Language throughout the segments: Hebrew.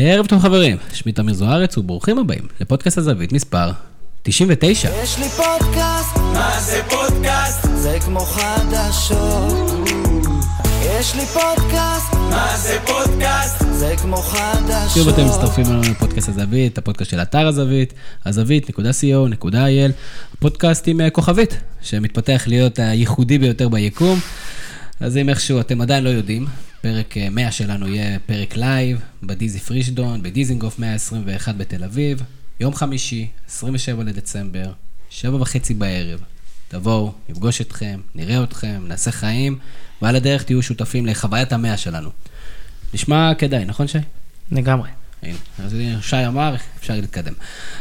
ערב טוב חברים, שמי תמיר זוארץ וברוכים הבאים לפודקאסט הזווית מספר 99. יש לי פודקאסט, מה זה פודקאסט? זה כמו חדשות. יש לי פודקאסט, מה זה פודקאסט? זה כמו חדשות. שוב אתם מצטרפים אלינו לפודקאסט הזווית, הפודקאסט של אתר הזווית, הזווית.co.il, הפודקאסט עם אה, כוכבית, שמתפתח להיות הייחודי ביותר ביקום. אז אם איכשהו אתם עדיין לא יודעים, פרק 100 אה, שלנו יהיה פרק לייב בדיזי פרישדון, בדיזינגוף 121 בתל אביב, יום חמישי, 27 לדצמבר, שבע וחצי בערב. תבואו, נפגוש אתכם, נראה אתכם, נעשה חיים, ועל הדרך תהיו שותפים לחוויית המאה שלנו. נשמע כדאי, נכון שי? לגמרי. הנה, אז שי אמר, אפשר להתקדם.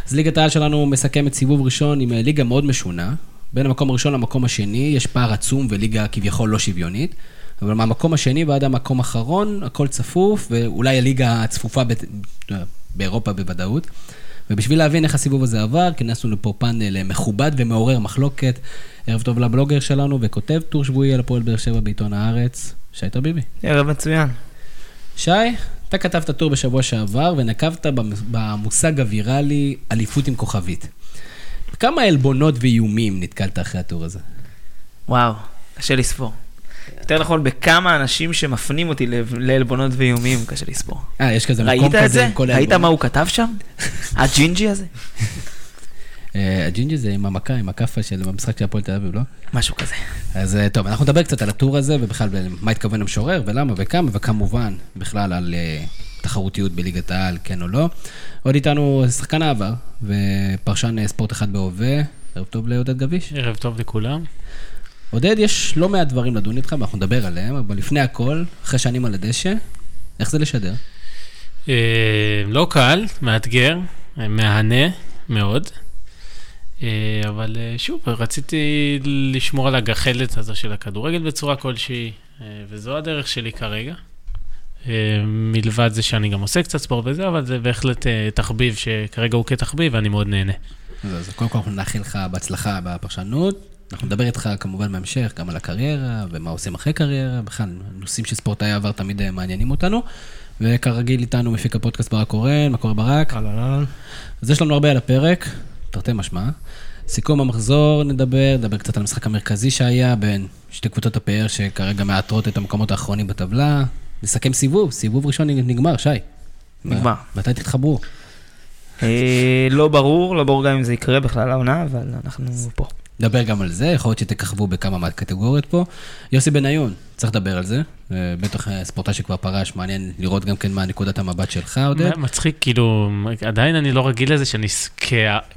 אז ליגת העל שלנו מסכמת סיבוב ראשון עם אה, ליגה מאוד משונה. בין המקום הראשון למקום השני יש פער עצום וליגה כביכול לא שוויונית. אבל מהמקום השני ועד המקום האחרון, הכל צפוף, ואולי הליגה הצפופה ב... באירופה בוודאות. ובשביל להבין איך הסיבוב הזה עבר, כינסנו לפה פאנל מכובד ומעורר מחלוקת. ערב טוב לבלוגר שלנו וכותב טור שבועי על הפועל באר שבע בעיתון הארץ, שי טרביבי. ערב מצוין. שי, אתה כתבת טור בשבוע שעבר ונקבת במושג הוויראלי אליפות עם כוכבית. כמה עלבונות ואיומים נתקלת אחרי הטור הזה? וואו, קשה לספור. יותר נכון, בכמה אנשים שמפנים אותי לעלבונות ואיומים, קשה לספור. אה, יש כזה מקום כזה עם כל העלבונות. ראית מה הוא כתב שם? הג'ינג'י הזה? אה, הג'ינג'י זה עם המכה, עם הכאפה של המשחק של הפועל תל אביב, לא? משהו כזה. אז אה, טוב, אנחנו נדבר קצת על הטור הזה, ובכלל מה התכוון המשורר, ולמה וכמה, וכמובן, בכלל על אה, תחרותיות בליגת העל, כן או לא. עוד איתנו שחקן העבר, ופרשן ספורט אחד בהווה. ערב טוב לעודד גביש. ערב טוב לכולם. עודד, יש לא מעט דברים לדון איתך, ואנחנו נדבר עליהם, אבל לפני הכל, אחרי שנים על הדשא, איך זה לשדר? לא קל, מאתגר, מהנה מאוד. אה, אבל אה, שוב, רציתי לשמור על הגחלת הזו של הכדורגל בצורה כלשהי, אה, וזו הדרך שלי כרגע. מלבד זה שאני גם עושה קצת ספורט וזה, אבל זה בהחלט תחביב שכרגע הוא כתחביב ואני מאוד נהנה. אז קודם כל אנחנו נאחל לך בהצלחה בפרשנות. אנחנו נדבר איתך כמובן בהמשך, גם על הקריירה ומה עושים אחרי קריירה, בכלל, נושאים שספורטאי עבר תמיד מעניינים אותנו. וכרגיל איתנו מפיק הפודקאסט ברק קורן, מה קורה ברק? אהלן. אז יש לנו הרבה על הפרק. תרתי משמע. סיכום המחזור נדבר, נדבר קצת על המשחק המרכזי שהיה בין שתי קבוצות הפאר שכרגע מאתרות את המקומות האחרונים בטבלה. נסכם סיבוב, סיבוב ראשון נגמר, שי. נגמר. מתי תתחברו? אה, לא ברור, לא ברור גם אם זה יקרה בכלל העונה, אבל אנחנו פה. נדבר גם על זה, יכול להיות שתככבו בכמה מהקטגוריות פה. יוסי בניון, צריך לדבר על זה. אה, בטח אה, ספורטאי שכבר פרש, מעניין לראות גם כן מה נקודת המבט שלך, עודד. מצחיק, כאילו, עדיין אני לא רגיל לזה שאני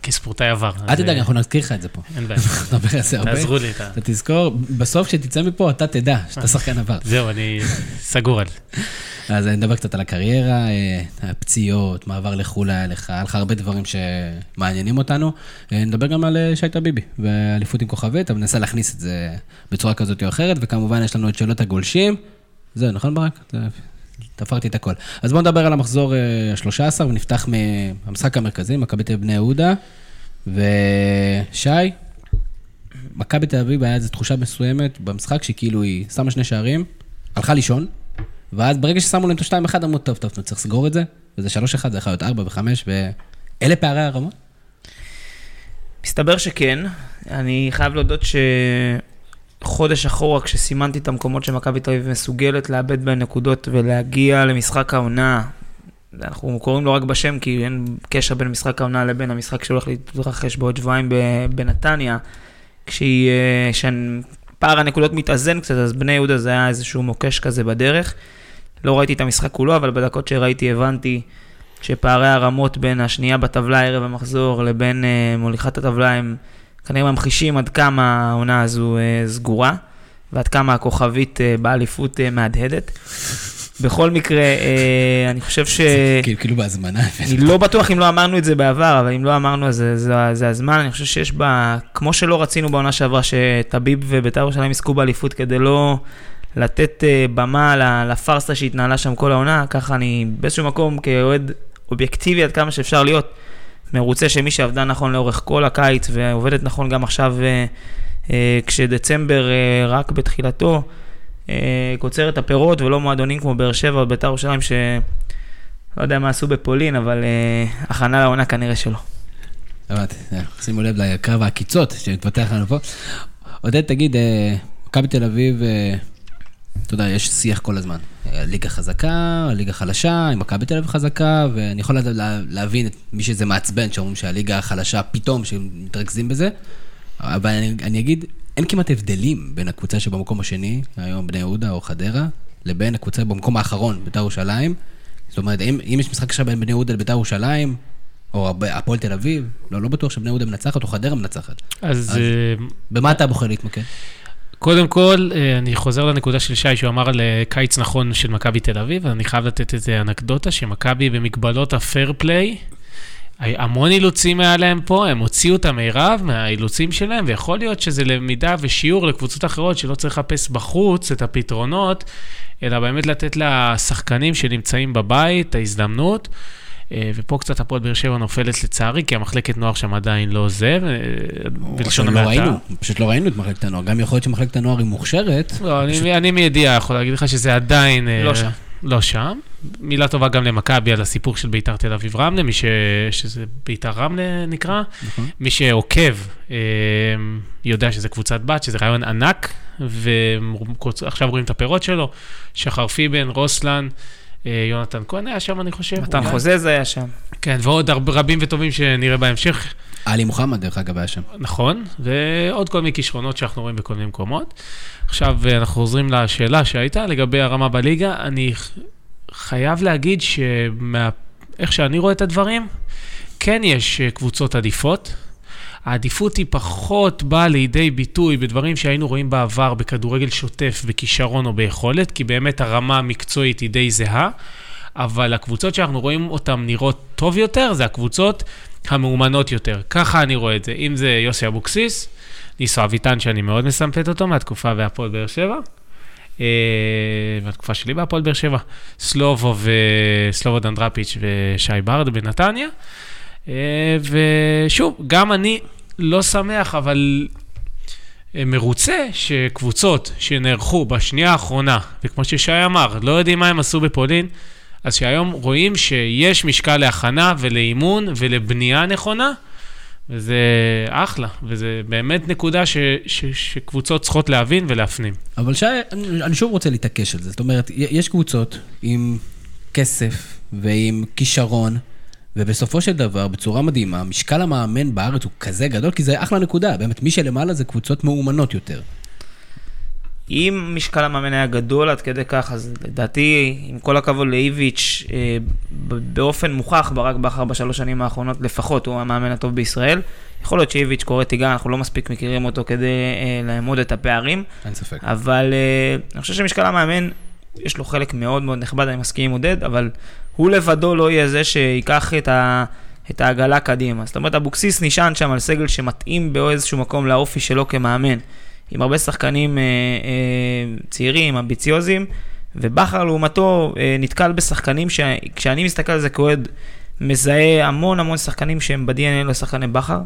כספורטאי עבר. אל תדאג, אנחנו נזכיר לך את זה פה. אין בעיה. נדבר על זה הרבה. תעזרו לי. אתה תזכור, בסוף כשתצא מפה אתה תדע שאתה שחקן עבר. זהו, אני סגור על זה. אז נדבר קצת על הקריירה, אה, הפציעות, מעבר לחו"ל היה לך, היה לך הרבה דברים שמעניינים אותנו. נדבר גם על שייטה ביבי ואליפות עם כוכבית, אבל ננסה להכניס את זה בצורה כזאת או אחרת, וכמובן יש לנו את שאלות הגולשים. זהו, נכון ברק? תפרתי את הכל. אז בואו נדבר על המחזור ה-13, ונפתח מהמשחק המרכזי, מכבי תל אביב בני יהודה. ושי, מכבי תל אביב היה איזו תחושה מסוימת במשחק שכאילו היא שמה שני שערים, הלכה לישון, ואז ברגע ששמו להם את ה-2-1, אמרו, טוב, טוב, צריך לסגור את זה, וזה 3-1, זה יכול להיות 4 ו-5, ואלה פערי הרמות? מסתבר שכן. אני חייב להודות ש... חודש אחורה, כשסימנתי את המקומות שמכבי תל אביב מסוגלת לאבד בהם נקודות ולהגיע למשחק העונה, אנחנו קוראים לו רק בשם, כי אין קשר בין משחק העונה לבין המשחק שהולך להתרחש בעוד שבועיים בנתניה, כשפער הנקודות מתאזן קצת, אז בני יהודה זה היה איזשהו מוקש כזה בדרך. לא ראיתי את המשחק כולו, אבל בדקות שראיתי הבנתי שפערי הרמות בין השנייה בטבלה ערב המחזור לבין uh, מוליכת הטבלה הם... כנראה ממחישים עד כמה העונה הזו אה, סגורה, ועד כמה הכוכבית אה, באליפות אה, מהדהדת. בכל מקרה, אני חושב ש... כאילו, כאילו בהזמנה. אני לא בטוח אם לא אמרנו את זה בעבר, אבל אם לא אמרנו, אז זה, זה, זה הזמן. אני חושב שיש בה, כמו שלא רצינו בעונה שעברה, שטביב ובית"ר ירושלים יזכו באליפות כדי לא לתת במה לפארסה שהתנהלה שם כל העונה, ככה אני באיזשהו מקום, כאוהד אובייקטיבי עד כמה שאפשר להיות, מרוצה שמי שעבדה נכון לאורך כל הקיץ ועובדת נכון גם עכשיו, אה, אה, כשדצמבר אה, רק בתחילתו, קוצר את הפירות ולא מועדונים כמו באר שבע או בית"ר ירושלים לא יודע מה עשו בפולין, אבל הכנה לעונה כנראה שלא. הבנתי, שימו לב לקרב העקיצות שמתפתח לנו פה. עודד, תגיד, מכבי תל אביב, אתה יודע, יש שיח כל הזמן. ליגה חזקה, ליגה חלשה, עם מכבי תל אביב חזקה, ואני יכול לה- לה- להבין את מי שזה מעצבן, שאומרים שהליגה החלשה פתאום, שמתרכזים בזה, אבל אני, אני אגיד, אין כמעט הבדלים בין הקבוצה שבמקום השני, היום בני יהודה או חדרה, לבין הקבוצה במקום האחרון, בית"ר ירושלים. זאת אומרת, אם, אם יש משחק עכשיו בין בני יהודה לבית"ר ירושלים, או הפועל תל אביב, לא, לא בטוח שבני יהודה מנצחת או חדרה מנצחת. אז אז- אה, במה אתה בוחר להתמקד? קודם כל, אה, אני חוזר לנקודה של שי, שהוא אמר על אה, קיץ נכון של מכבי תל אביב, אני חייב לתת איזה אנקדוטה, שמכבי במגבלות הפייר פליי, המון אילוצים היה להם פה, הם הוציאו את המירב מהאילוצים שלהם, ויכול להיות שזה למידה ושיעור לקבוצות אחרות שלא צריך לחפש בחוץ את הפתרונות, אלא באמת לתת לשחקנים שנמצאים בבית את ההזדמנות. אה, ופה קצת הפועל באר שבע נופלת לצערי, כי המחלקת נוער שם עדיין לא זה, בלשון שלא המעטה. ראינו, פשוט לא ראינו את מחלקת הנוער. גם יכול להיות שמחלקת הנוער היא מוכשרת. לא, פשוט- אני, אני מידיעה יכול להגיד לך שזה עדיין... אה, לא שם. לא שם. מילה טובה גם למכבי על הסיפור של ביתר תל אביב רמלה, מי ש... שזה ביתר רמלה נקרא. נכון. מי שעוקב אה, יודע שזה קבוצת בת, שזה רעיון ענק, ועכשיו רואים את הפירות שלו. שחר פיבן, רוסלן, אה, יונתן כהן היה שם, אני חושב. מתן. חוזז היה שם. כן, ועוד רבים וטובים שנראה בהמשך. עלי מוחמד, דרך אגב, היה שם. נכון, ועוד כל מיני כישרונות שאנחנו רואים בכל מיני מקומות. עכשיו אה, אנחנו חוזרים לשאלה שהייתה לגבי הרמה בליגה. אני חייב להגיד שאיך שאני רואה את הדברים, כן יש אה, קבוצות עדיפות. העדיפות היא פחות באה לידי ביטוי בדברים שהיינו רואים בעבר בכדורגל שוטף, בכישרון או ביכולת, כי באמת הרמה המקצועית היא די זהה, אבל הקבוצות שאנחנו רואים אותן נראות טוב יותר, זה הקבוצות המאומנות יותר. ככה אני רואה את זה. אם זה יוסי אבוקסיס, ניסו אביטן, שאני מאוד מסמפת אותו מהתקופה בהפועל באר שבע, אה, מהתקופה שלי בהפועל באר שבע, סלובו וסלובו דנדרפיץ' ושי ברד בנתניה. אה, ושוב, גם אני לא שמח, אבל אה, מרוצה שקבוצות שנערכו בשנייה האחרונה, וכמו ששי אמר, לא יודעים מה הם עשו בפולין, אז שהיום רואים שיש משקל להכנה ולאימון ולבנייה נכונה, וזה אחלה, וזה באמת נקודה ש, ש, שקבוצות צריכות להבין ולהפנים. אבל שי, אני, אני שוב רוצה להתעקש על זה. זאת אומרת, יש קבוצות עם כסף ועם כישרון, ובסופו של דבר, בצורה מדהימה, משקל המאמן בארץ הוא כזה גדול, כי זה אחלה נקודה. באמת, מי שלמעלה זה קבוצות מאומנות יותר. אם משקל המאמן היה גדול עד כדי כך, אז לדעתי, עם כל הכבוד לאיביץ', אה, באופן מוכח, ברק בכר בשלוש שנים האחרונות לפחות, הוא המאמן הטוב בישראל. יכול להיות שאיביץ' קורא תיגר, אנחנו לא מספיק מכירים אותו כדי אה, לאמוד את הפערים, אין ספק. אבל אה, אני חושב שמשקל המאמן, יש לו חלק מאוד מאוד נכבד, אני מסכים עם עודד, אבל הוא לבדו לא יהיה זה שייקח את, ה, את העגלה קדימה. זאת אומרת, אבוקסיס נשען שם על סגל שמתאים באיזשהו מקום לאופי שלו כמאמן, עם הרבה שחקנים אה, אה, צעירים, אמביציוזיים, ובכר לעומתו אה, נתקל בשחקנים שכשאני מסתכל על זה כאוהד, מזהה המון המון שחקנים שהם ב-DNA לשחקני בכר.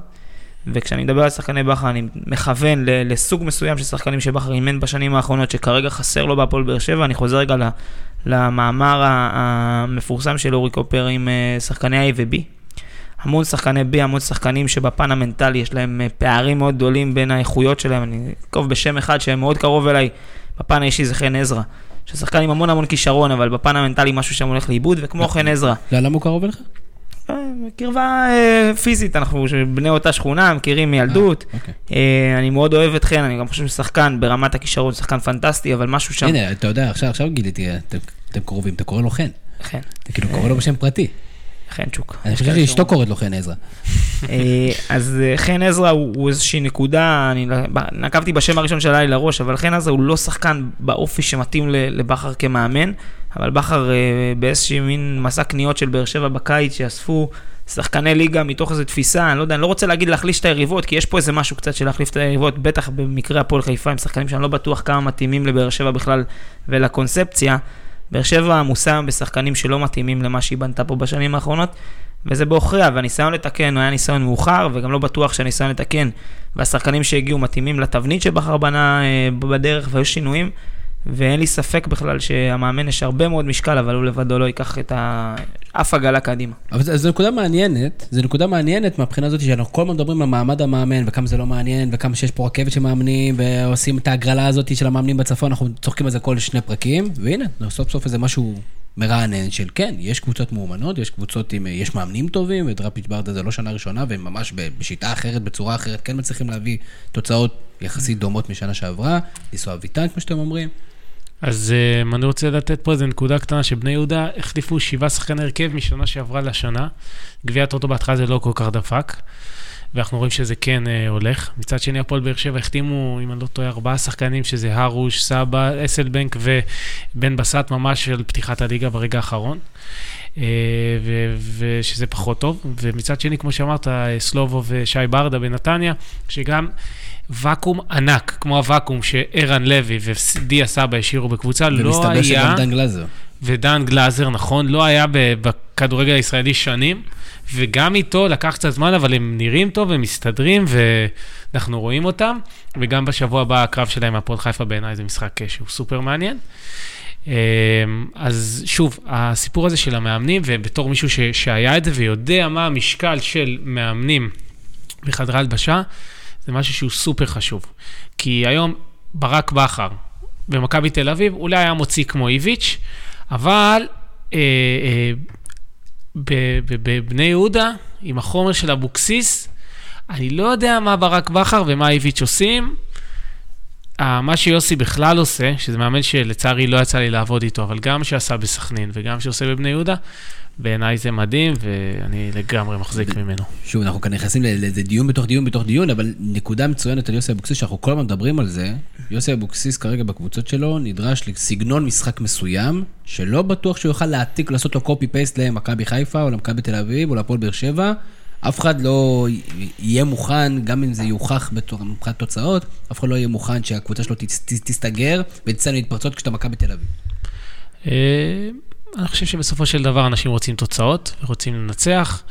וכשאני מדבר על שחקני בכר, אני מכוון לסוג מסוים של שחקנים שבכר אימן בשנים האחרונות, שכרגע חסר לו בהפועל באר שבע. אני חוזר רגע למאמר המפורסם של אורי קופר עם אה, שחקני A ו-B. המון שחקני B, המון שחקנים שבפן המנטלי יש להם אה, פערים מאוד גדולים בין האיכויות שלהם. אני אנקוב בשם אחד שמאוד קרוב אליי, בפן האישי זה חן עזרא. ששחקן עם המון המון כישרון, אבל בפן המנטלי משהו שם הולך לאיבוד, וכמו חן עזרא. לא, למה הוא קרוב אליך? אה, קרבה אה, פיזית, אנחנו בני אותה שכונה, מכירים מילדות. אוקיי. אה, אני מאוד אוהב את חן, אני גם חושב ששחקן ברמת הכישרון, שחקן פנטסטי, אבל משהו שם... הנה, אתה יודע, עכשיו, עכשיו גיליתי, אתם, אתם קרובים, אתה קורא לו חן. חן, אתה כאילו קורא לו בשם פרטי. חנצ'וק. אני חושב שאשתו קוראת לו חן עזרא. אה, אז אה, חן עזרא הוא הוא איזושהי נקודה, אני ב- נקבתי בשם הראשון שעלה לי לראש, אבל חן עזרא הוא לא שחקן באופי שמתאים לבכר כמאמן, אבל בכר אה, באיזושהי מין מסע קניות של באר שבע בקיץ, שאספו שחקני ליגה מתוך איזו תפיסה, אני לא יודע, אני לא רוצה להגיד להחליש את היריבות, כי יש פה איזה משהו קצת של להחליף את היריבות, בטח במקרה הפועל חיפה, עם שחקנים שאני לא בטוח כמה מתאימים לבאר שבע בכלל ולקונספציה. באר שבע עמוסה בשחקנים שלא מתאימים למה שהיא בנתה פה בשנים האחרונות, וזה בעוכריה, והניסיון לתקן היה ניסיון מאוחר, וגם לא בטוח שהניסיון לתקן, והשחקנים שהגיעו מתאימים לתבנית שבכר בנה אה, בדרך, והיו שינויים. ואין לי ספק בכלל שהמאמן יש הרבה מאוד משקל, אבל הוא לבדו לא ייקח את. אף עגלה קדימה. אבל זו נקודה מעניינת, זו נקודה מעניינת מהבחינה הזאת שאנחנו כל הזמן מדברים על מעמד המאמן, וכמה זה לא מעניין, וכמה שיש פה רכבת של מאמנים, ועושים את ההגרלה הזאת של המאמנים בצפון, אנחנו צוחקים על זה כל שני פרקים, והנה, סוף סוף איזה משהו מרענן של כן, יש קבוצות מאומנות, יש קבוצות עם, יש מאמנים טובים, ודראפיץ' ברדה זה לא שנה ראשונה, והם ממש בשיטה אחרת, בצורה אחרת, כן מצליחים להביא תוצאות יחסית דומות משנה שעברה, לנסוע אביטן, כמו שאתם אומרים. אז uh, אני רוצה לתת פה איזה נקודה קטנה, שבני יהודה החליפו שבעה שחקני הרכב משנה שעברה לשנה. גביע הטוטו בהתחלה זה לא כל כך דפק, ואנחנו רואים שזה כן uh, הולך. מצד שני, הפועל באר שבע החתימו, אם אני לא טועה, ארבעה שחקנים, שזה הרוש, סבא, אסלבנק ובן בסט, ממש של פתיחת הליגה ברגע האחרון. Uh, ושזה פחות טוב. ומצד שני, כמו שאמרת, סלובו ושי ברדה בנתניה, שגם... ואקום ענק, כמו הוואקום שערן לוי ודיה סבא השאירו בקבוצה, לא היה... ומסתבר שגם דן גלאזר. ודן גלאזר, נכון, לא היה בכדורגל הישראלי שנים, וגם איתו לקח קצת זמן, אבל הם נראים טוב, הם מסתדרים, ואנחנו רואים אותם. וגם בשבוע הבא הקרב שלהם מהפועל חיפה בעיניי זה משחק שהוא סופר מעניין. אמ, אז שוב, הסיפור הזה של המאמנים, ובתור מישהו ש, שהיה את זה ויודע מה המשקל של מאמנים בחדרי הלבשה, זה משהו שהוא סופר חשוב. כי היום ברק בכר במכבי תל אביב אולי היה מוציא כמו איביץ', אבל אה, אה, בבני יהודה, עם החומר של אבוקסיס, אני לא יודע מה ברק בכר ומה איביץ' עושים. מה שיוסי בכלל עושה, שזה מאמן שלצערי לא יצא לי לעבוד איתו, אבל גם שעשה בסכנין וגם שעושה בבני יהודה, בעיניי זה מדהים, ואני לגמרי מחזיק ממנו. שוב, אנחנו כאן נכנסים לאיזה דיון בתוך דיון בתוך דיון, אבל נקודה מצוינת על יוסי אבוקסיס, שאנחנו כל הזמן מדברים על זה, יוסי אבוקסיס כרגע בקבוצות שלו נדרש לסגנון משחק מסוים, שלא בטוח שהוא יוכל להעתיק, לעשות לו copy-paste למכבי חיפה, או למכבי תל אביב, או להפועל באר שבע. אף אחד לא יהיה מוכן, גם אם זה יוכח מבחינת תוצאות, אף אחד לא יהיה מוכן שהקבוצה שלו תסתגר ותצא להתפרצות כשאתה מכבי תל אביב. אה, אני חושב שבסופו של דבר אנשים רוצים תוצאות ורוצים לנצח.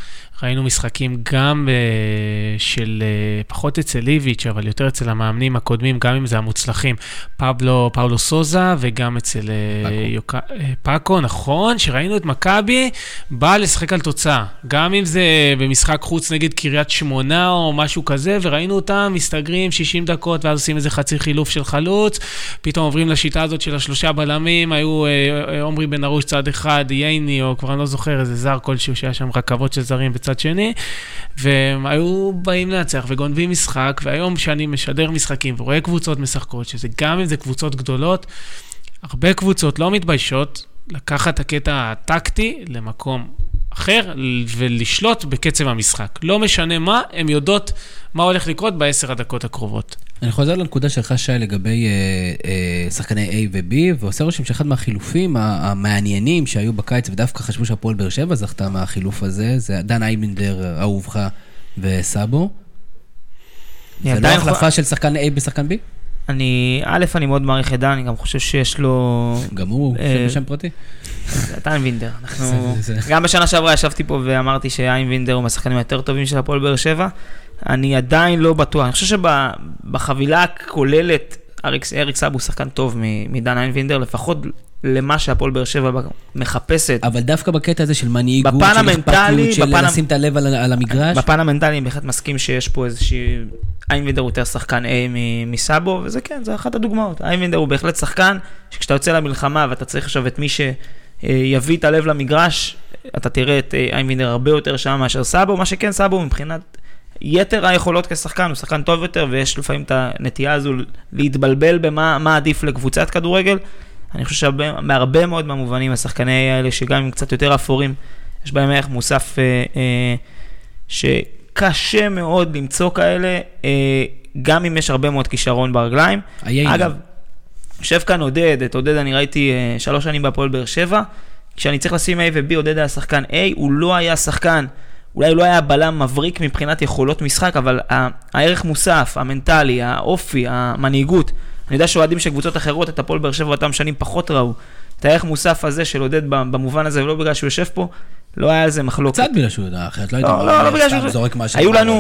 ראינו משחקים גם uh, של uh, פחות אצל איביץ', אבל יותר אצל המאמנים הקודמים, גם אם זה המוצלחים, פבלו, פאולו סוזה, וגם אצל uh, פאקו. יוק... uh, פאקו, נכון, שראינו את מכבי בא לשחק על תוצאה. גם אם זה במשחק חוץ נגד קריית שמונה או משהו כזה, וראינו אותם מסתגרים 60 דקות, ואז עושים איזה חצי חילוף של חלוץ, פתאום עוברים לשיטה הזאת של השלושה בלמים, היו עומרי בן ארוש צד אחד, ייני, או כבר אני לא זוכר, איזה זר כלשהו שהיה שם רכבות של זרים בצד שני, והם היו באים לנצח וגונבים משחק, והיום כשאני משדר משחקים ורואה קבוצות משחקות, שזה גם אם זה קבוצות גדולות, הרבה קבוצות לא מתביישות לקחת את הקטע הטקטי למקום אחר ולשלוט בקצב המשחק. לא משנה מה, הן יודעות מה הולך לקרות בעשר הדקות הקרובות. אני חוזר לנקודה שלך, שי, לגבי אה, אה, שחקני A ו-B, ועושה רושם שאחד מהחילופים המעניינים שהיו בקיץ, ודווקא חשבו שהפועל באר שבע זכתה מהחילוף הזה, זה דן איימנדר, אהובך, וסאבו. זה לא החלפה של שחקן A בשחקן B? אני, א', אני מאוד מעריך את דן, אני גם חושב שיש לו... גם הוא, אה, בשם פרטי. דן וינדר. אנחנו... גם בשנה שעברה ישבתי פה ואמרתי שאיין וינדר הוא מהשחקנים היותר טובים של הפועל באר שבע. אני עדיין לא בטוח. אני חושב שבחבילה הכוללת, אריק סאבו הוא שחקן טוב מדן איין וינדר, לפחות למה שהפועל באר שבע מחפשת. אבל דווקא בקטע הזה של מנהיגות, של אכפתיות, של בפן... לשים את הלב על, על המגרש. בפן המנטלי אני בהחלט מסכים שיש פה איזושהי... איינבינדר הוא יותר שחקן A מסאבו, וזה כן, זה אחת הדוגמאות. איינבינדר הוא בהחלט שחקן, שכשאתה יוצא למלחמה ואתה צריך עכשיו את מי שיביא את הלב למגרש, אתה תראה את איינבינדר הרבה יותר שם מאשר סאבו, מה שכן סאבו מבחינת יתר היכולות כשחקן, הוא שחקן טוב יותר, ויש לפעמים את הנטייה הזו להתבלבל במה עדיף לקבוצת כדורגל. אני חושב שבהרבה מאוד מהמובנים, השחקני האלה, שגם אם קצת יותר אפורים, יש בהם ערך מוסף אה, אה, שקשה מאוד למצוא כאלה, אה, גם אם יש הרבה מאוד כישרון ברגליים. אגב, יושב כאן עודד, את עודד אני ראיתי אה, שלוש שנים בהפועל באר שבע. כשאני צריך לשים A ו-B, עודד היה שחקן A, הוא לא היה שחקן, אולי הוא לא היה בלם מבריק מבחינת יכולות משחק, אבל הערך מוסף, המנטלי, האופי, המנהיגות, אני יודע שאוהדים של קבוצות אחרות, את הפועל באר שבע אותם שנים פחות ראו. את הערך מוסף הזה של עודד במובן הזה, ולא בגלל שהוא יושב פה, לא היה על זה מחלוקת. קצת בגלל שהוא יודע, אחרת לא הייתי... לא, לא, לא בגלל שהוא... זורק מה היו לנו,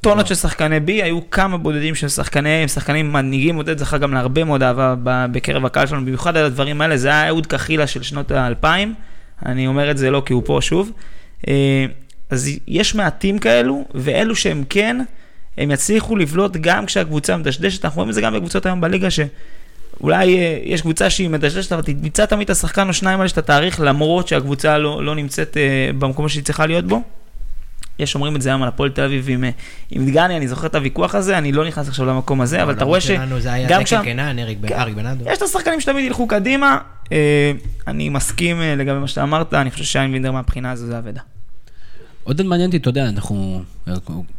טונות של שחקני בי, היו כמה בודדים של שחקני, שחקנים מנהיגים, עודד זכה גם להרבה מאוד אהבה בקרב הקהל שלנו, במיוחד על הדברים האלה, זה היה אהוד קחילה של שנות האלפיים, אני אומר את זה לא כי הוא פה שוב. אה, אז יש מעטים כאלו, ואלו שהם כן, הם יצליחו לבלוט גם כשהקבוצה מדשדשת, אנחנו רואים את זה גם בקבוצות היום בליגה, שאולי אה, יש קבוצה שהיא מדשדשת, אבל תמצא תמיד את השחקן או שניים האלה שאתה תאריך, למרות שהקבוצה לא, לא נמצאת אה, במקום שהיא צריכה להיות בו. יש אומרים את זה היום על הפועל תל אביב עם, עם דגני, אני זוכר את הוויכוח הזה, אני לא נכנס עכשיו למקום הזה, אבל אתה רואה שגם שם... יש את השחקנים שתמיד ילכו קדימה, אני מסכים לגבי מה שאתה אמרת, אני חושב שיין וינדר מהבחינה הזו זה אבדה. עוד מעניין אותי, אתה יודע, אנחנו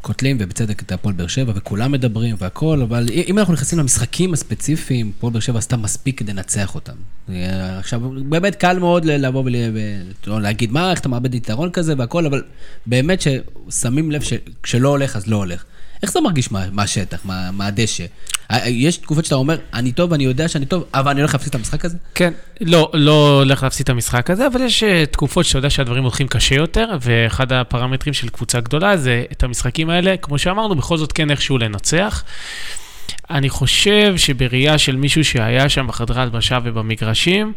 קוטלים, ובצדק, את הפועל באר שבע, וכולם מדברים והכול, אבל אם אנחנו נכנסים למשחקים הספציפיים, הפועל באר שבע עשתה מספיק כדי לנצח אותם. עכשיו, באמת קל מאוד לבוא ולהגיד, מה, איך אתה מאבד יתרון כזה והכול, אבל באמת ששמים לב שכשלא הולך, אז לא הולך. איך זה מרגיש מהשטח, מה, מהדשא? יש תקופות שאתה אומר, אני טוב, אני יודע שאני טוב, אבל אני הולך להפסיד את המשחק הזה? כן, לא, לא הולך להפסיד את המשחק הזה, אבל יש אה, תקופות שאתה יודע שהדברים הולכים קשה יותר, ואחד הפרמטרים של קבוצה גדולה זה את המשחקים האלה, כמו שאמרנו, בכל זאת כן איכשהו לנצח. אני חושב שבראייה של מישהו שהיה שם בחדרי הלבשה ובמגרשים,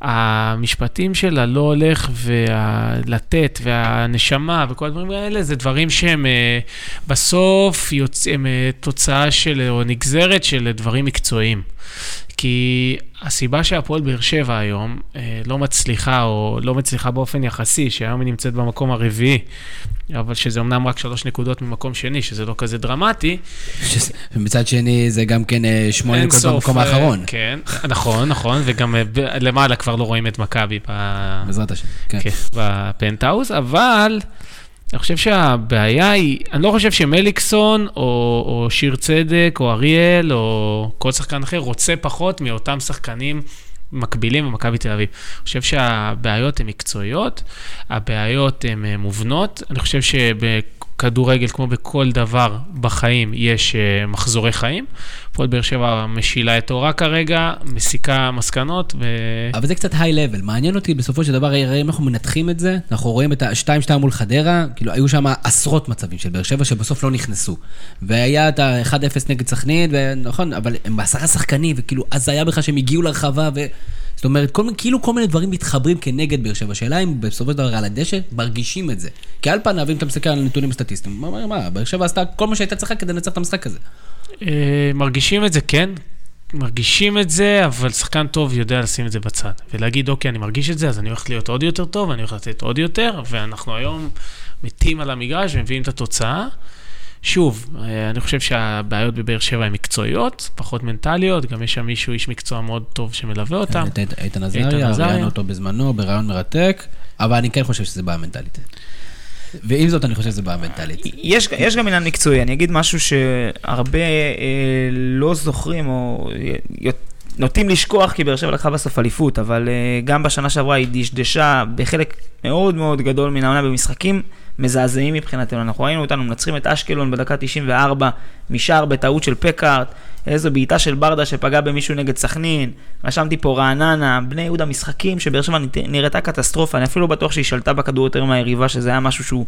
המשפטים של הלא הולך והלתת והנשמה וכל הדברים האלה, זה דברים שהם אה, בסוף יוצאים אה, תוצאה של, או נגזרת של דברים מקצועיים. כי הסיבה שהפועל באר שבע היום אה, לא מצליחה, או לא מצליחה באופן יחסי, שהיום היא נמצאת במקום הרביעי, אבל שזה אמנם רק שלוש נקודות ממקום שני, שזה לא כזה דרמטי. ומצד שני, זה גם כן אה, שמונה נקודות במקום אה, האחרון. כן, נכון, נכון, וגם למעלה כבר לא רואים את מכבי. בעזרת השם, כן. כן. בפנטהאוז, אבל... אני חושב שהבעיה היא, אני לא חושב שמליקסון, או, או שיר צדק, או אריאל, או כל שחקן אחר רוצה פחות מאותם שחקנים מקבילים במכבי תל אביב. אני חושב שהבעיות הן מקצועיות, הבעיות הן אה, מובנות. אני חושב שבכדורגל, כמו בכל דבר בחיים, יש אה, מחזורי חיים. הפועל באר שבע משילה את אורה כרגע, מסיקה מסקנות. ו... אבל זה קצת היי-לבל. מעניין אותי בסופו של דבר, הרי אם אנחנו מנתחים את זה, אנחנו רואים את ה-2-2 מול חדרה, כאילו היו שם עשרות מצבים של באר שבע שבסוף לא נכנסו. והיה את ה-1-0 נגד סכנין, ונכון, אבל הם בעשרה שחקנים, וכאילו, אז היה בכלל שהם הגיעו לרחבה, ו... זאת אומרת, כל, כאילו כל מיני דברים מתחברים כנגד באר שבע. השאלה אם בסופו של דבר על הדשא מרגישים את זה. כי על פניו, אם אתה מסתכל על הנתונים הסטטיסטיים, מה, מה, באר שבע עשתה כל מה שהייתה צריכה כדי לנצח את המשחק הזה. אה, מרגישים את זה, כן. מרגישים את זה, אבל שחקן טוב יודע לשים את זה בצד. ולהגיד, אוקיי, אני מרגיש את זה, אז אני הולך להיות עוד יותר טוב, אני הולך לתת עוד יותר, ואנחנו היום מתים על המגרש ומביאים את התוצאה. שוב, אה, אני חושב שהבעיות בבאר שבע הן מקצועיות, פחות מנטליות, גם יש שם מישהו, איש מקצוע מאוד טוב שמלווה אותם. איתן עזריה, ראיינו אותו בזמנו ברעיון מרתק, אבל אני כן חושב שזה בעיה מנטלית. ועם זאת, אני חושב שזה בעיה מנטלית. יש, יש גם עניין מקצועי, אני אגיד משהו שהרבה אה, לא זוכרים, או נוטים לשכוח, כי באר שבע לקחה בסוף אליפות, אבל אה, גם בשנה שעברה היא דשדשה בחלק מאוד מאוד גדול מן העונה במשחקים. מזעזעים מבחינתנו. אנחנו ראינו אותנו מנצחים את אשקלון בדקה 94 משער בטעות של פקארט, איזו בעיטה של ברדה שפגע במישהו נגד סכנין, רשמתי פה רעננה, בני יהודה משחקים שבאר שבע נראתה קטסטרופה, אני אפילו לא בטוח שהיא שלטה בכדור יותר מהיריבה, שזה היה משהו שהוא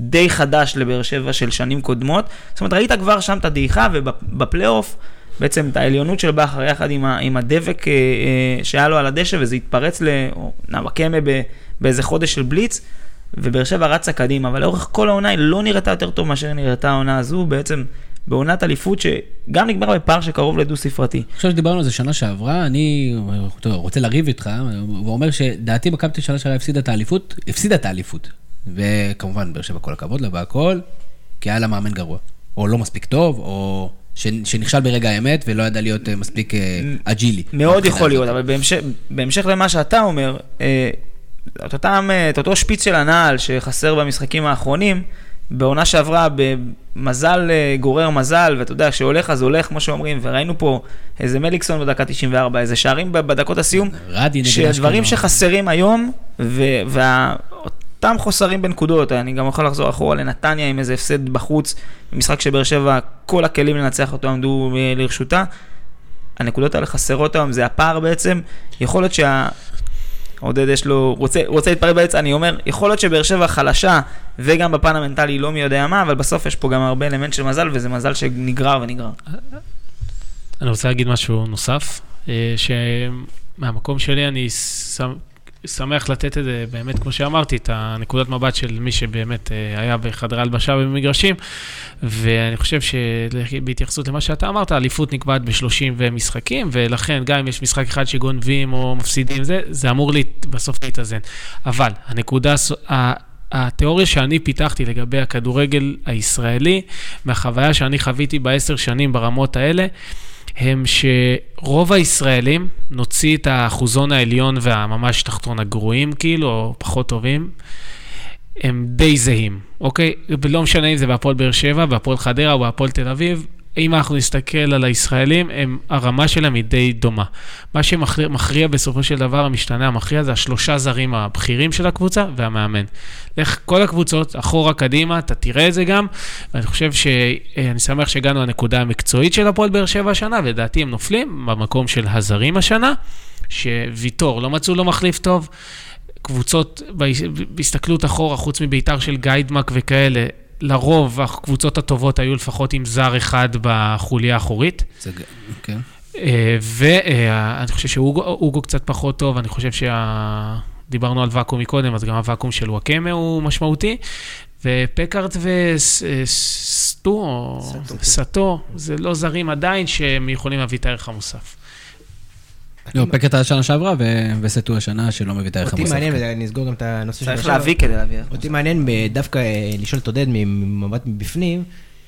די חדש לבאר שבע של שנים קודמות. זאת אומרת, ראית כבר שם את הדעיכה ובפלייאוף, בעצם את העליונות של בכר יחד עם, עם הדבק אה, אה, שהיה לו על הדשא, וזה התפרץ לנאווקמה באיזה חודש של בליץ. ובאר שבע רצה קדימה, אבל לאורך כל העונה היא לא נראתה יותר טוב מאשר נראתה העונה הזו, בעצם בעונת אליפות שגם נגמר בפער שקרוב לדו-ספרתי. עכשיו שדיברנו על זה שנה שעברה, אני טוב, רוצה לריב איתך, הוא אומר שדעתי מכבי שנה שעברה הפסידה את האליפות, הפסידה את האליפות. וכמובן, באר שבע כל הכבוד לה והכל, כי היה לה מאמן גרוע. או לא מספיק טוב, או שנכשל ברגע האמת ולא ידע להיות אה, מספיק אה, אג'ילי. מאוד יכול להיות, אבל בהמשך, בהמשך למה שאתה אומר, אה, את, אותם, את אותו שפיץ של הנעל שחסר במשחקים האחרונים, בעונה שעברה במזל אה, גורר מזל, ואתה יודע, כשהולך אז הולך, כמו שאומרים, וראינו פה איזה מליקסון בדקה 94, איזה שערים בדקות הסיום, שדברים שחסרים היום, ואותם חוסרים בנקודות, אני גם יכול לחזור אחורה לנתניה עם איזה הפסד בחוץ, במשחק שבאר שבע, כל הכלים לנצח אותו עמדו אה, לרשותה. הנקודות האלה חסרות היום, זה הפער בעצם, יכול להיות שה... עודד יש לו, רוצה, רוצה להתפרד באמצע, אני אומר, יכול להיות שבאר שבע חלשה, וגם בפן המנטלי לא מי יודע מה, אבל בסוף יש פה גם הרבה אלמנט של מזל, וזה מזל שנגרר ונגרר. אני רוצה להגיד משהו נוסף, אה, שמהמקום שלי אני שמח לתת את זה, באמת, כמו שאמרתי, את הנקודת מבט של מי שבאמת אה, היה בחדרי הלבשה ובמגרשים, ואני חושב שבהתייחסות למה שאתה אמרת, האליפות נקבעת ב-30 משחקים, ולכן גם אם יש משחק אחד שגונבים או מפסידים, זה, זה אמור לי בסוף להתאזן. אבל הנקודה... התיאוריה שאני פיתחתי לגבי הכדורגל הישראלי, מהחוויה שאני חוויתי בעשר שנים ברמות האלה, הם שרוב הישראלים, נוציא את האחוזון העליון והממש תחתון הגרועים, כאילו, או פחות טובים, הם די זהים, אוקיי? ולא משנה אם זה בהפועל באר שבע, בהפועל חדרה או בהפועל תל אביב, אם אנחנו נסתכל על הישראלים, הם, הרמה שלהם היא די דומה. מה שמכריע בסופו של דבר, המשתנה המכריע, זה השלושה זרים הבכירים של הקבוצה והמאמן. לך כל הקבוצות, אחורה, קדימה, אתה תראה את זה גם, ואני חושב ש... אני שמח שהגענו לנקודה המקצועית של הפועל באר שבע השנה, ולדעתי הם נופלים במקום של הזרים השנה, שוויטור, לא מצאו לו מחליף טוב. קבוצות, בהסתכלות אחורה, חוץ מביתר של גיידמק וכאלה, לרוב הקבוצות הטובות היו לפחות עם זר אחד בחוליה האחורית. זה גם, כן. ואני חושב שאוגו קצת פחות טוב, אני חושב שה... דיברנו על ואקום מקודם, אז גם הוואקום של וואקמה הוא משמעותי. ופקארט וסטו, או סטו, זה לא זרים עדיין שהם יכולים להביא את הערך המוסף. לא, פקט השנה שעברה, וסטו השנה שלא מביא את הערך המוסף. אותי מעניין, ונסגור גם את הנושא של... צריך להביא כדי להביא. אותי מעניין דווקא אה, לשאול את עודד ממבט מבפנים,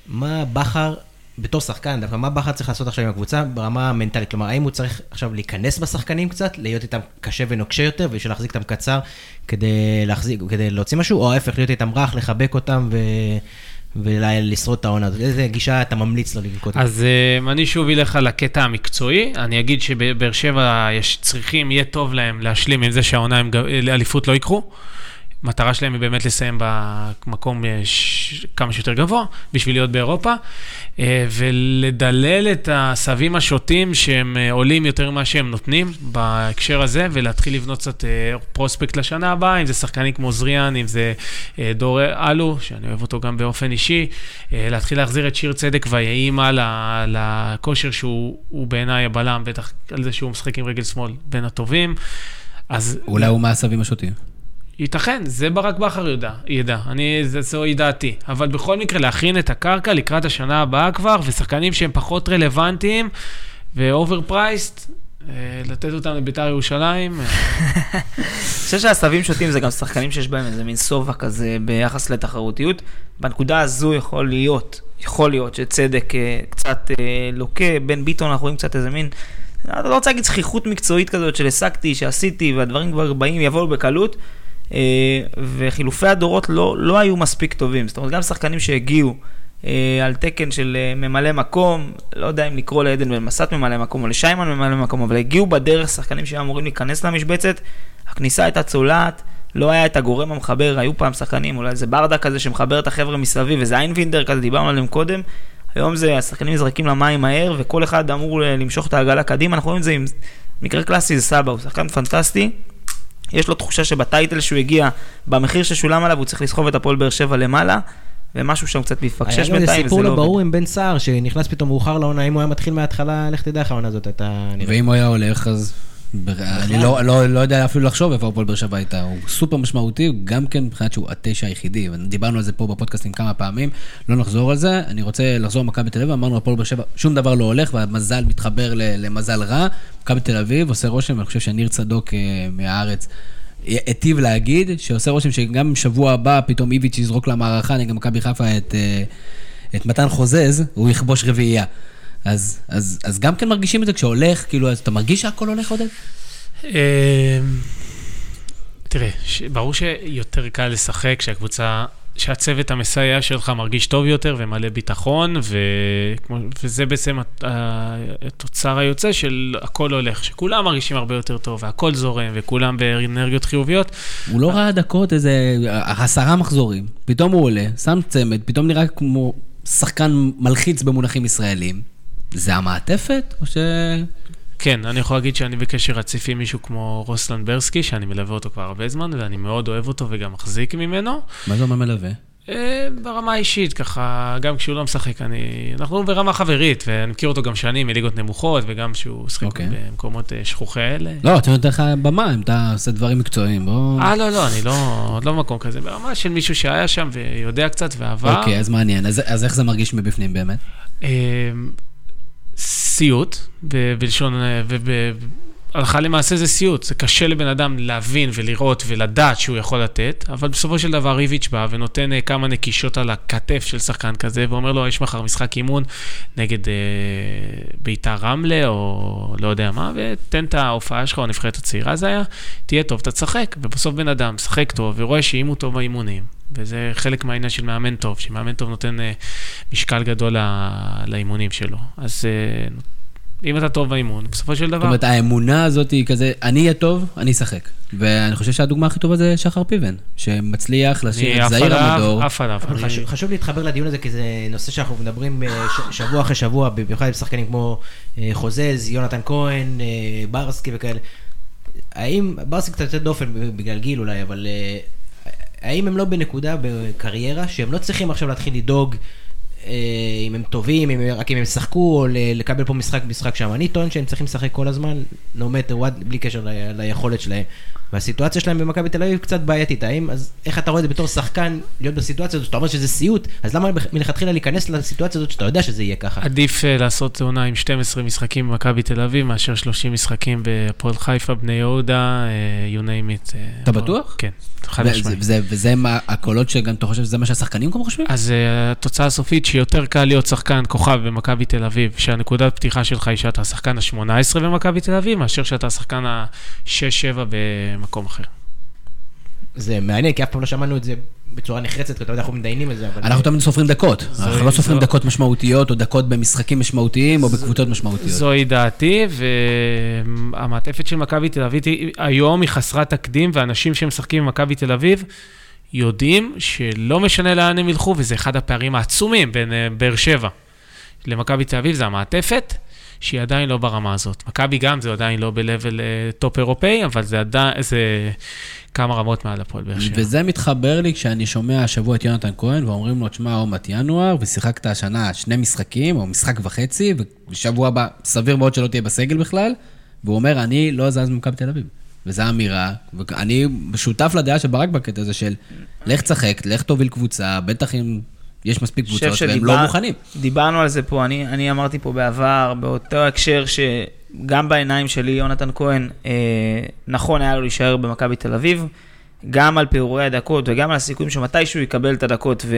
מה בכר, בתור שחקן, דווקא מה בכר צריך לעשות עכשיו עם הקבוצה ברמה המנטלית? כלומר, האם הוא צריך עכשיו להיכנס בשחקנים קצת, להיות איתם קשה ונוקשה יותר, בשביל להחזיק אותם קצר כדי להחזיק, כדי להוציא משהו, או ההפך, להיות איתם רך, לחבק אותם ו... ולשרוד את העונה הזאת? איזה גישה אתה ממליץ לו לנקוט? אז uh, אני שוב אלך לקטע המקצועי. אני אגיד שבאר שבע יש צריכים, יהיה טוב להם להשלים עם זה שהעונה אליפות לא יקחו. המטרה שלהם היא באמת לסיים במקום אה, ש... כמה שיותר גבוה, בשביל להיות באירופה, אה, ולדלל את הסבים השוטים שהם אה, עולים יותר ממה שהם נותנים בהקשר הזה, ולהתחיל לבנות קצת פרוספקט לשנה הבאה, אם זה שחקנים כמו זריאן, אם זה דור אלו, שאני אוהב אותו גם באופן אישי, להתחיל להחזיר את שיר צדק ויהימה לכושר שהוא בעיניי הבלם, בטח על זה שהוא משחק עם רגל שמאל בין הטובים. אז... אולי הוא מהסבים השוטים. ייתכן, זה ברק בכר ידע, ידע, אני, זה, זוהי דעתי. אבל בכל מקרה, להכין את הקרקע לקראת השנה הבאה כבר, ושחקנים שהם פחות רלוונטיים ואובר פרייסט, אה, לתת אותם לביתר ירושלים. אה. אני חושב שהעשבים שוטים זה גם שחקנים שיש בהם איזה מין שובע כזה ביחס לתחרותיות. בנקודה הזו יכול להיות, יכול להיות שצדק אה, קצת לוקה, בין ביטון אנחנו רואים קצת איזה מין... אני לא רוצה להגיד זכיחות מקצועית כזאת של השגתי, שעשיתי, והדברים כבר באים, יבואו בקלות. אה, וחילופי הדורות לא, לא היו מספיק טובים. זאת אומרת, גם שחקנים שהגיעו אה, על תקן של אה, ממלא מקום, לא יודע אם לקרוא לעדן בן מסת ממלא מקום או לשיימן ממלא מקום, אבל הגיעו בדרך שחקנים שהיו אמורים להיכנס למשבצת, הכניסה הייתה צולעת. לא היה את הגורם המחבר, היו פעם שחקנים, אולי איזה ברדה כזה שמחבר את החבר'ה מסביב, איזה איינבינדר כזה, דיברנו עליהם קודם. היום זה, השחקנים נזרקים למים מהר, וכל אחד אמור למשוך את העגלה קדימה. אנחנו רואים את זה עם מקרה קלאסי, זה סבא, הוא שחקן פנטסטי, יש לו תחושה שבטייטל שהוא הגיע, במחיר ששולם עליו, הוא צריך לסחוב את הפועל באר שבע למעלה. ומשהו שם קצת מפקשש בינתיים, וזה לא היה סיפור לא ברור עם בן סער, שנכנס פתאום מאוחר לעונה, אם הוא היה מתחיל מההתחלה, לך תדע איך העונה הזאת הייתה נראית. ואם הוא היה הולך, אז... אני לא, לא, לא יודע אפילו לחשוב איפה הפועל באר שבע הייתה, הוא סופר משמעותי, גם כן מבחינת שהוא התשע היחידי, דיברנו על זה פה בפודקאסטים כמה פעמים, לא נחזור על זה, אני רוצה לחזור למכבי תל אביב, אמרנו הפועל באר שבע, שום דבר לא הולך, והמזל מתחבר למזל רע, מכבי תל אביב עושה רושם, אני חושב שניר צדוק אה, מהארץ היטיב להגיד, שעושה רושם שגם שבוע הבא פתאום איביץ' יזרוק למערכה, נגד מכבי חיפה את, אה, את מתן חוזז, הוא יכבוש רביעייה. אז, אז, אז גם כן מרגישים את זה כשהולך, כאילו, אז אתה מרגיש שהכל הולך עודד? אה, תראה, ברור שיותר קל לשחק כשהקבוצה שהצוות המסייע שלך מרגיש טוב יותר ומלא ביטחון, ו... וזה בעצם התוצר היוצא של הכל הולך, שכולם מרגישים הרבה יותר טוב, והכל זורם, וכולם באנרגיות חיוביות. הוא לא ראה דקות, איזה עשרה מחזורים, פתאום הוא עולה, שם צמד, פתאום נראה כמו שחקן מלחיץ במונחים ישראלים. זה המעטפת, או ש... כן, אני יכול להגיד שאני בקשר רציף עם מישהו כמו רוסלן ברסקי, שאני מלווה אותו כבר הרבה זמן, ואני מאוד אוהב אותו וגם מחזיק ממנו. מה זה אומר מלווה? אה, ברמה האישית, ככה, גם כשהוא לא משחק, אני... אנחנו ברמה חברית, ואני מכיר אותו גם שנים מליגות נמוכות, וגם כשהוא משחק אוקיי. במקומות אה, שכוחי אלה. לא, אתה נותן לך במה, אם אתה עושה דברים מקצועיים, בוא... אה, לא, לא, אני לא, עוד לא במקום כזה, ברמה של מישהו שהיה שם ויודע קצת ועבר. אוקיי, אז מעניין. אז אז איך זה מרגיש מבפנים באמת? סיוט, בלשון, אה, ובהלכה למעשה זה סיוט. זה קשה לבן אדם להבין ולראות ולדעת שהוא יכול לתת, אבל בסופו של דבר ריביץ' בא ונותן אה, כמה נקישות על הכתף של שחקן כזה, ואומר לו, יש מחר משחק אימון נגד אה, ביתר רמלה, או לא יודע מה, ותן את ההופעה שלך, או הנבחרת הצעירה זה היה, תהיה טוב, תשחק. ובסוף בן אדם משחק טוב, ורואה שאם הוא טוב באימונים, וזה חלק מהעניין של מאמן טוב, שמאמן טוב נותן אה, משקל גדול לאימונים שלו. אז אה, אם אתה טוב באימון, בסופו של זאת דבר... אומרת, האמונה הזאת היא כזה, אני אהיה טוב, אני אשחק. ואני חושב שהדוגמה הכי טובה זה שחר פיבן, שמצליח להשאיר את עף זעיר עליו, המדור. עף עליו. אבל אני- חשוב- חשוב להתחבר לדיון הזה, כי זה נושא שאנחנו מדברים אה, שבוע אחרי שבוע, במיוחד עם שחקנים כמו חוזז, יונתן כהן, ברסקי וכאלה. האם, ברסקי קצת יותר דופן בגלל גיל אולי, אבל האם הם לא בנקודה בקריירה שהם לא צריכים עכשיו להתחיל לדאוג אם הם טובים, אם, רק אם הם ישחקו, או לקבל פה משחק משחק שם. אני טוען שהם צריכים לשחק כל הזמן, no matter what, בלי קשר ל- ליכולת שלהם. והסיטואציה שלהם במכבי תל אביב קצת בעייתית, האם, אז איך אתה רואה את זה בתור שחקן, להיות בסיטואציה הזאת, שאתה אומר שזה סיוט, אז למה מלכתחילה להיכנס לסיטואציה הזאת שאתה יודע שזה יהיה ככה? עדיף אה, לעשות עונה עם 12 משחקים במכבי תל אביב, מאשר 30 משחקים בהפועל חיפה, בני יהודה, אה, you name it. אה, אתה בוא- בטוח? כן, חד וזה- משמעית. וזה- וזה מה- הקולות שגם אתה חושב שזה מה שהשחקנים גם חושבים? אז uh, התוצאה הסופית שיותר קל להיות שחקן כוכב במכבי תל אביב, שהנקודת פתיחה שלך היא שאתה השחקן ה-18 במכבי תל אביב, מאשר שאתה השחקן ה-6-7 במקום אחר. זה מעניין, כי אף פעם לא שמענו את זה בצורה נחרצת, כי אתה יודע, אנחנו מתדיינים על זה, אבל... אנחנו תמיד סופרים דקות. זו- אנחנו לא סופרים זו- דקות משמעותיות, או דקות במשחקים משמעותיים, או בקבוצות משמעותיות. זוהי דעתי, והמעטפת של מכבי תל אביב היום היא חסרת תקדים, ואנשים שמשחקים במכבי תל אביב יודעים שלא משנה לאן הם ילכו, וזה אחד הפערים העצומים בין אה, באר שבע למכבי תל אביב, זה המעטפת. שהיא עדיין לא ברמה הזאת. מכבי גם, זה עדיין לא ב level אה, טופ אירופאי, אבל זה עדיין, זה כמה רמות מעל הפועל באר שבע. וזה מתחבר לי כשאני שומע השבוע את יונתן כהן, ואומרים לו, תשמע, עוד מעט ינואר, ושיחקת השנה שני משחקים, או משחק וחצי, ובשבוע הבא סביר מאוד שלא תהיה בסגל בכלל, והוא אומר, אני לא זז ממכבי תל אביב. וזו אמירה, ואני שותף לדעה של ברק בקטע הזה של, לך תשחק, לך תוביל קבוצה, בטח אם יש מספיק קבוצות, והם שדיבר- לא מוכנים. דיברנו על זה פה, אני, אני אמרתי פה בעבר, באותו הקשר שגם בעיניים שלי, יונתן כהן, אה, נכון היה לו להישאר במכבי תל אביב, גם על פירורי הדקות וגם על הסיכויים שמתישהו יקבל את הדקות ו,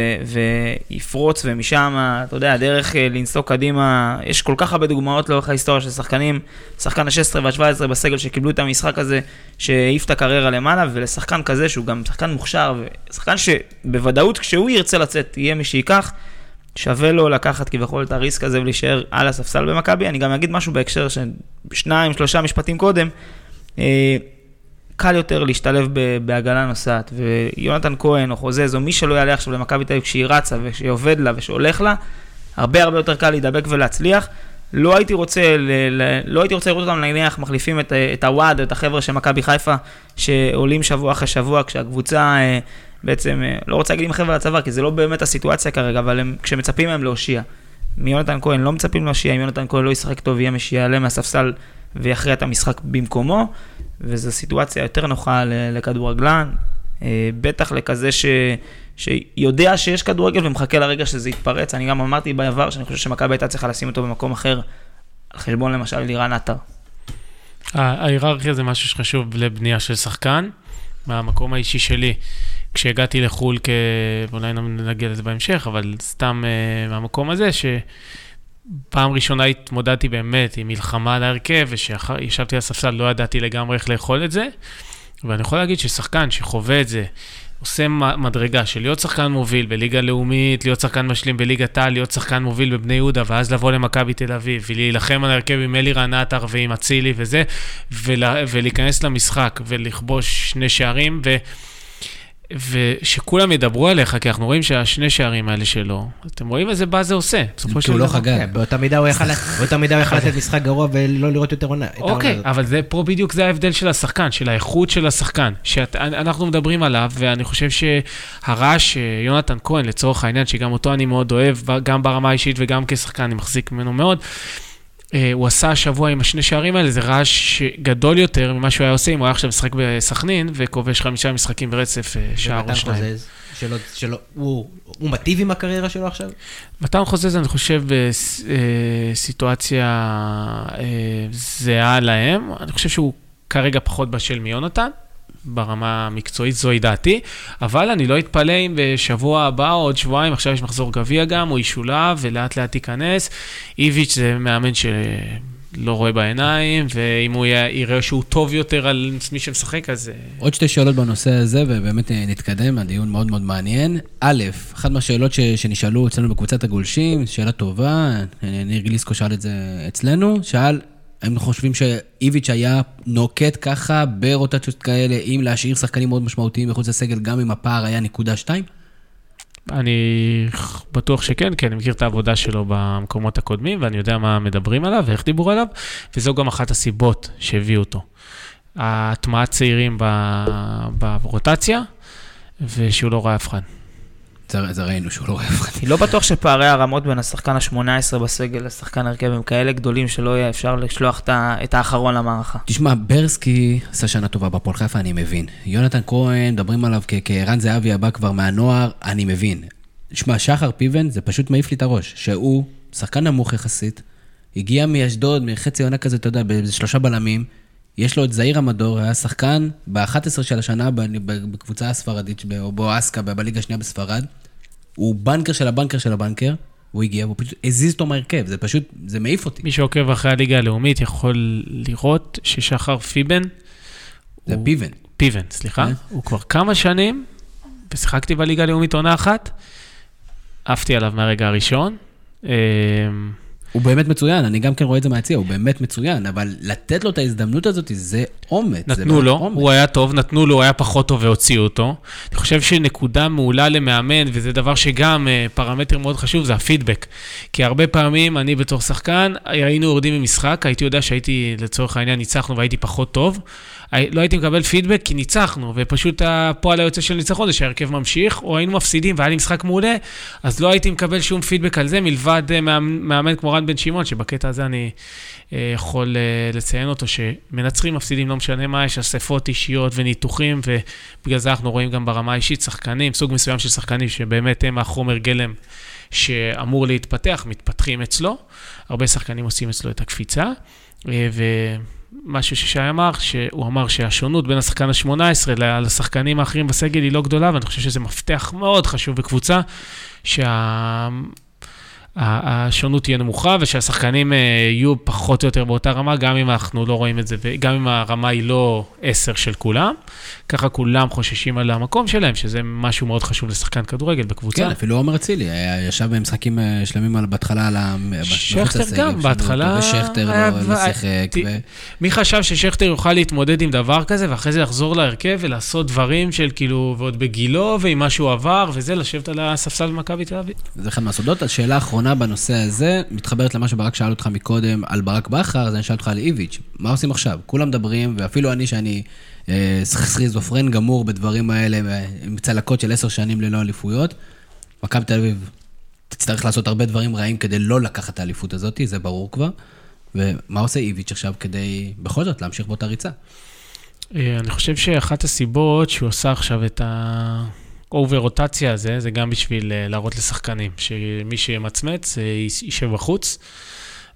ויפרוץ, ומשם, אתה יודע, הדרך אה, לנסוק קדימה, יש כל כך הרבה דוגמאות לאורך ההיסטוריה של שחקנים, שחקן ה-16 וה-17 בסגל שקיבלו את המשחק הזה, שהעיף את הקריירה למעלה, ולשחקן כזה, שהוא גם שחקן מוכשר, ושחקן שבוודאות כשהוא ירצה לצאת, יהיה מי שייקח. שווה לו לקחת כביכול את הריסק הזה ולהישאר על הספסל במכבי. אני גם אגיד משהו בהקשר של שניים, שלושה משפטים קודם. קל יותר להשתלב ב- בעגלה נוסעת, ויונתן כהן או חוזז או מי שלא יעלה עכשיו למכבי תל אביב כשהיא רצה ושעובד לה ושהולך לה, הרבה הרבה יותר קל להידבק ולהצליח. לא הייתי רוצה, ל- ל- לא הייתי רוצה לראות אותם נניח מחליפים את, את הוואד, את החבר'ה של מכבי חיפה, שעולים שבוע אחרי שבוע, כשהקבוצה אה, בעצם, אה, לא רוצה להגיד עם חבר'ה לצבא, כי זה לא באמת הסיטואציה כרגע, אבל הם, כשמצפים מהם להושיע. מיונתן כהן לא מצפים להושיע, אם יונתן כהן לא ישחק טוב, יהיה מי שיעלה מהספסל ויכריע את המשחק במקומו, וזו סיטואציה יותר נוחה לכדורגלן, אה, בטח לכזה ש... שיודע שיש כדורגל ומחכה לרגע שזה יתפרץ. אני גם אמרתי בעבר שאני חושב שמכבי הייתה צריכה לשים אותו במקום אחר, על חשבון למשל לירן עטר. ההיררכיה זה משהו שחשוב לבנייה של שחקן. מהמקום האישי שלי, כשהגעתי לחו"ל, כ... אולי נגיע לזה בהמשך, אבל סתם uh, מהמקום הזה, שפעם ראשונה התמודדתי באמת עם מלחמה על ההרכב, וכשישבתי על הספסל לא ידעתי לגמרי איך לאכול את זה. ואני יכול להגיד ששחקן שחווה את זה, עושה מדרגה של להיות שחקן מוביל בליגה לאומית, להיות שחקן משלים בליגת העל, להיות שחקן מוביל בבני יהודה, ואז לבוא למכבי תל אביב, ולהילחם על ההרכב עם אלירן עטר ועם אצילי וזה, ולה, ולהיכנס למשחק ולכבוש שני שערים, ושכולם ידברו עליך, כי אנחנו רואים שהשני שערים האלה שלו, אתם רואים איזה באז זה עושה, בסופו כי של הוא לא דבר. חגג. כן, באותה מידה הוא יכל לתת משחק גרוע ולא לראות יותר עונה. אוקיי. אבל זה פה בדיוק זה ההבדל של השחקן, של האיכות של השחקן, שאנחנו מדברים עליו, ואני חושב שהרעש שיונתן כהן, לצורך העניין, שגם אותו אני מאוד אוהב, גם ברמה האישית וגם כשחקן, אני מחזיק ממנו מאוד, אה, הוא עשה השבוע עם השני שערים האלה, זה רעש גדול יותר ממה שהוא היה עושה אם הוא היה עכשיו משחק בסכנין, וכובש חמישה משחקים ברצף, אה, שער או שניים. חוזז, שלא- שלא- הוא הוא מטיב עם הקריירה שלו עכשיו? מתן חוזז, אני חושב, בסיטואציה אה, זהה להם. אני חושב שהוא כרגע פחות בשל מיונתן, ברמה המקצועית, זוהי דעתי. אבל אני לא אתפלא אם בשבוע הבא או עוד שבועיים, עכשיו יש מחזור גביע גם, הוא ישולב ולאט לאט ייכנס. איביץ' זה מאמן שלא רואה בעיניים, ואם הוא יראה שהוא טוב יותר על מי שמשחק, אז... אה, עוד שתי שאלות בנושא הזה, ובאמת אה, נתקדם, הדיון מאוד מאוד מעניין. א', אחת מהשאלות ש, שנשאלו אצלנו בקבוצת הגולשים, שאלה טובה, אה, ניר גליסקו שאל את זה אצלנו, שאל, האם אנחנו חושבים שאיביץ' היה נוקט ככה ברוטציות כאלה, אם להשאיר שחקנים מאוד משמעותיים מחוץ לסגל, גם אם הפער היה נקודה שתיים? אני בטוח שכן, כי אני מכיר את העבודה שלו במקומות הקודמים, ואני יודע מה מדברים עליו ואיך דיברו עליו, וזו גם אחת הסיבות שהביאו אותו. הטמעת צעירים ברוטציה, ושהוא לא רואה אף אחד. זה, זה ראינו שהוא לא רואה אחד. אני לא בטוח שפערי הרמות בין השחקן ה-18 בסגל לשחקן הרכב הם כאלה גדולים שלא יהיה אפשר לשלוח את האחרון למערכה. תשמע, ברסקי עשה שנה טובה בפועל חיפה, אני מבין. יונתן כהן, מדברים עליו כערן זהבי הבא כבר מהנוער, אני מבין. תשמע, שחר פיבן, זה פשוט מעיף לי את הראש. שהוא שחקן נמוך יחסית, הגיע מאשדוד, מחצי עונה כזה, אתה יודע, באיזה שלושה בלמים. יש לו את זעיר המדור, היה שחקן ב-11 של השנה בקבוצה הספרדית, או בואסקה, ב- בליגה השנייה בספרד. הוא בנקר של הבנקר של הבנקר, הוא הגיע, והוא פשוט הזיז אותו מהרכב, זה פשוט, זה מעיף אותי. מי שעוקב אחרי הליגה הלאומית יכול לראות ששחר פיבן, זה הוא- פיבן. פיבן, סליחה, כן. הוא כבר כמה שנים, ושיחקתי בליגה הלאומית עונה אחת, עפתי עליו מהרגע הראשון. הוא באמת מצוין, אני גם כן רואה את זה מהיציע, הוא באמת מצוין, אבל לתת לו את ההזדמנות הזאת, זה אומץ. זה נתנו באמת לו, אומץ. הוא היה טוב, נתנו לו, הוא היה פחות טוב והוציאו אותו. אני חושב שנקודה מעולה למאמן, וזה דבר שגם אה, פרמטר מאוד חשוב, זה הפידבק. כי הרבה פעמים, אני בתור שחקן, היינו יורדים ממשחק, הייתי יודע שהייתי, לצורך העניין, ניצחנו והייתי פחות טוב. לא הייתי מקבל פידבק כי ניצחנו, ופשוט הפועל היוצא של ניצחון זה שההרכב ממשיך, או היינו מפסידים והיה לי משחק מעולה, אז לא הייתי מקבל שום פידבק על זה, מלבד אה, מאמן כמו רן בן שמעון, שבקטע הזה אני אה, יכול אה, לציין אותו, שמנצחים, מפסידים, לא משנה מה, יש אספות אישיות וניתוחים, ובגלל זה אנחנו רואים גם ברמה האישית שחקנים, סוג מסוים של שחקנים שבאמת הם החומר גלם שאמור להתפתח, מתפתחים אצלו. הרבה שחקנים עושים אצלו את הקפיצה. אה, ומשהו ששי אמר, שהוא אמר שהשונות בין השחקן ה-18 לשחקנים האחרים בסגל היא לא גדולה, ואני חושב שזה מפתח מאוד חשוב בקבוצה, שה... השונות תהיה נמוכה ושהשחקנים אה, יהיו פחות או יותר באותה רמה, גם אם אנחנו לא רואים את זה, וגם אם הרמה היא לא 10 של כולם, ככה כולם חוששים על המקום שלהם, שזה משהו מאוד חשוב לשחקן כדורגל בקבוצה. כן, אפילו עומר אצילי, היה- ישב במשחקים אה, שלמים על- בהתחלה על ה... שכטר גם, בהתחלה ושכטר לא לא שיחק. ת- ו- מי חשב ששכטר יוכל להתמודד עם דבר כזה, ואחרי זה לחזור להרכב ולעשות דברים של כאילו, ועוד בגילו, ועם מה שהוא עבר, וזה, לשבת על הספסל במכבי תל אביב. זה אחד מהסודות. השאלה האחרונה בנושא הזה, מתחברת למה שברק שאל אותך מקודם על ברק בכר, אז אני אשאל אותך על איביץ'. מה עושים עכשיו? כולם מדברים, ואפילו אני, שאני אה, סכיזופרן גמור בדברים האלה, אה, עם צלקות של עשר שנים ללא אליפויות, מכבי תל אביב תצטרך לעשות הרבה דברים רעים כדי לא לקחת את האליפות הזאת, זה ברור כבר. ומה עושה איביץ' עכשיו כדי בכל זאת להמשיך באותה ריצה? אה, אני חושב שאחת הסיבות שהוא עשה עכשיו את ה over רוטציה הזה, זה גם בשביל אה, להראות לשחקנים, שמי שימצמץ אה, יישב בחוץ.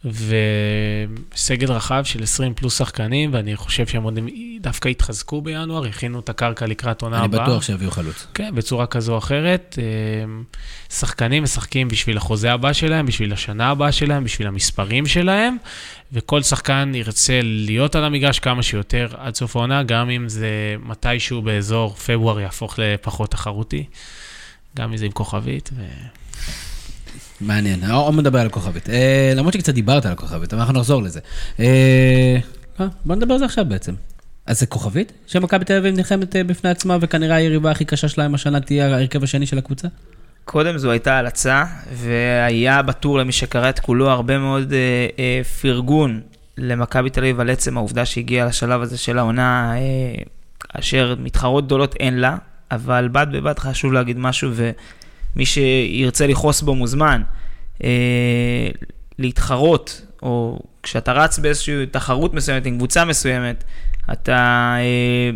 וסגל רחב של 20 פלוס שחקנים, ואני חושב שהם עוד דווקא יתחזקו בינואר, הכינו את הקרקע לקראת עונה הבאה. אני בטוח שיביאו חלוץ. כן, בצורה כזו או אחרת. אה, שחקנים משחקים בשביל החוזה הבא שלהם, בשביל השנה הבאה שלהם, בשביל המספרים שלהם, וכל שחקן ירצה להיות על המגרש כמה שיותר עד סוף העונה, גם אם זה מתישהו באזור פברואר יהפוך לפחות תחרותי, גם אם זה עם כוכבית. ו... מעניין, עוד מדבר על הכוכבית. אה, למרות שקצת דיברת על הכוכבית, אבל אנחנו נחזור לזה. אה, אה, בוא נדבר על זה עכשיו בעצם. אז זה כוכבית? שמכבי תל אביב נלחמת אה, בפני עצמה, וכנראה היריבה הכי קשה שלהם השנה תהיה ההרכב השני של הקבוצה? קודם זו הייתה הלצה, והיה בטור למי שקרא את כולו הרבה מאוד אה, אה, פרגון למכבי תל אביב על עצם העובדה שהגיעה לשלב הזה של העונה, אה, אשר מתחרות גדולות אין לה, אבל בד בבד חשוב להגיד משהו, ומי שירצה לכעוס בו מוזמן, אה, להתחרות, או כשאתה רץ באיזושהי תחרות מסוימת עם קבוצה מסוימת, אתה אה,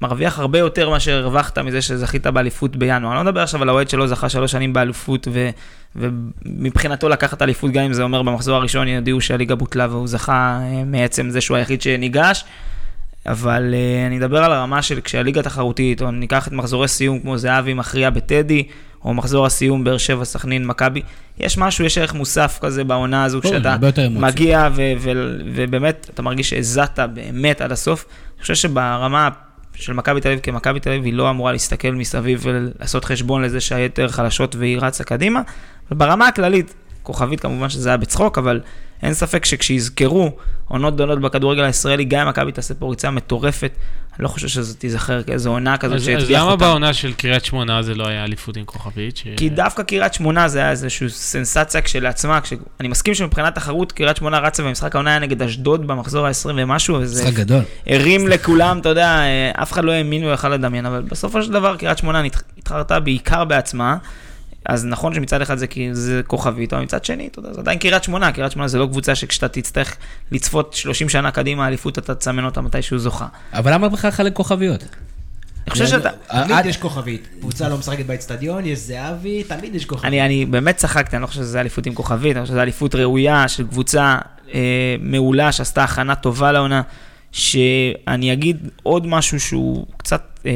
מרוויח הרבה יותר מאשר הרווחת מזה שזכית באליפות בינואר. אני לא מדבר עכשיו על האוהד שלא זכה שלוש שנים באליפות, ו, ומבחינתו לקחת אליפות, גם אם זה אומר במחזור הראשון יודיעו שהליגה בוטלה והוא זכה אה, מעצם זה שהוא היחיד שניגש. אבל uh, אני אדבר על הרמה של כשהליגה תחרותית, או ניקח את מחזורי סיום כמו זהבי מכריע בטדי, או מחזור הסיום באר שבע, סכנין, מכבי, יש משהו, יש ערך מוסף כזה בעונה הזו, כשאתה מגיע ו- ו- ובאמת, אתה מרגיש שהזעת באמת עד הסוף. אני חושב שברמה של מכבי תל אביב כמכבי תל אביב, היא לא אמורה להסתכל מסביב ולעשות חשבון לזה שהיתר חלשות והיא רצה קדימה. אבל ברמה הכללית, כוכבית כמובן שזה היה בצחוק, אבל אין ספק שכשיזכרו עונות גדולות בכדורגל הישראלי, גם אם מכבי תעשה פה ריצה מטורפת, אני לא חושב שזה תיזכר כאיזו עונה כזאת שהצליח אותה. אז למה בעונה של קריית שמונה זה לא היה אליפות עם כוכבית? ש... כי דווקא קריית שמונה זה היה איזושהי סנסציה כשלעצמה. כש... אני מסכים שמבחינת תחרות, קריית שמונה רצה במשחק העונה היה נגד אשדוד במחזור ה-20 ומשהו. משחק גדול. הרים לכולם, אתה יודע, אף אחד לא האמין הוא יכל לדמיין, אבל בסופו של דבר קריית שמונה התחרתה בעיקר בעצמה. אז נכון שמצד אחד זה, זה כוכבית, אבל מצד שני, אתה יודע, זה עדיין קריית שמונה, קריית שמונה זה לא קבוצה שכשאתה תצטרך לצפות 30 שנה קדימה אליפות, אתה תסמן אותה מתישהו זוכה. אבל למה בכלל לחלק כוכביות? אני חושב שאתה... תמיד יש כוכבית. קבוצה לא משחקת באצטדיון, יש זהבי, תמיד יש כוכבית. אני, אני באמת צחקתי, אני לא חושב שזה אליפות עם כוכבית, אני חושב שזה אליפות ראויה של קבוצה אה, מעולה, שעשתה הכנה טובה לעונה. שאני אגיד עוד משהו שהוא קצת אה,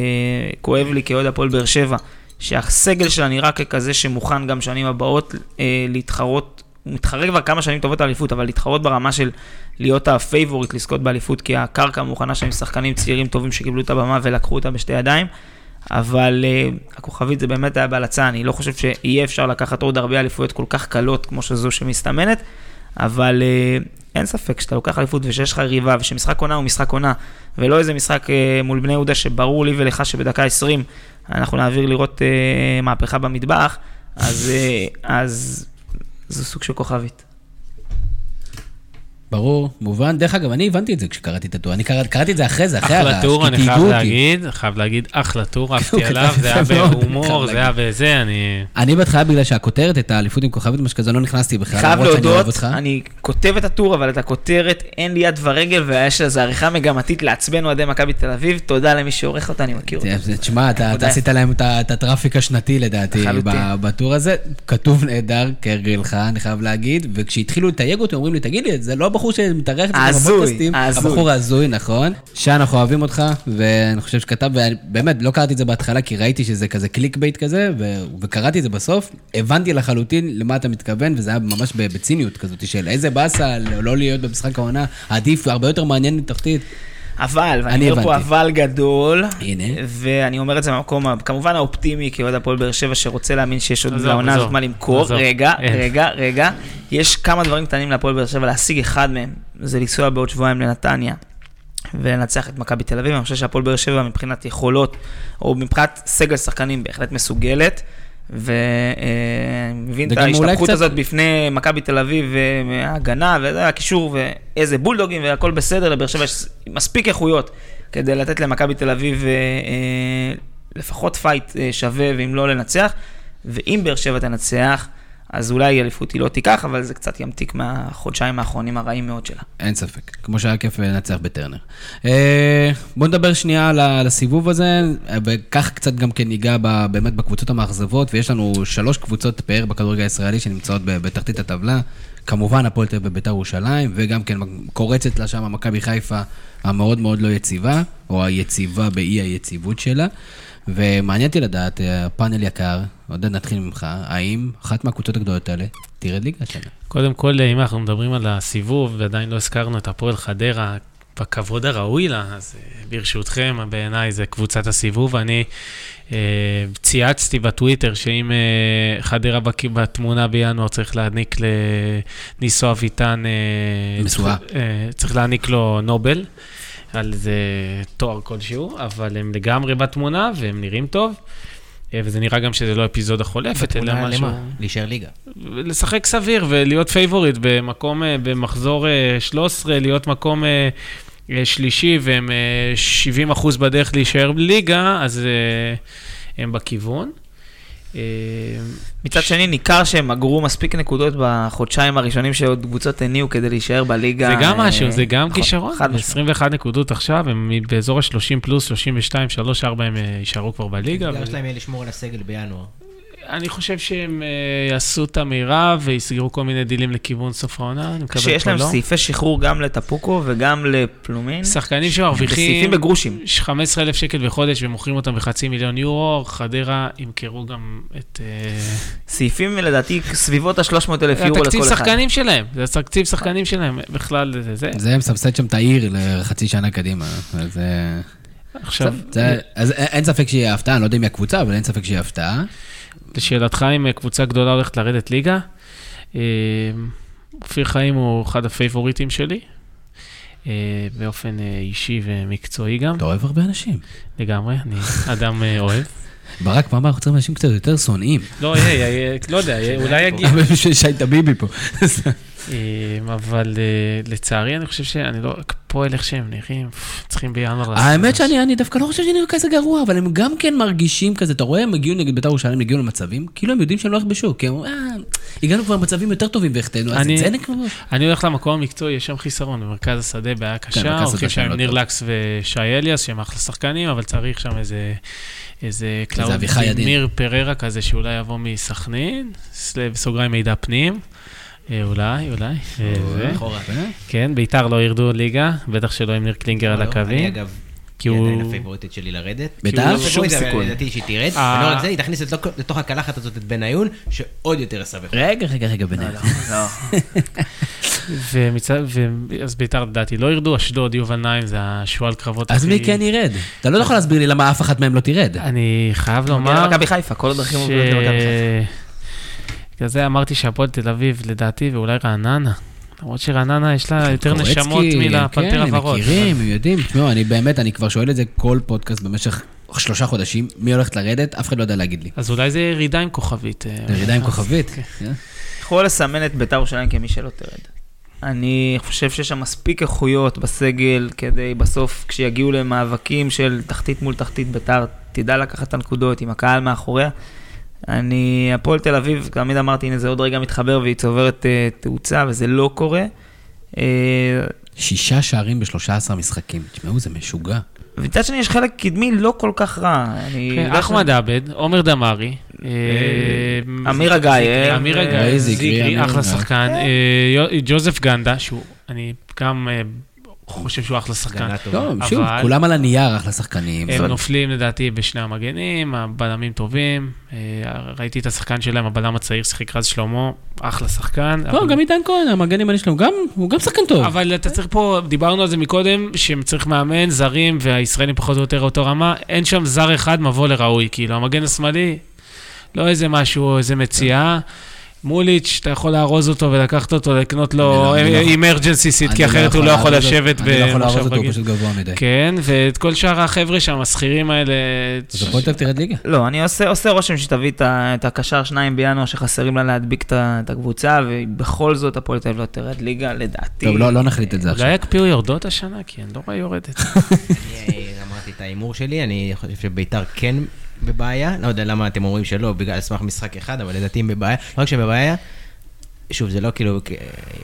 כואב לי כאוהד הפועל באר שבע. שהסגל שלה נראה ככזה שמוכן גם שנים הבאות אה, להתחרות, הוא מתחרה כבר כמה שנים טובות האליפות, אבל להתחרות ברמה של להיות הפייבוריט לזכות באליפות, כי הקרקע מוכנה שם עם שחקנים צעירים טובים שקיבלו את הבמה ולקחו אותה בשתי ידיים. אבל אה, הכוכבית זה באמת היה בהלצה, אני לא חושב שיהיה אפשר לקחת עוד הרבה אליפויות כל כך קלות כמו שזו שמסתמנת, אבל uh, אין ספק שאתה לוקח אליפות ושיש לך יריבה ושמשחק עונה הוא משחק עונה, ולא איזה משחק uh, מול בני יהודה שברור לי ולך שבדקה 20 אנחנו נעביר לראות uh, מהפכה במטבח, אז, אז זה סוג של כוכבית. ברור, מובן. דרך אגב, אני הבנתי את זה כשקראתי את הטור. אני קרא, קראתי את זה אחרי זה, אחרי הרעש, אחלה טור, אני חייב להגיד, חייב להגיד, אחלה טור, עפתי עליו, זה היה בהומור, זה היה בזה, אני... אני בהתחלה, בגלל שהכותרת, את האליפות עם כוכבית, משהו כזה, לא נכנסתי בכלל, חייב להודות, אני כותב את הטור, אבל את הכותרת, אין לי יד ורגל, ויש איזו עריכה מגמתית לעצבן אוהדי מכבי תל אביב, תודה למי שעורך אותה, אני מכיר אותה. תשמע, אתה עשית להם את ה traffic השנתי, לדעתי, בטור הזה. כתוב נהדר, כהרגלך, אני חייב להגיד, וכשהתחילו לתייג אותי, אומרים לי, תגיד לי, זה לא הבחור שמתארח אצלנו בפודקאסטים, הבחור ההזוי, נכון. שי, אנחנו אוהבים אותך, ואני חושב שכתב, ובאמת, לא קראתי את זה בהתחלה, כי ראיתי שזה כזה clickbait כזה, וקראתי את זה בסוף, הבנתי לחלוטין למה אתה מתכוון, וזה היה ממש בציניות כזאת של איזה באסה לא להיות במשחק העונה, עדיף, הרבה יותר מעניין מתחתית. אבל, ואני אומר פה אבל גדול, הנה. ואני אומר את זה במקום, כמובן האופטימי, כאוהד הפועל באר שבע, שרוצה להאמין שיש עוד לעונה הזאת מה למכור. רגע, רגע, רגע, יש כמה דברים קטנים להפועל באר שבע, להשיג אחד מהם, זה לנסוע בעוד שבועיים לנתניה. ולנצח את מכבי תל אביב, אני חושב שהפועל באר שבע מבחינת יכולות, או מבחינת סגל שחקנים בהחלט מסוגלת. ומבין את ההשתפכות קצת... הזאת בפני מכבי תל אביב וההגנה, וזה הקישור, ואיזה בולדוגים, והכל בסדר, לבאר שבע יש מספיק איכויות כדי לתת למכבי תל אביב אה, אה, לפחות fight אה, שווה, ואם לא לנצח. ואם באר שבע תנצח, אז אולי אליפות היא לא תיקח, אבל זה קצת ימתיק מהחודשיים האחרונים הרעים מאוד שלה. אין ספק, כמו שהיה כיף לנצח בטרנר. אה, בואו נדבר שנייה על הסיבוב הזה, וכך קצת גם כן ניגע באמת בקבוצות המאכזבות, ויש לנו שלוש קבוצות פאר בכדורגל הישראלי שנמצאות בתחתית הטבלה. כמובן הפועל תל אביב ובית"ר ירושלים, וגם כן קורצת לה שם מכבי חיפה המאוד מאוד לא יציבה, או היציבה באי היציבות שלה. ומעניין אותי לדעת, אה, פאנל יקר, עודד נתחיל ממך, האם אחת מהקבוצות הגדולות האלה תרד ליגה השנה? קודם כל, אם אנחנו מדברים על הסיבוב, ועדיין לא הזכרנו את הפועל חדרה בכבוד הראוי לה, אז אה, ברשותכם, בעיניי זה קבוצת הסיבוב. אני אה, צייצתי בטוויטר שאם אה, חדרה בתמונה בינואר צריך להעניק לניסו אביטן... משואה. צריך להעניק לו נובל. על איזה תואר כלשהו, אבל הם לגמרי בתמונה והם נראים טוב. אה, וזה נראה גם שזה לא אפיזודה חולפת, אלא בתמונה משהו... למה? להישאר ליגה. לשחק סביר ולהיות פייבוריט במקום, אה, במחזור אה, 13, להיות מקום אה, אה, שלישי והם אה, 70 אחוז בדרך להישאר בליגה, אז אה, הם בכיוון. אה, מצד שני, ניכר שהם אגרו מספיק נקודות בחודשיים הראשונים שעוד קבוצות הניעו כדי להישאר בליגה. זה גם אה, משהו, זה גם נכון, כישרון. חד משמעית. 21 נקודות עכשיו, הם באזור ה-30 פלוס, 32, 3, 4 הם אה, יישארו כבר בליגה. האתגר אבל- שלהם יהיה לשמור על הסגל בינואר. אני חושב שהם אה, יעשו את המירב ויסגרו כל מיני דילים לכיוון סוף העונה, אני מקווה שיש להם לא. סעיפי שחרור גם לטפוקו וגם לפלומין. שחקנים שמרוויחים בסעיפים בגרושים. 15,000 שקל בחודש ומוכרים אותם בחצי מיליון יורו, חדרה ימכרו גם את... אה, סעיפים לדעתי סביבות ה-300 אלף יורו לכל אחד. התקציב שחקנים שלהם, זה התקציב שחקנים שלהם, בכלל זה זה. זה מסבסד שם את העיר לחצי שנה קדימה. אז, אה, עכשיו, זה, אז אין אין ספק שיהיה הפתעה, אני לא יודע אם היא הקבוצה, אבל אין ספק שיהיה הפתעה. לשאלתך אם קבוצה גדולה הולכת לרדת ליגה, אה, אופיר חיים הוא אחד הפייבוריטים שלי, אה, באופן אה, אישי ומקצועי גם, אתה אוהב הרבה אנשים. לגמרי, אני אדם אוהב. ברק, פעם אנחנו צריכים אנשים קצת יותר שונאים. לא, לא יודע, אולי יגיע. שי טביבי פה. אה, אבל אה, לצערי, אני חושב שאני לא, פועל איך שהם נראים, צריכים בינואר האמת. שאני אני דווקא לא חושב שנראה כזה גרוע, אבל הם גם כן מרגישים כזה, אתה רואה, הם הגיעו נגד בית"ר ירושלים, הגיעו למצבים, כאילו הם יודעים שהם לא יכבשו, כי הם אומרים, אה, הגענו כבר למצבים יותר טובים והחטאנו, אז זה נקרא... אני הולך למקום המקצועי, יש שם חיסרון, במרכז השדה בעיה כן, קשה, מרכז הולכים שם עם לא ניר. לקס ושי אליאס, שהם אחלה שחקנים, אבל צריך שם איזה... איזה קלאוד. ניר פררה כזה שאולי יבוא מסכנין, סלב סוגריים מידע פנים, אולי, אולי, אה. לכאורה. כן, ביתר לא ירדו ליגה, בטח שלא עם ניר קלינגר על לא, אני הקווים, אגב, כי היא הוא... עדיין הפייבוריטית שלי לרדת. בית"ר? לא שום סיכוי. לדעתי שהיא תרד, אה. ולא רק זה, היא תכניס לתוך- הקלחת הזאת את בניון, שעוד יותר יסבך. רגע, רגע, רגע, ביניהם. לא. ומצד, ו... אז ביתר לדעתי לא ירדו, אשדוד, יובל נעים, זה השועל קרבות אז מי כן ירד? אתה לא יכול להסביר לי למה אף אחת מהם לא תרד. אני חייב מגיע לומר... למכבי חיפה, כל הדרכים. עוברות למכבי חיפה. בגלל זה אמרתי שהפועל תל אביב, לדעתי, ואולי רעננה. למרות שרעננה יש לה יותר נשמות מלפנתר כן, הם הוורוד. מכירים, הם יודעים. תשמעו, אני באמת, אני כבר שואל את זה כל פודקאסט במשך שלושה חודשים, מי הולכת לרדת? אף אחד לא יודע להגיד לי. אז אולי זה ירידה עם כוכבית. אה, ירידה עם כוכבית. כן. כן. יכול לסמן את בית"ר ירושלים כמי שלא תרד. אני חושב שיש שם מספיק איכויות בסגל כדי בסוף, כשיגיעו למאבקים של תחתית מול תחתית, בית"ר תדע לקחת את הנקודות עם הקהל מאחוריה. אני, הפועל תל אביב, תמיד אמרתי, הנה זה עוד רגע מתחבר והיא צוברת uh, תאוצה, וזה לא קורה. Uh, שישה שערים ב-13 משחקים. תשמעו, זה משוגע. ומצד שני יש חלק קדמי לא כל כך רע. אני כן, אחמד עבד, עומר דמארי. אה, אמיר אגייב. אמיר זיקרי, אמיר, אחלה. שחקן. ג'וזף גנדה, שהוא, אני גם חושב שהוא אחלה שחקן. טובה. לא, שוב, כולם על הנייר, אחלה שחקנים. הם נופלים לדעתי בשני המגנים, הבלמים טובים. אה, ראיתי את השחקן שלהם, הבלם הצעיר, שיחק רז שלמה, אחלה שחקן. לא, גם עידן כהן, המגן הימני שלנו, גם, הוא גם שחקן טוב. אבל אתה צריך פה, דיברנו על זה מקודם, שצריך מאמן, זרים, והישראלים פחות או יותר אותו רמה, אין שם זר אחד מבוא לראוי, כאילו, המגן השמאלי, לא איזה משהו, איזה מציאה. מוליץ', אתה יכול לארוז אותו ולקחת אותו, לקנות לו לא- אני לא- סיט, אני כי אחרת הוא לא יכול לארוז אותו- לשבת אני לא יכול לארוז במושב אותו, הוא רגיל. פשוט גבוה מדי. כן, ואת כל שאר החבר'ה שם, השכירים האלה... אז הפועל תל תרד ליגה. לא, אני עושה, רושם שתביא את, הקשר שניים בינואר שחסרים לה להדביק את, הקבוצה, ובכל זאת הפועל תל אביב לא תרד ליגה, לדעתי. טוב, לא לא נחליט את זה עכשיו. אולי יקפיאו יורדות השנה, כי אני לא רואה יורדת. אני אמרתי את ההימור שלי, אני חושב שביתר כן בבעיה, לא יודע למה אתם אומרים שלא, בגלל סמך משחק אחד, אבל לדעתי הם בבעיה, לא רק שהם בבעיה, שוב, זה לא כאילו,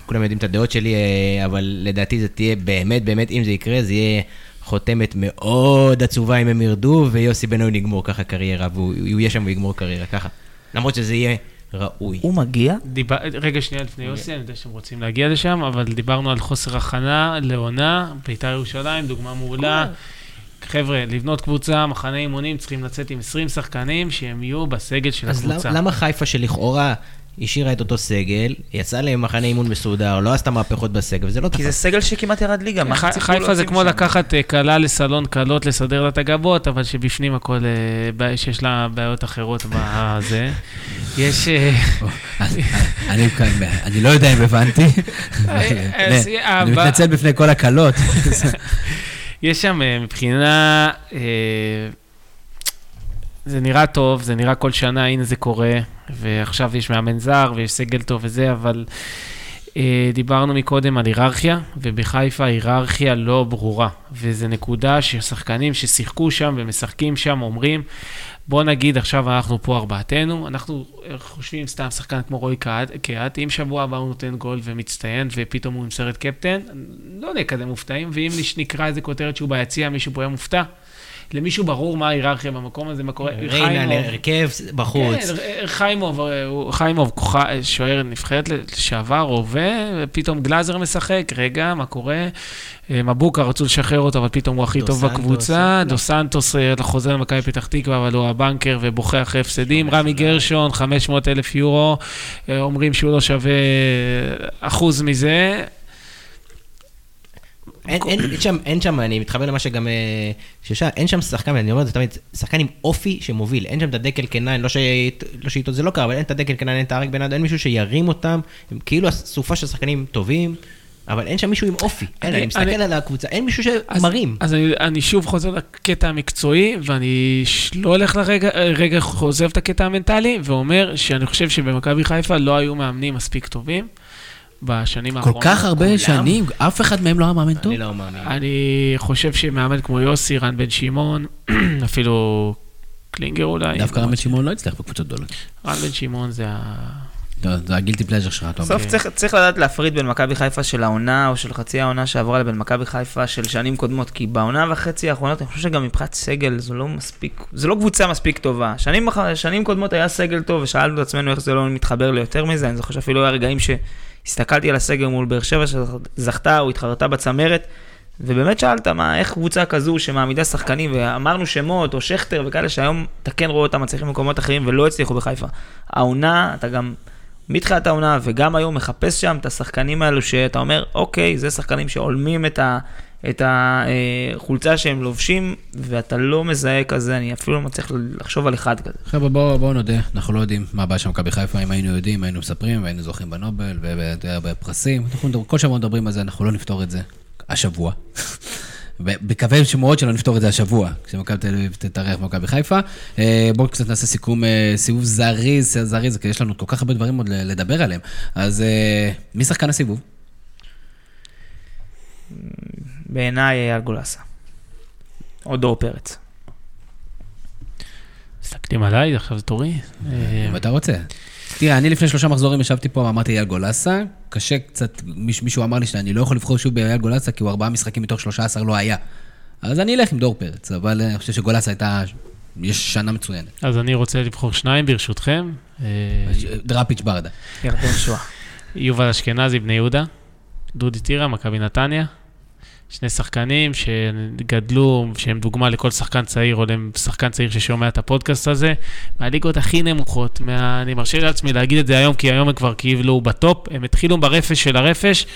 כולם יודעים את הדעות שלי, אה, אבל לדעתי זה תהיה באמת, באמת, אם זה יקרה, זה יהיה חותמת מאוד עצובה אם הם ירדו, ויוסי בן-אוי יגמור ככה קריירה, והוא הוא יהיה שם ויגמור קריירה ככה. למרות שזה יהיה ראוי. הוא מגיע? דיבר... רגע, שנייה לפני יוסי, אני יודע שאתם רוצים להגיע לשם, אבל דיברנו על חוסר הכנה לעונה, בית"ר ירושלים, דוגמה מעולה. חבר'ה, לבנות קבוצה, מחנה אימונים, צריכים לצאת עם 20 שחקנים שהם יהיו בסגל של אז הקבוצה. למה- למה חיפה שלכאורה השאירה את אותו סגל, יצאה למחנה אימון מסודר, לא עשתה מהפכות בסגל, וזה לא כי זה תפס. סגל שכמעט ירד ליגה, מה חיפה זה להוציא כמו משם? לקחת אה, כלה לסלון כלות, לסדר לה את הגבות, אבל שבפנים הכל, אה, שיש לה בעיות אחרות בזה. יש... אה, אז, אני לא יודע אם הבנתי, אז, אני מתנצל בפני כל הקלות. יש שם אה, מבחינה, אה, זה נראה טוב, זה נראה כל שנה, הנה זה קורה, ועכשיו יש מאמן זר ויש סגל טוב וזה, אבל דיברנו מקודם על היררכיה, ובחיפה היררכיה לא ברורה, וזו נקודה ששחקנים ששיחקו שם ומשחקים שם אומרים, בוא נגיד עכשיו אנחנו פה ארבעתנו, אנחנו חושבים סתם שחקן כמו רועי קהת, אם שבוע הבא הוא נותן גול ומצטיין ופתאום הוא עם סרט קפטן, לא נהיה כזה מופתעים, ואם נקרא איזה כותרת שהוא ביציע, מישהו פה יהיה מופתע. למישהו ברור מה ההיררכיה במקום הזה, מה קורה. ריינה להרכב בחוץ. כן, חיימוב, חיימוב, שוער נבחרת לשעבר, הווה, ופתאום גלאזר משחק, רגע, מה קורה? אה, מבוקה רצו לשחרר אותו, אבל פתאום הוא הכי טוב בקבוצה. דו סנטוס אה, חוזר למכבי פתח תקווה, אבל הוא הבנקר ובוכה אחרי הפסדים. רמי גרשון, 500 אלף יורו, אה, אומרים שהוא לא שווה אחוז מזה. אין, אין, אין, שם, אין שם, אני מתחבר למה שגם אה, ששאל, אין שם שחקן, אני אומר את זה תמיד, שחקן עם אופי שמוביל, אין שם את הדקל קנאין, לא, לא שאיתו זה לא קרה, אבל אין את הדקל קנאין, אין את הארק בן אדם, אין מישהו שירים אותם, הם כאילו אסופה של שחקנים טובים. אבל אין שם מישהו עם אופי, אין, אני, אני מסתכל אני, על הקבוצה, אין מישהו שמרים. אז, אז אני, אני שוב חוזר לקטע המקצועי, ואני לא הולך לרגע, רגע עוזב את הקטע המנטלי, ואומר שאני חושב שבמכבי חיפה לא היו מאמנים מספיק טובים. בשנים האחרונות. כל כך הרבה שנים, אף אחד מהם לא היה מאמן טוב. אני לא מאמין. אני חושב שמאמן כמו יוסי, רן בן שמעון, אפילו קלינגר אולי. דווקא רן בן שמעון לא הצליח בקבוצות גדולות. רן בן שמעון זה ה... זה הגילטי פלאז'ר שלך, אתה אומר. בסוף צריך לדעת להפריד בין מכבי חיפה של העונה, או של חצי העונה שעברה, לבין מכבי חיפה של שנים קודמות, כי בעונה וחצי האחרונות, אני חושב שגם מבחינת סגל, זו לא מספיק, זו לא קבוצה מספיק טובה. שנים קודמות היה סגל טוב, ושאלנו את עצמנו איך זה לא מתחבר ליותר מזה, אני זוכר שאפילו היה רגעים ש... הסתכלתי על הסגל מול באר שבע שזכתה או התחרתה בצמרת, ובאמת שאלת, מה, איך קבוצה כזו שמעמידה שחקנים, ואמרנו שמות, או שכטר וכאלה, שהיום אתה כן רואה אותם מצליחים במקומות אחרים ולא הצליחו בחיפה. העונה, אתה גם, מתחילת העונה וגם היום מחפש שם את השחקנים האלו שאתה אומר, אוקיי, זה שחקנים שהולמים את ה... את החולצה שהם לובשים, ואתה לא מזהה כזה, אני אפילו לא מצליח לחשוב על אחד כזה. חבר'ה, בואו בוא נודה, אנחנו לא יודעים מה הבעיה של מכבי חיפה, אם היינו יודעים, היינו מספרים, והיינו זוכים בנובל ובפרסים. אנחנו כל שבוע מדברים על זה, אנחנו לא נפתור את זה השבוע. בקווי שמועות שלא נפתור את זה השבוע, כשמכבי תל אביב תתארח במכבי חיפה. אה, בואו קצת נעשה סיכום, אה, סיבוב זריז, זריז, כי יש לנו כל כך הרבה דברים עוד לדבר עליהם. אז אה, מי שחקן הסיבוב? בעיניי אייל גולסה. או דור פרץ. מסתכלים עליי, עכשיו זה תורי. אם אתה רוצה. תראה, אני לפני שלושה מחזורים ישבתי פה ואמרתי אייל גולסה. קשה קצת, מישהו אמר לי שאני לא יכול לבחור שוב באייל גולסה, כי הוא ארבעה משחקים מתוך שלושה עשר לא היה. אז אני אלך עם דור פרץ, אבל אני חושב שגולסה הייתה, יש שנה מצוינת. אז אני רוצה לבחור שניים ברשותכם. דראפיץ' ברדה. ירדן שואה. יובל אשכנזי, בני יהודה. דודי טירה, מכבי נתניה. שני שחקנים שגדלו, שהם דוגמה לכל שחקן צעיר, או לשחקן צעיר ששומע את הפודקאסט הזה, מהליגות הכי נמוכות, מה... אני מרשה לעצמי להגיד את זה היום, כי היום הם כבר כאילו בטופ, הם התחילו ברפש של הרפש,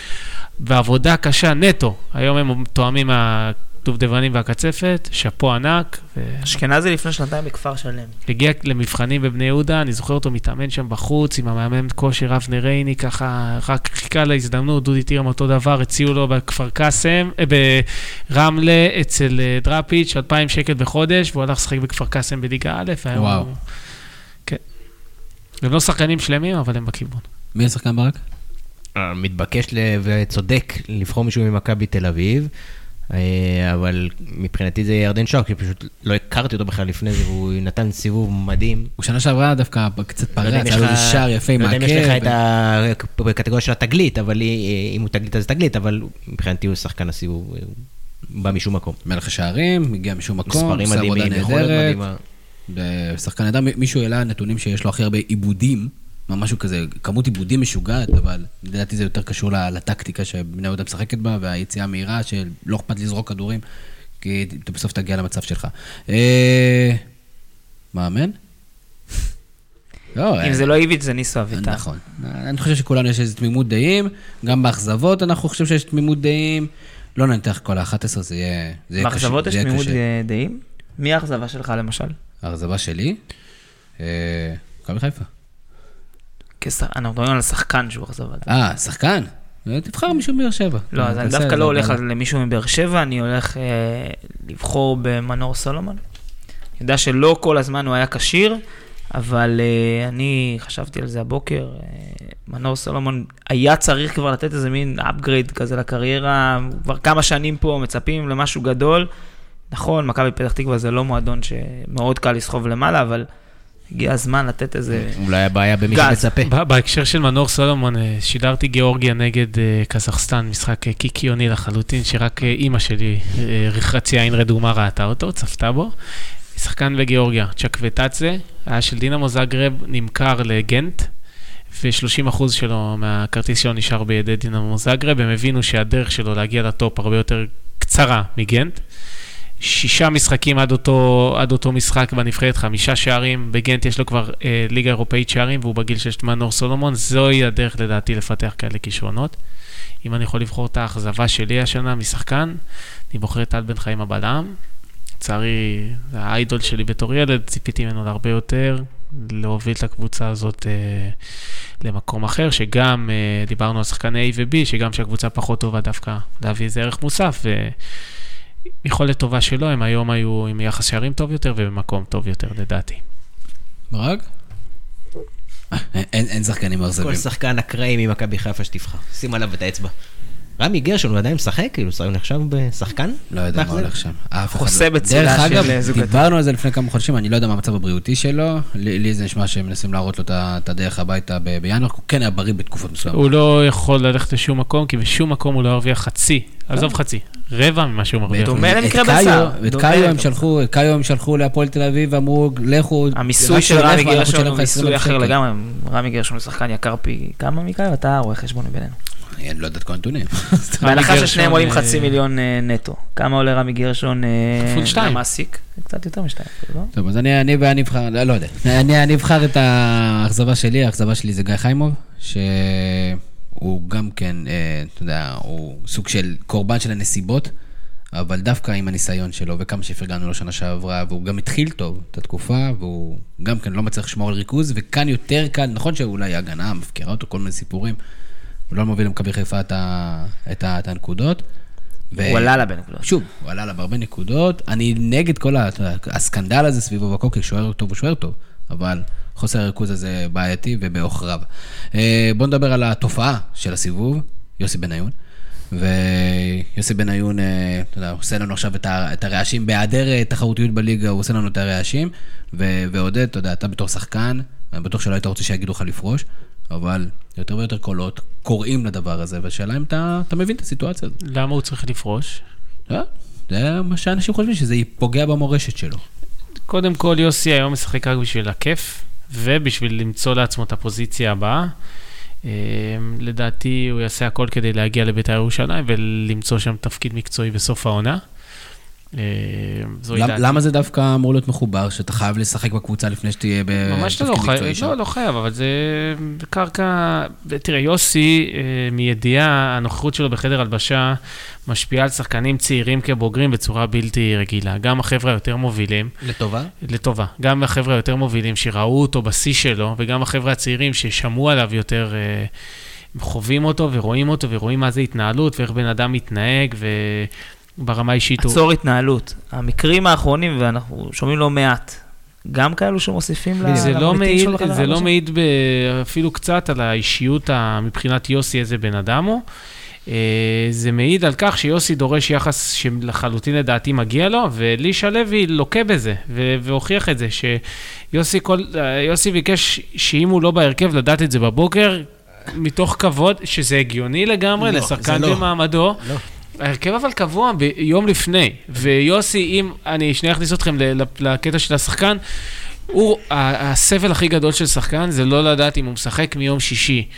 ועבודה קשה נטו. היום הם תואמים מה... דובדבנים והקצפת, שאפו ענק. אשכנזי לפני שנתיים בכפר שלם. הגיע למבחנים בבני יהודה, אני זוכר אותו מתאמן שם בחוץ עם המאמן כושר אבנר רייני, ככה רק חיכה להזדמנות, דודי טירם אותו דבר, הציעו לו בכפר קאסם, אה, ברמלה, אצל אה, דראפיץ', 2,000 שקל בחודש, והוא הלך לשחק בכפר קאסם בליגה א', וואו. כן. הם לא שחקנים שלמים, אבל הם בכיוון. מי השחקן ברק? אה, מתבקש וצודק לבחור מישהו ממכבי תל אביב. אה, אבל מבחינתי זה ירדן שואה, כי פשוט לא הכרתי אותו בכלל לפני זה, והוא נתן סיבוב מדהים. הוא שנה שעברה דווקא קצת פרץ, היה לו איזה שער יפה עם העקב. לא יודע אם יש לך את הקטגוריה של התגלית, אבל אם הוא תגלית אז תגלית, אבל מבחינתי הוא שחקן הסיבוב, בא משום מקום. מלך השערים, הגיע משום מקום, מספרים מדהימים, יכולת מדהימה. שחקן נהדר, מישהו העלה נתונים שיש לו הכי הרבה עיבודים משהו כזה, כמות עיבודים משוגעת, אבל לדעתי זה יותר קשור לטקטיקה שבני יהודה משחקת בה, והיציאה המהירה, שלא אכפת לזרוק כדורים, כי אתה בסוף תגיע למצב שלך. אה, מאמן? לא, אם זה לא איביץ' זה ניסו אביטן. נכון. אני חושב שכולנו יש איזו תמימות דעים, גם באכזבות אנחנו חושבים שיש תמימות דעים. לא ננתח כל ה-11, זה יהיה קשה. באכזבות יש תמימות דעים? מי האכזבה שלך למשל? האכזבה שלי? מכבי חיפה. אנחנו מדברים על השחקן שהוא אכזבה. אה, שחקן? אה, תבחר מישהו מבאר שבע. לא, אז אני תעשה דווקא לא זה, הולך אבל- על מישהו מבאר שבע, אני הולך אה, לבחור במנור סולומון. אני יודע שלא כל הזמן הוא היה כשיר, אבל אה, אני חשבתי על זה הבוקר. אה, מנור סולומון היה צריך כבר לתת איזה מין upgrade כזה לקריירה, כבר כמה שנים פה, מצפים למשהו גדול. נכון, מכבי פתח תקווה זה לא מועדון שמאוד קל לסחוב למעלה, אבל הגיע הזמן לתת איזה... אולי הבעיה במי גז. שמצפה. בהקשר של מנור סולומון, אה, שידרתי גיאורגיה נגד אה, קזחסטן, משחק אה, קיקיוני לחלוטין, שרק אימא שלי, אה, חצי עין רדומה, ראתה אותו, צפתה בו. שחקן בגיאורגיה, צ'קווטאצה, היה של דינמו זאגרב, נמכר לגנט, ו-30% שלו מהכרטיס שלו נשאר בידי דינמו זאגרב, הם הבינו שהדרך שלו להגיע לטופ הרבה יותר קצרה מגנט. שישה משחקים עד אותו, עד אותו משחק בנבחרת, חמישה שערים, בגנט יש לו כבר אה, ליגה אירופאית שערים והוא בגיל של מנור סולומון, זוהי הדרך לדעתי לפתח כאלה כישרונות. אם אני יכול לבחור את האכזבה שלי השנה משחקן, אני בוחר את טל בן חיים הבלם. לצערי, זה האיידול שלי בתור ילד, ציפיתי ממנו להרבה יותר, להוביל את הקבוצה הזאת אה, למקום אחר, שגם, אה, דיברנו על שחקני A ו-B, שגם שהקבוצה פחות טובה דווקא להביא איזה ערך מוסף, ו... יכולת טובה שלו, הם היום היו עם יחס שערים טוב יותר ובמקום טוב יותר לדעתי. ברק? אה, אין אין שחקנים מאכזבים. כל שחקן אקראי ממכבי חיפה שתבחר. שים עליו את האצבע. רמי גרשון, הוא עדיין משחק? כאילו, הוא נחשב בשחקן? לא יודע מה? הולך שם. חוסה לא. בצילה דרך של אגב, זוגתי. דיברנו על זה לפני כמה חודשים, אני לא יודע מה המצב הבריאותי שלו. לי זה נשמע שהם מנסים להראות לו את הדרך הביתה בינואר, הוא כן היה בריא בתקופות מסוימות. הוא לא יכול ללכת לשום מקום, כי בשום מקום הוא לא הרוויח חצי, עזוב חצי, רבע ממה שהוא מרוויח. דומה למקרה בשר. את קאיו הם שלחו, את קאיו הם שלחו להפועל תל אביב ואמרו, לכו, המיסוי של רמי גרשון הוא לך 20,000 מיסוי אחר שקל." לגמרי. רמי גרשון הוא שחקן יקר פי כמה מכאן, אתה רואה חשבון בינינו. אני לא יודע את כל הנתונים. בהנחה ששניהם עולים אה, חצי מיליון אה, נטו. כמה עולה רמי גרשון אה, כפול שתיים. למעסיק? קצת יותר משתיים, לא? טוב, אז אני, אבחר, לא, לא יודע. אני, אני אבחר את האכזבה שלי, האכזבה שלי זה גיא חיימוב, שהוא גם כן, אתה יודע, הוא סוג של קורבן של הנסיבות, אבל דווקא עם הניסיון שלו וכמה שהפרגנו לו שנה שעברה, והוא גם התחיל טוב את התקופה, והוא גם כן לא מצליח לשמור על ריכוז, וכאן יותר קל, נכון שאולי ההגנה מפקירה אותו, כל מיני סיפורים, לא מוביל למכבי חיפה את, ה, את, ה, את הנקודות. ו- הוא עלה לה בנקודות. שוב, הוא עלה לה בהרבה נקודות. אני נגד כל ה- הסקנדל הזה סביבו בקוקי, שוער טוב הוא שוער טוב, אבל חוסר הריכוז הזה בעייתי ובעוכריו. אה, בואו נדבר על התופעה של הסיבוב, יוסי בניון. ויוסי בניון, אה, אתה יודע, עושה לנו עכשיו את הרעשים, בהיעדר אה, תחרותיות בליגה, הוא עושה לנו את הרעשים. ועודד, אתה יודע, אתה בתור שחקן, אני בטוח שלא היית רוצה שיגידו לך לפרוש, אבל יותר ויותר קולות קוראים לדבר הזה, והשאלה אם אתה אתה מבין את הסיטואציה הזאת. למה הוא צריך לפרוש? לא, זה מה שאנשים חושבים, שזה פוגע במורשת שלו. קודם כל, יוסי היום משחק רק בשביל הכיף, ובשביל למצוא לעצמו את הפוזיציה הבאה. אה, לדעתי הוא יעשה הכל כדי להגיע לבית"ר ירושלים ולמצוא שם תפקיד מקצועי בסוף העונה. אה, זוהי למ- דעתי. למה זה דווקא אמור להיות מחובר, שאתה חייב לשחק בקבוצה לפני שתהיה ממש לא, בתפקיד חי... מקצועי שם? לא, לא חייב, אבל זה קרקע... תראה, יוסי, אה, מידיעה, הנוכחות שלו בחדר הלבשה משפיעה על שחקנים צעירים כבוגרים בצורה בלתי רגילה. גם החבר'ה היותר מובילים, לטובה? לטובה, גם החבר'ה היותר מובילים שראו אותו בשיא שלו, וגם החבר'ה הצעירים ששמעו עליו יותר, אה, חווים אותו ורואים אותו ורואים מה זה התנהלות ואיך בן אדם מתנהג, וברמה האישית הוא... עצור התנהלות. המקרים האחרונים, ואנחנו שומעים לא מעט, גם כאלו שמוסיפים ל- זה לא מעיד, זה לא? מעיד ב, אפילו קצת על האישיות ה- מבחינת יוסי, איזה בן אדם הוא. אה, זה מעיד על כך שיוסי דורש יחס שלחלוטין לדעתי מגיע לו, ואלישע לוי לוקה בזה, ו- והוכיח את זה, שיוסי כל, יוסי ביקש שאם הוא לא בהרכב, לדעת את זה בבוקר, מתוך כבוד, שזה הגיוני לגמרי לא, לשחקן לא. במעמדו. לא. ההרכב אבל קבוע ביום לפני, ויוסי, אם אני שנייה אכניס אתכם לקטע של השחקן, הוא, הסבל הכי גדול של שחקן זה לא לדעת אם הוא משחק מיום שישי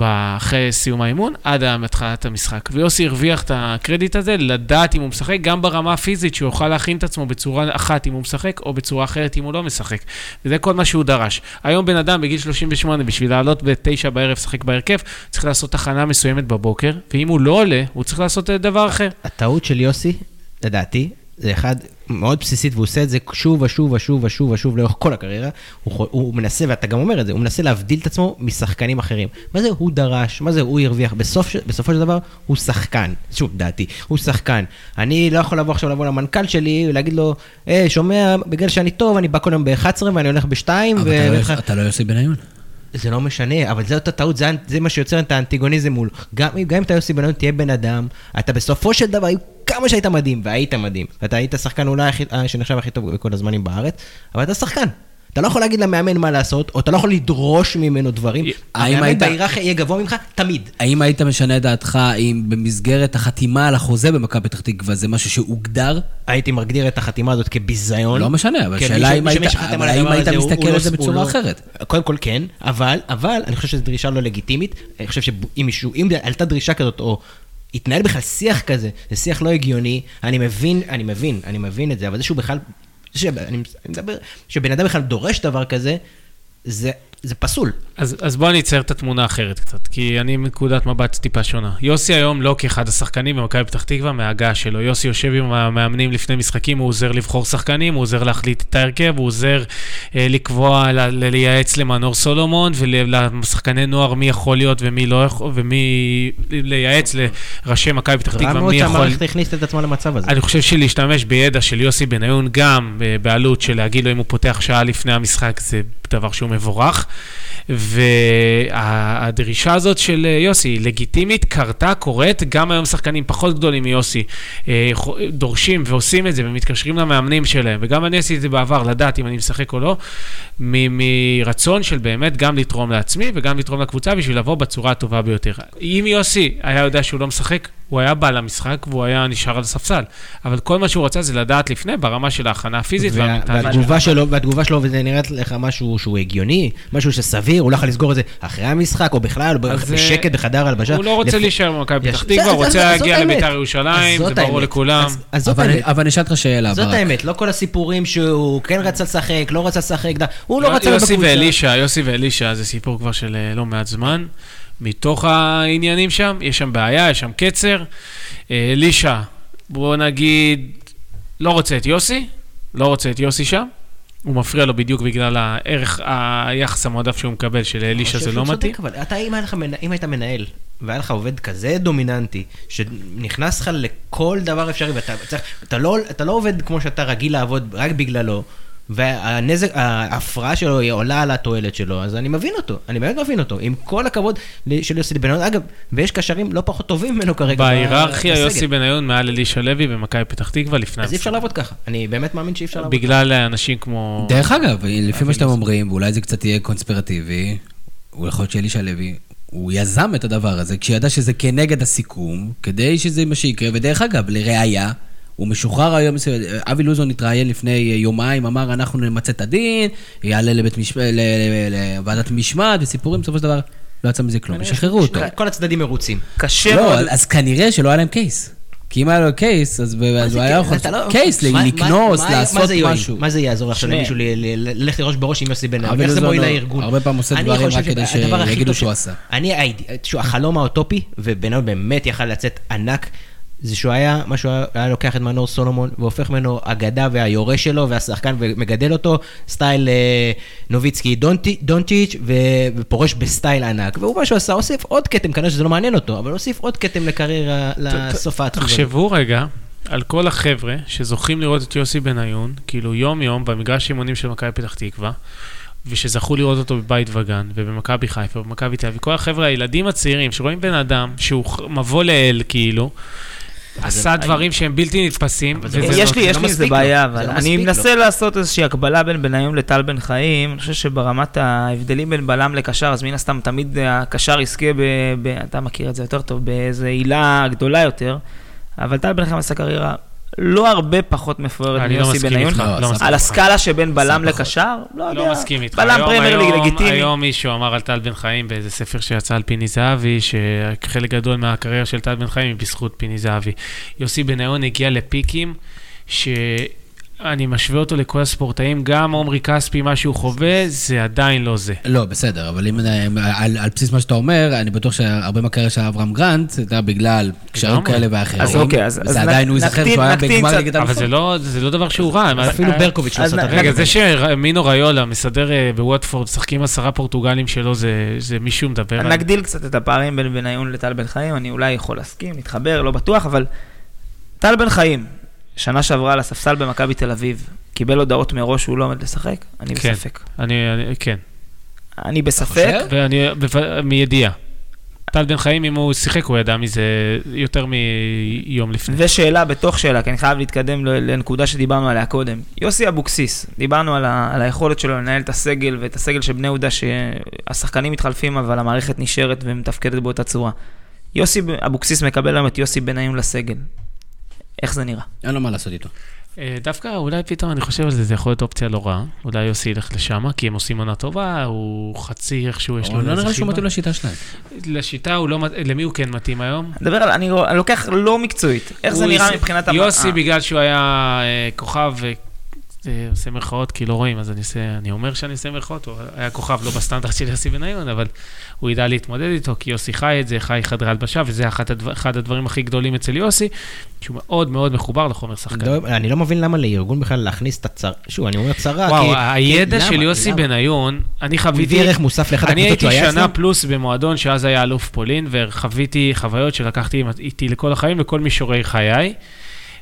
אחרי סיום האימון עד התחלת המשחק. ויוסי הרוויח את הקרדיט הזה, לדעת אם הוא משחק, גם ברמה הפיזית, שהוא יוכל להכין את עצמו בצורה אחת אם הוא משחק, או בצורה אחרת אם הוא לא משחק. וזה כל מה שהוא דרש. היום בן אדם בגיל 38, בשביל לעלות בתשע בערב לשחק בהרכב, צריך לעשות תחנה מסוימת בבוקר, ואם הוא לא עולה, הוא צריך לעשות דבר אחר. הטעות של יוסי, לדעתי, זה אחד מאוד בסיסית, והוא עושה את זה שוב ושוב ושוב ושוב ושוב לאורך כל הקריירה. הוא, הוא מנסה, ואתה גם אומר את זה, הוא מנסה להבדיל את עצמו משחקנים אחרים. מה זה הוא דרש? מה זה הוא הרוויח? בסוף, בסופו של דבר, הוא שחקן. שוב, דעתי, הוא שחקן. אני לא יכול לבוא עכשיו לבוא למנכ"ל שלי ולהגיד לו, אה, שומע, בגלל שאני טוב, אני בא כל יום ב-11 ואני הולך ב-2, אבל אתה לא- אתה לא יוסי בניון. זה לא משנה, אבל זאת הטעות, זה, זה מה שיוצר את האנטיגוניזם מול. גם, גם אם אתה יוסי בניון, תהיה בן אדם, אתה בסופו של דבר, כמה שהיית מדהים, והיית מדהים, ואתה היית שחקן אולי הכי, אה, שנחשב הכי טוב בכל הזמנים בארץ, אבל אתה שחקן. אתה לא יכול להגיד למאמן מה לעשות, או אתה לא יכול לדרוש ממנו דברים. האם המאמן היית- בהיררכיה יהיה גבוה ממך, תמיד. האם היית משנה דעתך אם במסגרת החתימה על החוזה במכבי פתח תקווה זה משהו שהוגדר? הייתי מגדיר את החתימה הזאת כביזיון. לא משנה, אבל השאלה אם היית- אבל האם היית מסתכל הוא על לא- זה בצורה לא- אחרת? קודם כל כן, אבל, אבל, אני חושב שזו דרישה לא לגיטימית. אני חושב שאם עלתה דרישה כזאת, או התנהל בכלל שיח כזה, זה שיח לא הגיוני, אני מבין, אני מבין, אני מבין את זה, אבל זה שהוא בכלל, שאני אני מדבר, שבן אדם בכלל דורש דבר כזה, זה, זה פסול. אז, אז בוא אני אצייר את התמונה האחרת קצת, כי אני מנקודת מבט טיפה שונה. יוסי היום לא כאחד השחקנים במכבי פתח תקווה מההגעה שלו. יוסי יושב עם המאמנים לפני משחקים, הוא עוזר לבחור שחקנים, הוא עוזר להחליט את ההרכב, הוא עוזר אה, לקבוע, ל, ל, לייעץ למנור סולומון ולשחקני נוער מי יכול להיות ומי לא יכול, ומי לייעץ לראשי מכבי פתח תקווה מי יכול... שהמערכת הכניסת את עצמה למצב הזה. אני חושב שלהשתמש בידע של יוסי בניון, גם אה, בעלות של להגיד לו אם הוא פותח שעה לפני המשחק, זה דבר שהוא מבורך. והדרישה הזאת של אה, יוסי היא לגיטימית, קרתה, קורית, גם היום שחקנים פחות גדולים מיוסי אה, דורשים ועושים את זה ומתקשרים למאמנים שלהם, וגם אני עשיתי את זה בעבר, לדעת אם אני משחק או לא, מ- מרצון של באמת גם לתרום לעצמי וגם לתרום לקבוצה בשביל לבוא בצורה הטובה ביותר. אם יוסי היה יודע שהוא לא משחק, הוא היה בא למשחק והוא היה נשאר על הספסל. אבל כל מה שהוא רצה זה לדעת לפני ברמה של ההכנה הפיזית וה- והמנטלית. והתגובה שלו, והתגובה שלו, וזה נראה לך משהו שהוא הגיוני, משהו שסביר, הוא לא יכול לסגור את זה אחרי המשחק, או בכלל, או אז, בשקט בחדר הלבשה. הוא לא רוצה לפ- להישאר במכבי פתח תקווה, הוא רוצה להגיע. לביתר ירושלים, זה ברור. לכולם. אז- אז זאת אבל אני אשאל אותך שאלה, זאת. האמת, לא כל הסיפורים שהוא כן רצה לשחק, לא רצה לשחק, דה- הוא לא רצה יוסי בקבוצה. ואלישע, יוסי ואלישע, זה סיפור כבר של אה, לא מעט זמן. מתוך העניינים שם, יש שם בעיה, יש שם קצר. אה, אלישע, בוא נגיד, לא רוצה את יוסי, לא רוצה את יוסי שם. הוא מפריע לו בדיוק בגלל הערך, היחס המועדף שהוא מקבל, שלאלישע זה לא מתאים. אבל אתה, אם, לך, אם היית מנהל, והיה לך עובד כזה דומיננטי, שנכנס לך לכל דבר אפשרי, ואתה צריך, אתה לא, אתה לא עובד כמו שאתה רגיל לעבוד רק בגללו, והנזק, ההפרעה שלו היא עולה על התועלת שלו, אז אני מבין אותו, אני באמת מבין אותו, עם כל הכבוד של יוסי בניון, אגב, ויש קשרים לא פחות טובים ממנו כרגע. בהיררכיה. יוסי בניון מעל אלישע לוי במכבי פתח תקווה לפני אז אי אפשר. לעבוד ככה, אני באמת מאמין שאי אפשר לעבוד בגלל אנשים כמו... דרך אגב, לפי מה שאתם אומרים, ואולי זה קצת יהיה קונספירטיבי, הוא יכול להיות שאלישע לוי, הוא יזם את הדבר הזה, כשידע שזה כנגד הסיכום, כדי שזה מה שיקרה, ודרך אגב, לראיה, הוא משוחרר היום, אבי לוזון התראיין לפני יומיים, אמר אנחנו נמצה את הדין, יעלה לבית משפ... ל- ל- לוועדת משמעת וסיפורים, בסופו של דבר לא יצא מזה כלום, ישחררו אותו. כל הצדדים מרוצים. קשה לא, מאוד. אז כנראה שלא היה להם קייס. כי אם היה לו קייס, אז הוא היה? יכול לא- case, מה- לקנוס, לעשות? משהו. מה זה יעזור עכשיו. למישהו ללכת לראש בראש עם יוסי בן? אבל איך זה מועיל לא- לארגון? הרבה פעמים עושה דברים רק כדי שיגידו שהוא עשה. אני הייתי, החלום האוטופי, ובן באמת יכל לצאת ענק, זה שהוא היה, מה שהוא היה- היה לוקח את מנור סולומון, והופך ממנו אגדה והיורש שלו, והשחקן, ומגדל אותו, style אה, נוביצקי דונטי- דונצ'יץ', ו- ופורש ב style ענק. והוא מה שהוא עשה, הוסיף עוד כתם, כנראה שזה לא מעניין אותו, אבל הוסיף עוד כתם לקריירה, לסוף העצוב. תחשבו רגע על כל החבר'ה שזוכים לראות את יוסי בניון, כאילו יום-יום במגרש אימונים של מכבי פתח תקווה, ושזכו לראות אותו בבית וגן, ובמכבי חיפה, ובמכבי תל אביב, כל החבר'ה, הילדים הצעירים, שרואים בן אדם שהוא מבוא לאל, כאילו, עשה דברים שהם בלתי נתפסים, וזה לא- יש לא- לי, זה יש לא לי איזה. בעיה, אבל לא אני. מנסה לעשות איזושהי הקבלה בין בניון לטל בן חיים. אני חושב שברמת ההבדלים בין בלם לקשר, אז מן הסתם תמיד הקשר יזכה, אתה מכיר את זה יותר טוב, באיזו עילה גדולה יותר. אבל טל בן חיים עשה קריירה לא הרבה פחות מפוארת לא מיוסי בניון. לא, לא על. הסקאלה שבין בלם. לקשר, לא יודע. לא מסכים איתך. בלם פרמייר ליג לגיטימי. היום מישהו אמר על טל בן חיים באיזה ספר שיצא על פיני זהבי, שחלק גדול מהקריירה של טל בן חיים היא בזכות פיני זהבי. יוסי בניון הגיע לפיקים אני משווה אותו לכל הספורטאים, גם עומרי כספי, מה שהוא חווה, זה עדיין לא זה. לא, בסדר, אבל אם על, על בסיס מה שאתה אומר, אני בטוח שהרבה מהקריירה של אברהם גרנט, זה היה בגלל קשרים. כאלה ואחרים. אז אוקיי, אז- אז זה עדיין, הוא ייזכר שהוא היה בגמר נגד אבל. זה לא, זה לא דבר שהוא רע. אפילו ברקוביץ' לא הרגע. רגע, זה שמינו ריולה מסדר אה, בווטפורד, משחקים עשרה פורטוגלים שלו, זה, זה מישהו מדבר על... נגדיל קצת את הפערים בין בניון לטל בן חיים, אני אולי יכול להסכים, נתחבר, לא בטוח, אבל טל בן חיים, שנה שעברה על הספסל במכבי תל אביב, קיבל הודעות מראש שהוא לא עומד לשחק? אני כן. בספק. אני, אני, כן, אני בספק? ואני, מידיעה. טל בן חיים, אם הוא שיחק, הוא ידע מזה יותר מיום לפני. ושאלה בתוך שאלה, כי אני חייב להתקדם לנקודה שדיברנו עליה קודם. יוסי אבוקסיס, דיברנו על, ה- על היכולת שלו לנהל את הסגל ואת הסגל של בני יהודה, שהשחקנים מתחלפים, אבל המערכת נשארת ומתפקדת באותה צורה. יוסי אבוקסיס מקבל היום את יוסי בניון לסגל. איך זה נראה? אין לו מה לעשות איתו. אה, דווקא אולי פתאום אני חושב על זה, זה יכול להיות אופציה לא רעה. אולי יוסי ילך לשם, כי הם עושים עונה טובה, הוא חצי איכשהו, יש לו לא איזה נראה לי שהוא חיבה. מתאים לשיטה שלהם. לשיטה הוא לא, למי הוא כן מתאים היום? אני מדבר על, אני, לוקח לא מקצועית. איך זה נראה מבחינת... יוסי, אה, בגלל שהוא היה אה, כוכב, עושה מירכאות כי לא רואים, אז אני עושה, אני אומר שאני עושה מירכאות, הוא היה כוכב לא בסטנדרט של יוסי בניון, אבל הוא ידע להתמודד איתו, כי יוסי חי את זה, חי חדרי הלבשה, וזה אחד, הדבר, אחד הדברים הכי גדולים אצל יוסי, שהוא מאוד מאוד מחובר לחומר שחקן. לא- אני לא מבין למה לארגון בכלל להכניס את הצרה, שוב, אני אומר צרה, וואו, כי... הידע למה? של יוסי למה? בניון, אני הוא חוויתי... הביא ערך מוסף לאחד אני הייתי שנה? פלוס במועדון שאז היה אלוף פולין, וחוויתי חוויות שלקחתי איתי לכל החיים, לכל מישורי חיי.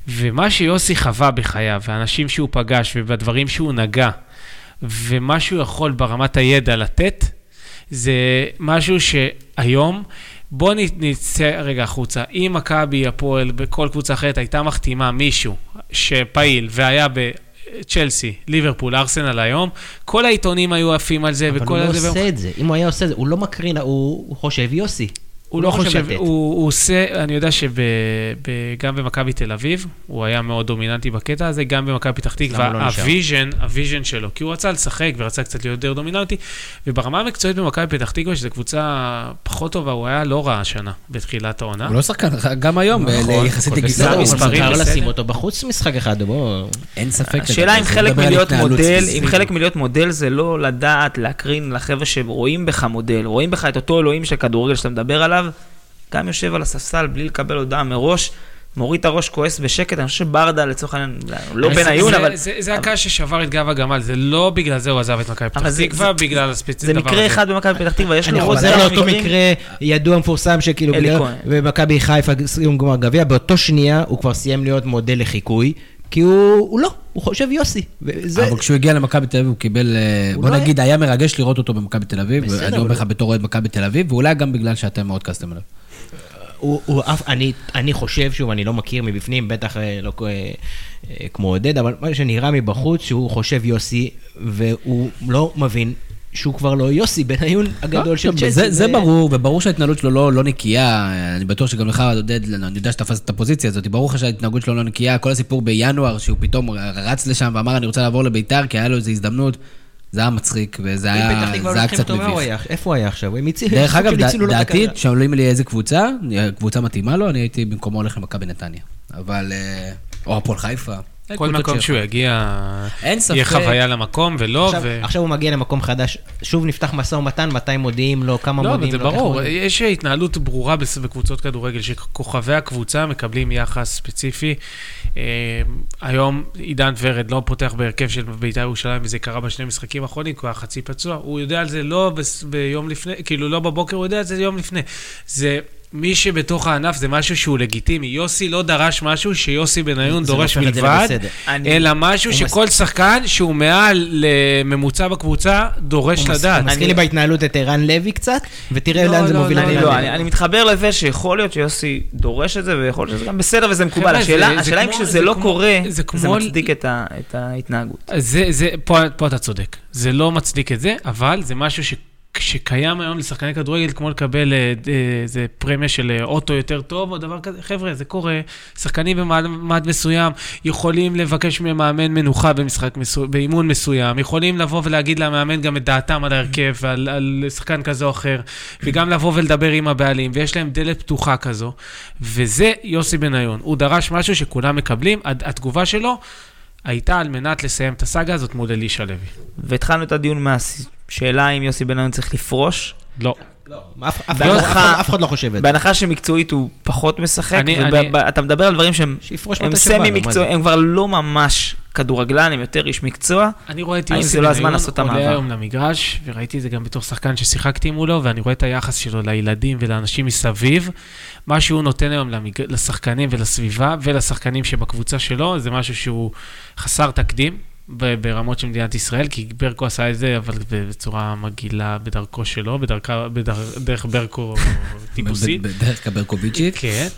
ומה שיוסי חווה בחייו, והאנשים שהוא פגש, ובדברים שהוא נגע, ומה שהוא יכול ברמת הידע לתת, זה משהו שהיום, בוא נצא רגע החוצה. אם מכבי, הפועל, בכל קבוצה אחרת הייתה מחתימה מישהו שפעיל והיה ב... צ'לסי, ליברפול, ארסנל היום, כל העיתונים היו עפים על זה, אבל וכל הוא לא עושה את זה. אם הוא היה עושה את זה, הוא לא מקרין, הוא הוא חושב יוסי. הוא לא חושב, לתת. הוא, הוא עושה, אני יודע שגם במכבי תל אביב, הוא היה מאוד דומיננטי בקטע הזה, גם במכבי פתח תקווה, לא? ה vision, ה vision שלו, כי הוא רצה לשחק ורצה קצת להיות יותר דומיננטי, וברמה המקצועית במכבי פתח תקווה, שזו קבוצה פחות טובה, הוא היה לא רע השנה, בתחילת העונה. הוא לא שחקן, גם היום, נכון, יחסית אבל לגזעו. בסדר, הוא מותר בסדר. לשים אותו בחוץ משחק אחד, בוא... אין ספק. השאלה אם חלק מלהיות מודל, אם. חלק מלהיות מודל זה לא לדעת להקרין לחבר'ה שרואים בך מודל, רואים בך את אותו אלוהים של כדורגל שאתה מדבר עליו, גם יושב על הספסל בלי לקבל הודעה מראש, מוריד את הראש, כועס בשקט, אני חושב שברדה לצורך העניין, לא זה- בניון, זה- אבל זה- זה הקש ששבר את גב הגמל, זה לא בגלל זה הוא עזב את מכבי פתח זה- תקווה, זה- בגלל הספציפי זה דבר מקרה הזה. אחד במכבי פתח תקווה, יש לו עוד חוזר לאותו. מקרה ידוע מפורסם שכאילו. ומכבי חיפה סיום גמר גביע, באותו שנייה הוא כבר סיים להיות מודל לחיקוי, כי הוא הוא לא, הוא חושב יוסי. וזה- אבל כשהוא הגיע למכבי תל אביב הוא קיבל, אה, הוא בוא לא נגיד, היה מרגש לראות אותו במכבי תל אביב, בסדר, אני אומר לך בתור אוהד מכבי תל אביב, ואולי גם בגלל שאתם מאוד כעסתם עליו. הוא, הוא אף, אני, אני חושב, שוב, אני לא מכיר מבפנים, בטח אה, לא אה, כמו עודד, אבל מה שנראה מבחוץ, שהוא חושב יוסי, והוא לא מבין שהוא כבר לא יוסי בניון הגדול של טוב, צ'לסי. זה, זה ברור, וברור שההתנהלות שלו לא, לא נקייה, אני בטוח שגם לך, עודד, אני יודע שתפסת את הפוזיציה הזאת, ברור לך שההתנהגות שלו לא נקייה, כל הסיפור בינואר, שהוא פתאום רץ לשם ואמר, אני רוצה לעבור לביתר, כי היה לו איזו הזדמנות, זה היה מצחיק, וזה היה, זה היה קצת מביך. איפה הוא היה עכשיו? דרך אגב, דעתי. שואלים לי איזה קבוצה, קבוצה מתאימה לו, אני הייתי במקומו הולך למכבי נתניה. אבל, אה, או הפועל חיפה. כל מקום שהוא יגיע, אין ספק. יהיה חוויה למקום, ולא, עכשיו, ו... עכשיו הוא מגיע למקום חדש, שוב נפתח משא ומתן, מתי מודיעים לו, כמה לא, מודיעים זה לו, איך ברור, מודיעים. יש התנהלות ברורה בקבוצות כדורגל, שכוכבי הקבוצה מקבלים יחס ספציפי. אה, היום עידן ורד לא פותח בהרכב של בית"ר ירושלים, וזה קרה בשני משחקים האחרונים, כי הוא היה חצי פצוע. הוא יודע על זה לא ביום לפני, כאילו לא בבוקר, הוא יודע על זה יום לפני. זה... מי שבתוך הענף זה משהו שהוא לגיטימי. יוסי לא דרש משהו שיוסי בניון לא דורש מלבד, אלא משהו שכל שחקן שהוא מעל לממוצע בקבוצה דורש לדעת. הוא מזכיר לי בהתנהלות את ערן לוי קצת, ותראה לא, לאן זה לא, מוביל לא, אני לא. אני, אני מתחבר לזה שיכול להיות שיוסי דורש את זה, ויכול להיות שזה גם בסדר וזה מקובל. השאלה, אם כשזה זה לא קורה, זה מצדיק את, ההתנהגות. זה, זה, פה, פה אתה צודק. זה לא מצדיק את זה, אבל זה משהו ש, שקיים היום לשחקני כדורגל, כמו לקבל אה, אה, איזה פרמיה של אה, אוטו יותר טוב, או דבר כזה. חבר'ה, זה קורה. שחקנים במעמד מסוים יכולים לבקש ממאמן מנוחה במשחק, מסו, באימון מסוים, יכולים לבוא ולהגיד למאמן גם את דעתם על ההרכב ועל על שחקן כזה או אחר, וגם לבוא ולדבר עם הבעלים, ויש להם דלת פתוחה כזו. וזה יוסי בניון. הוא דרש משהו שכולם מקבלים, הת- התגובה שלו... הייתה על מנת לסיים את הסאגה הזאת מול אלישע לוי. והתחלנו את הדיון מהשאלה אם יוסי בניון צריך לפרוש. לא. אף אף- בהנחה- אף אחד- לא חושב את זה. בהנחה שמקצועית הוא פחות משחק, ואתה מדבר על דברים שהם שיפרוש הם כבר לא ממש כדורגלן, הם יותר איש מקצוע. אני רואה את יוסי לא בניון? עולה היום למגרש, וראיתי את זה גם בתור שחקן ששיחקתי מולו, ואני רואה את היחס שלו לילדים ולאנשים מסביב. מה שהוא נותן היום. לשחקנים ולסביבה ולשחקנים שבקבוצה שלו, זה משהו שהוא חסר תקדים ברמות של מדינת ישראל, כי ברקו עשה את זה, אבל בצורה מגעילה בדרכו שלו, בדרכה, בדר... דרך ברקו טיפוסית. בדרך כלל ברקוביצ'ית. כן.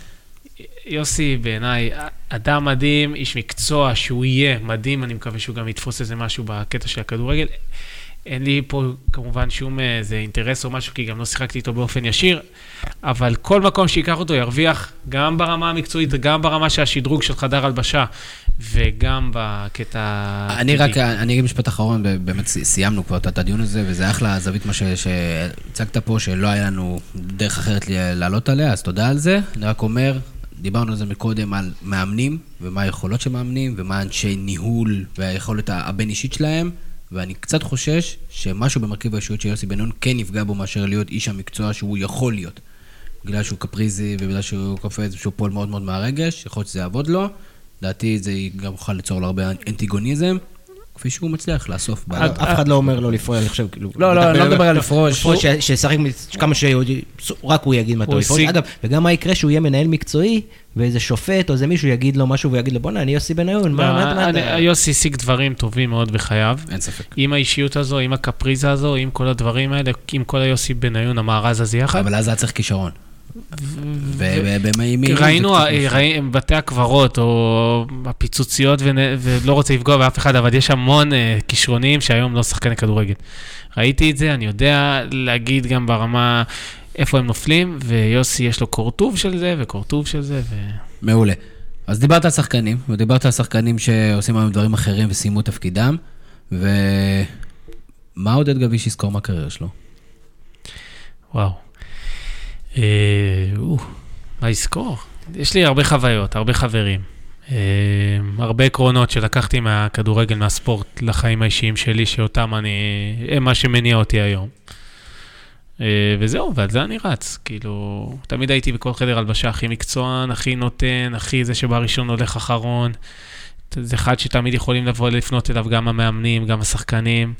יוסי בעיניי אדם מדהים, איש מקצוע, שהוא יהיה מדהים, אני מקווה שהוא גם יתפוס איזה משהו בקטע של הכדורגל. אין לי פה כמובן שום אה, איזה אינטרס או משהו, כי גם לא שיחקתי איתו באופן ישיר, אבל כל מקום שייקח אותו ירוויח, גם ברמה המקצועית, גם ברמה של השדרוג של חדר הלבשה, וגם בקטע... אני הטבעי. רק, אני אגיד משפט אחרון, באמת סי- סיימנו כבר את הדיון הזה, וזה אחלה זווית מה שהצגת פה, שלא היה לנו דרך אחרת לעלות עליה, אז תודה על זה. אני רק אומר, דיברנו על זה מקודם, על מאמנים, ומה היכולות של מאמנים, ומה אנשי ניהול, והיכולת הבין-אישית שלהם, ואני קצת חושש שמשהו במרכיב האישיות של יוסי בן-נון כן יפגע בו מאשר להיות איש המקצוע שהוא יכול להיות. בגלל שהוא קפריזי ובגלל שהוא קופץ ושהוא פועל מאוד מאוד מהרגש, יכול להיות שזה יעבוד לו. לדעתי זה גם יוכל ליצור לו הרבה אנטיגוניזם, כפי שהוא מצליח לאסוף. אף בעלות. אף אחד לא אומר לו לפרוש, אני חושב, כאילו... לא, לא, אני לא מדבר על לפרוש. לפרוש, ש- שישחק כמה שהוא... רק הוא יגיד הוא יפרוש. השיג- אגב, וגם מה יקרה שהוא יהיה מנהל מקצועי, ואיזה שופט או איזה מישהו יגיד לו משהו ויגיד לו, בואנה, אני יוסי בניון, מה מה- מה אני- אתה... יוסי השיג דברים טובים מאוד בחייו. אין ספק. עם האישיות הזו, עם הקפריזה הזו, עם כל הדברים האלה, עם כל היוסי בניון, המארז הזה יחד. אבל אז היה צריך כישרון. ובמי... ראינו, ראי- בתי הקברות, או הפיצוציות, ולא רוצה לפגוע באף אחד, אבל יש המון אה, כישרונים שהיום לא שחקני כדורגל. ראיתי את זה, אני יודע להגיד גם ברמה איפה הם נופלים, ויוסי יש לו קורטוב של זה, וקורטוב של זה, ו... מעולה. אז דיברת על שחקנים, ודיברת על שחקנים שעושים היום דברים אחרים וסיימו תפקידם, ומה עודד גביש יזכור מהקריירה שלו? וואו. אה, מה יזכור? יש לי הרבה חוויות, הרבה חברים. אה, הרבה עקרונות שלקחתי מהכדורגל, מהספורט, לחיים האישיים שלי, שאותם אני... הם מה שמניע אותי היום. אה, וזהו, ועל זה אני רץ. כאילו, תמיד הייתי בכל חדר הלבשה הכי מקצוען, הכי נותן, הכי זה שבא ראשון הולך אחרון. זה אחד שתמיד יכולים לבוא לפנות אליו גם המאמנים, גם השחקנים.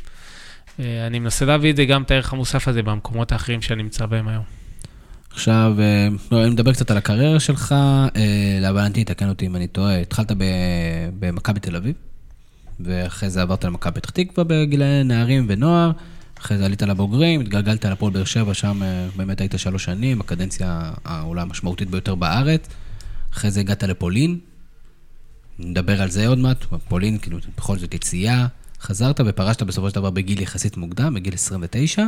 אה, אני מנסה להביא את זה, גם את הערך המוסף הזה במקומות האחרים שאני נמצא בהם היום. עכשיו, אה, לא, אני מדבר קצת על הקריירה שלך, אה, להבנתי, תקן אותי אם אני טועה, התחלת במכבי תל אביב, ואחרי זה עברת למכבי פתח תקווה בגילי נערים ונוער, אחרי זה עלית לבוגרים, התגלגלת לפועל באר שבע, שם אה, באמת היית שלוש שנים, הקדנציה אולי המשמעותית ביותר בארץ, אחרי זה הגעת לפולין, נדבר על זה עוד מעט, פולין, כאילו, בכל זאת יציאה, חזרת ופרשת בסופו של דבר בגיל יחסית מוקדם, בגיל 29.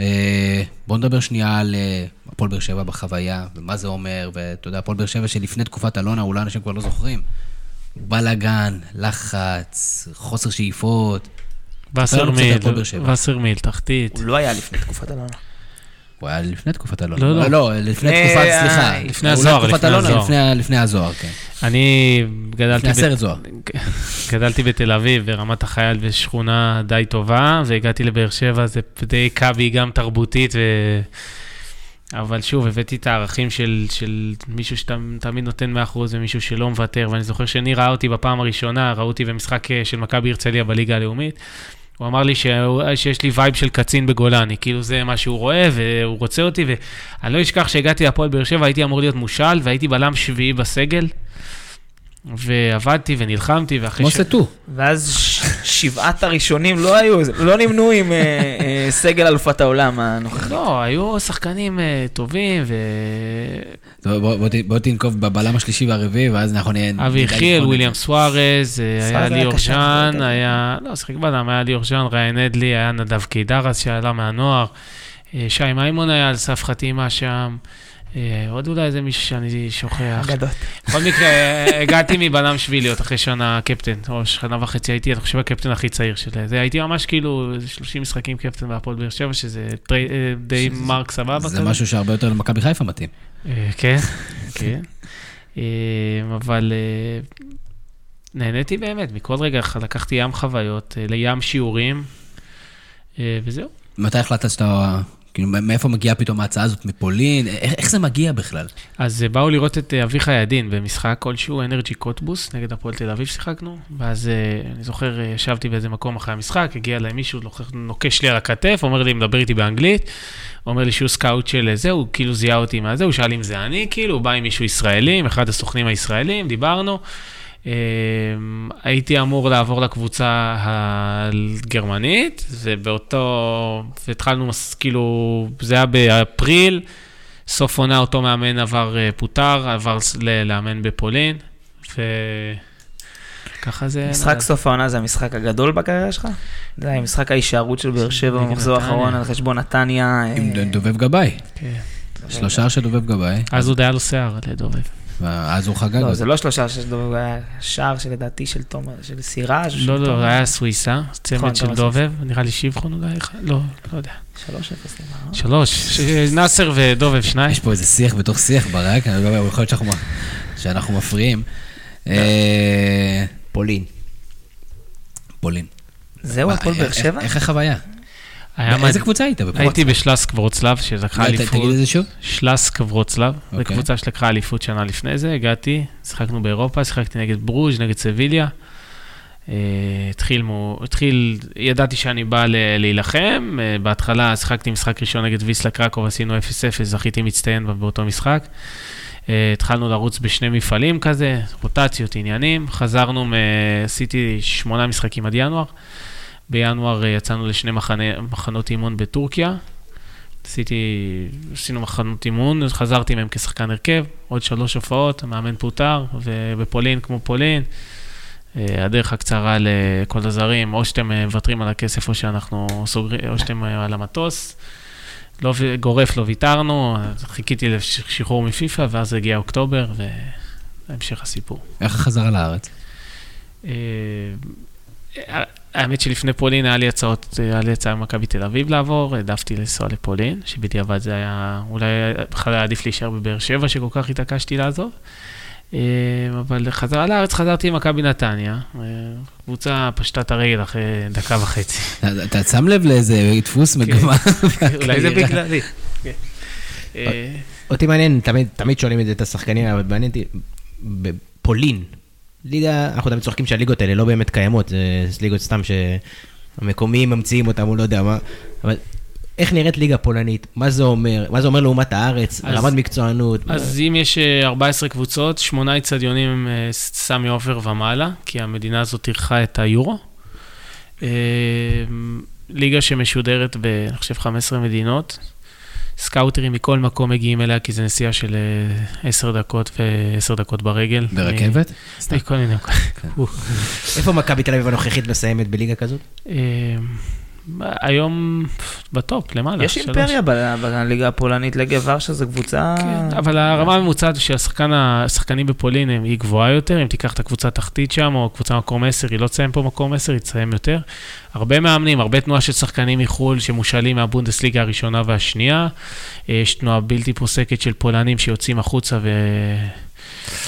אה, בוא נדבר שנייה על אה, הפועל באר שבע בחוויה, ומה זה אומר, ואתה יודע, הפועל באר שבע שלפני תקופת אלונה, אולי אנשים כבר לא זוכרים. בלאגן, לחץ, חוסר שאיפות. וסרמיל, שבע. וסרמיל, תחתית. הוא לא היה לפני תקופת אלונה. הוא היה לפני תקופת אלונה. לא, לא. לא, לפני אה, תקופת, אה, סליחה. לפני אולי הזוהר, לפני הזוהר. לפני- לפני הזוהר, כן. אני גדלתי... לפני הסרט זוהר. גדלתי בתל אביב, ברמת החייל, בשכונה די טובה, והגעתי לבאר שבע, זה די הכה בי גם תרבותית, ו... אבל שוב, הבאתי את הערכים של, של מישהו שתמיד נותן 100% ומישהו שלא מוותר, ואני זוכר שניר ראה אותי בפעם הראשונה, ראו אותי במשחק אה, של מכבי הרצליה בליגה הלאומית. הוא אמר לי שהוא, שיש לי vibe של קצין בגולני, כאילו זה מה שהוא רואה והוא רוצה אותי, ואני לא אשכח שהגעתי להפועל באר שבע, הייתי אמור להיות מושאל, והייתי בלם שביעי בסגל, ועבדתי ונלחמתי, ואחרי כמו סטו. ואז ש- שבעת הראשונים לא היו, לא נמנו עם אה, אה, סגל אלופת העולם הנוכחי. לא, היו שחקנים אה, טובים, ו... טוב, בוא- בוא ת- בוא תנקוב בבלם השלישי והרביעי, ואז אנחנו נהיה... אבי את וויליאם. סוארז, היה ליאור ז'אן, יותר. היה... לא, שיחק בדם, היה ליאור ז'אן, ריין אדלי, היה נדב קידרס שעלה מהנוער, שי מימון היה על סף חתימה שם. אה, עוד אולי איזה מישהו שאני שוכח. אגדות. בכל מקרה, אה, הגעתי מבלם שביעי להיות אחרי שנה קפטן, או שנה וחצי הייתי, אני חושב, הקפטן הכי צעיר של זה. הייתי ממש כאילו איזה 30 משחקים קפטן בהפועל באר שבע, שזה אה, די מרק סבבה זה. משהו שהרבה יותר למכבי חיפה מתאים. כן, כן. אבל נהניתי באמת, מכל רגע לקחתי ים חוויות, לים שיעורים, וזהו. מתי החלטת שאתה... כאילו, מאיפה מגיעה פתאום ההצעה הזאת מפולין? איך, איך זה מגיע בכלל? אז אה, באו לראות את אה, אביחי ידין במשחק כלשהו, אנרג'י קוטבוס, נגד הפועל תל אביב שיחקנו, ואז אה, אני זוכר, ישבתי באיזה מקום אחרי המשחק, הגיע אליי מישהו, נוקש לי על הכתף, אומר לי, מדבר איתי באנגלית, אומר לי שהוא סקאוט של זה, הוא כאילו זיהה אותי מה זה, הוא שאל אם זה אני, כאילו, הוא בא עם מישהו ישראלי, עם אחד הסוכנים הישראלים, דיברנו. אמ, הייתי אמור לעבור לקבוצה הגרמנית, ובאותו, והתחלנו, כאילו, זה היה באפריל, סוף עונה אותו מאמן עבר, אה, פוטר, עבר לאמן בפולין, וככה זה... משחק סוף העונה זה המשחק הגדול בקריירה שלך? זה היה משחק ההישארות של באר שבע במחזור האחרון על חשבון נתניה. עם דובב גבאי. כן. שלושה של דובב גבאי. אז עוד היה לו שיער לדובב. ואז הוא חגג. לא, זה לא שלושה של דובב, היה שער שלדעתי של תומר, של סיראז'. לא, לא, זה היה סוויסה, צמד נכון, של דובב, נראה לי שבחון אולי, לא, לא יודע. שלוש אפס נאמר. שלוש, נאסר ודובב שניים. יש פה איזה שיח בתוך שיח ברק, אני לא יודע, יכול להיות שאנחנו מפריעים. אה, פולין. פולין. זהו, הפועל באר שבע? איך החוויה? באיזה קבוצה היית? הייתי בשלסק ורוצלב, שלקחה אליפות. תגיד את זה שוב. שלסק ורוצלב, זו אוקיי. קבוצה שלקחה אליפות שנה לפני זה, הגעתי, שיחקנו באירופה, שיחקתי נגד ברוז', נגד סביליה. אה, התחיל, התחיל, ידעתי שאני בא להילחם, אה, בהתחלה שיחקתי משחק ראשון נגד ויסלה קרקוב, עשינו 0-0, זכיתי מצטיין באותו משחק. אה, התחלנו לרוץ בשני מפעלים כזה, רוטציות, עניינים, חזרנו, עשיתי שמונה משחקים עד ינואר. בינואר אה, יצאנו לשני מחנה, מחנות אימון בטורקיה. עשיתי, עשינו מחנות אימון, חזרתי מהם כשחקן הרכב, עוד שלוש הופעות, המאמן פוטר, ובפולין כמו פולין. אה, הדרך הקצרה לכל הזרים, או שאתם אה, מוותרים על הכסף או שאנחנו סוגרים, או שאתם על המטוס. לא, גורף לא ויתרנו, חיכיתי לשחרור מפיפ"א, ואז הגיע אוקטובר, והמשך הסיפור. איך החזרה לארץ? האמת שלפני פולין היה לי הצעות, היה לי הצעה ממכבי תל אביב לעבור, העדפתי לנסוע לפולין, שבדיעבד זה היה, אולי בכלל היה עדיף להישאר בבאר שבע, שכל כך התעקשתי לעזוב. אה, אבל חזרה לארץ, חזרתי עם מכבי נתניה. אה, קבוצה פשטה את הרגל אחרי דקה וחצי. אתה שם לב לאיזה דפוס כן. מגמה? אולי זה בגללי. כן. אה, אותי מעניין, תמיד שואלים את זה את השחקנים, אבל מעניין אותי, בפולין, ליגה, אנחנו תמיד צוחקים שהליגות האלה לא באמת קיימות, זה ליגות סתם שהמקומיים ממציאים אותם, הוא לא יודע מה, אבל איך נראית ליגה פולנית? מה זה אומר? מה זה אומר לעומת הארץ? אז, רמת מקצוענות? אז מה... אם יש 14 אה, קבוצות, שמונה אצטדיונים הם אה, סמי עופר ומעלה, כי המדינה הזאת אירחה את היורו. אה, ליגה שמשודרת ב, אני חושב, 15 מדינות. סקאוטרים מכל מקום מגיעים אליה, כי זו נסיעה של עשר דקות ועשר דקות ברגל. ברכבת? כל מיני... כן. איפה מכבי תל אביב הנוכחית מסיימת בליגה כזאת? היום ב top, למעלה. יש אימפריה בליגה הפולנית, לגיה ורשה זו קבוצה... כן, אבל הרמה הממוצעת של השחקנים בפולין היא גבוהה יותר, אם תיקח את הקבוצה התחתית שם, או קבוצה מקום 10, היא לא תסיים פה מקום 10, היא תסיים יותר. הרבה מאמנים, הרבה תנועה של שחקנים מחו"ל שמושאלים מהבונדסליגה הראשונה והשנייה. יש תנועה בלתי פוסקת של פולנים שיוצאים החוצה ו...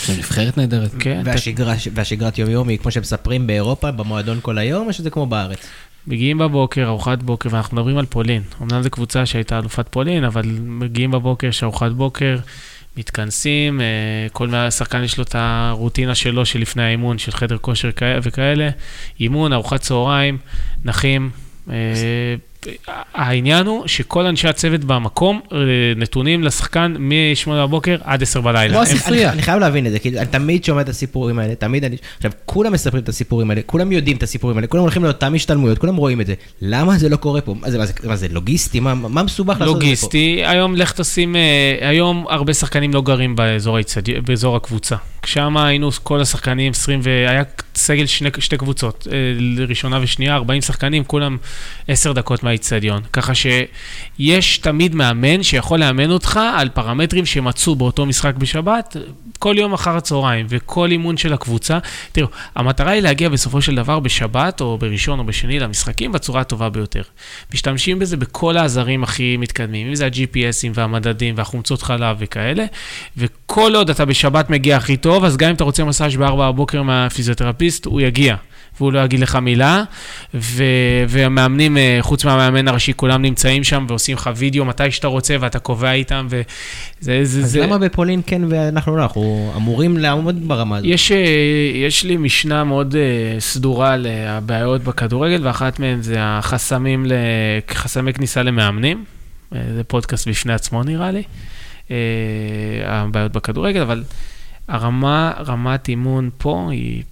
זה נבחרת נהדרת. כן. והשגרת יום-יום היא כמו שמספרים באירופה, במועדון כל היום, או שזה כמו בארץ? מגיעים בבוקר, ארוחת בוקר, ואנחנו מדברים על פולין. אמנם זו קבוצה שהייתה אלופת פולין, אבל מגיעים בבוקר, יש ארוחת בוקר, מתכנסים, אה, כל שחקן יש לו את הרוטינה שלו שלפני האימון, של חדר כושר וכאלה. אימון, ארוחת צהריים, נחים. העניין הוא שכל אנשי הצוות במקום אה, נתונים לשחקן מ-8 בבוקר עד 10 בלילה. כמו הספרייה. אני חייב להבין את זה, כי אני תמיד שומע את הסיפורים האלה, תמיד אני... עכשיו, כולם מספרים את הסיפורים האלה, כולם יודעים את הסיפורים האלה, כולם הולכים לאותן השתלמויות, כולם רואים את זה. למה זה לא קורה פה? מה זה, מה זה, לוגיסטי? מה, מה מסובך לעשות את זה פה? לוגיסטי, היום לך תשים, אה, היום הרבה שחקנים לא גרים. באזור הקבוצה. שם היינו כל השחקנים 20, והיה סגל שני, שתי קבוצות, אה, ראשונה ושנייה, 40 שחקנים, כולם 10 דקות מהאיצטדיון. ככה שיש תמיד מאמן שיכול לאמן אותך על פרמטרים שמצאו באותו משחק בשבת, כל יום אחר הצהריים, וכל אימון של הקבוצה. תראו, המטרה היא להגיע בסופו של דבר בשבת, או בראשון או בשני למשחקים, בצורה הטובה ביותר. משתמשים בזה בכל העזרים הכי מתקדמים, אם זה ה-GPSים והמדדים והחומצות חלב וכאלה, וכל עוד אתה בשבת מגיע הכי טוב, אז גם אם אתה רוצה מסאז' ב-4 בבוקר מהפיזיותרפיסט, הוא יגיע. והוא לא יגיד לך מילה, ו- והמאמנים, אה, חוץ מהמאמן הראשי, כולם נמצאים שם ועושים לך וידאו מתי שאתה רוצה ואתה קובע איתם, וזה... זה, אז זה... למה בפולין כן ואנחנו לא? אנחנו אמורים לעמוד ברמה הזאת. יש, אה, יש לי משנה מאוד אה, סדורה לבעיות בכדורגל, ואחת מהן זה החסמים, חסמי כניסה למאמנים. זה פודקאסט בפני עצמו נראה לי, הבעיות בכדורגל, אבל הרמה, רמת אימון פה היא...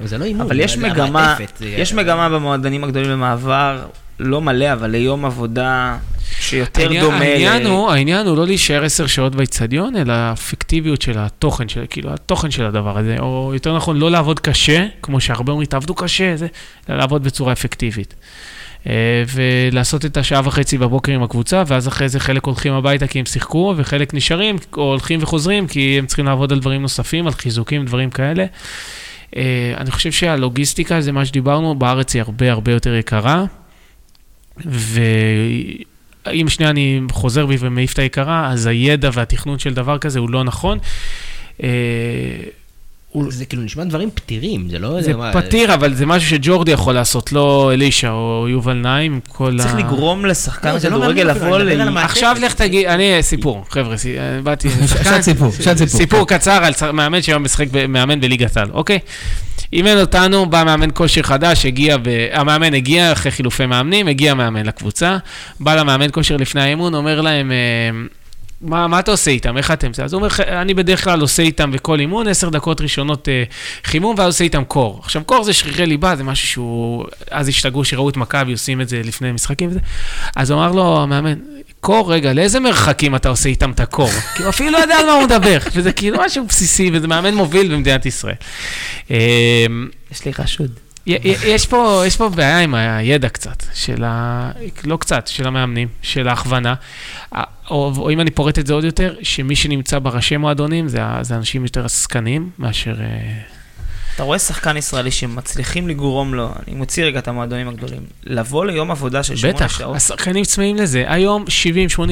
אבל זה לא אימון. אבל יש מגמה, יש מגמה במועדונים הגדולים למעבר, לא מלא, אבל ליום עבודה שיותר העניין, דומה העניין, ל... הוא, העניין הוא לא להישאר עשר שעות באיצטדיון, אלא האפקטיביות של התוכן, של, כאילו, התוכן של הדבר הזה, או יותר נכון, לא לעבוד קשה, כמו שהרבה אומרים, תעבדו קשה, זה, אלא לעבוד בצורה אפקטיבית. אה, ולעשות את השעה וחצי בבוקר עם הקבוצה, ואז אחרי זה חלק הולכים הביתה כי הם שיחקו, וחלק נשארים, או הולכים וחוזרים, כי הם צריכים לעבוד על דברים נוספים, על חיזוקים, דברים כאלה. אה, אני חושב שהלוגיסטיקה, זה מה שדיברנו, בארץ היא הרבה הרבה יותר יקרה, ואם שנייה אני חוזר בי ומעיף את היקרה, אז הידע והתכנון של דבר כזה הוא לא נכון. זה כאילו נשמע דברים פתירים, זה לא... זה מה- פתיר, אבל זה משהו שג'ורדי יכול לעשות, לא אלישע או יובל נעים, כל ה... צריך לגרום לשחקן לא, זה לא כדורגל לבוא ל... עכשיו לך תגיד, אני, סיפור, חבר'ה, אה, באתי... שעת סיפור, שעת סיפור. סיפור קצר על מאמן שהיום משחק, ב- מאמן בליגת העל, אוקיי? אימן אותנו, בא מאמן כושר חדש, הגיע, ב... המאמן הגיע אחרי חילופי מאמנים, הגיע מאמן לקבוצה, בא למאמן כושר לפני האימון, אומר להם, אה, מה, מה אתה עושה איתם? איך אתם? אז הוא אומר, אני בדרך כלל עושה איתם בכל אימון, עשר דקות ראשונות אה, חימום, ואז עושה איתם קור. עכשיו, קור זה שרירי ליבה, זה משהו שהוא... אז השתגעו שראו את מכבי עושים את זה לפני משחקים וזה. אז הוא אמר לו, המאמן, קור, רגע, לאיזה מרחקים אתה עושה איתם את הקור? כי הוא אפילו לא יודע על מה הוא מדבר, וזה כאילו משהו בסיסי, וזה מאמן מוביל במדינת ישראל. אה, יש לי חשוד. יש פה, יש פה בעיה עם הידע קצת, של ה... לא קצת, של המאמנים, של ההכוונה. או, או אם אני פורט את זה עוד יותר, שמי שנמצא בראשי מועדונים זה, זה אנשים יותר עסקנים מאשר... אתה רואה שחקן ישראלי שמצליחים לגרום לו, אני מוציא רגע את המועדונים הגדולים, לבוא ליום עבודה של שמונה בטח, שעות. השחקנים צמאים לזה. היום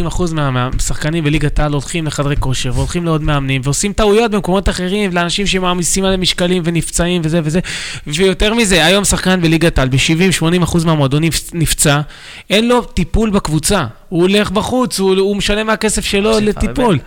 70-80 אחוז מה- מהשחקנים בליגת העל הולכים לחדרי כושר והולכים לעוד מאמנים ועושים טעויות במקומות אחרים לאנשים שמעמיסים עליהם משקלים ונפצעים וזה וזה. ויותר מזה, היום שחקן בליגת העל ב-70-80 אחוז מהמועדונים נפצע, אין לו טיפול בקבוצה. הוא הולך בחוץ, הוא, הוא משלם מהכסף שלו לטיפול. הוא,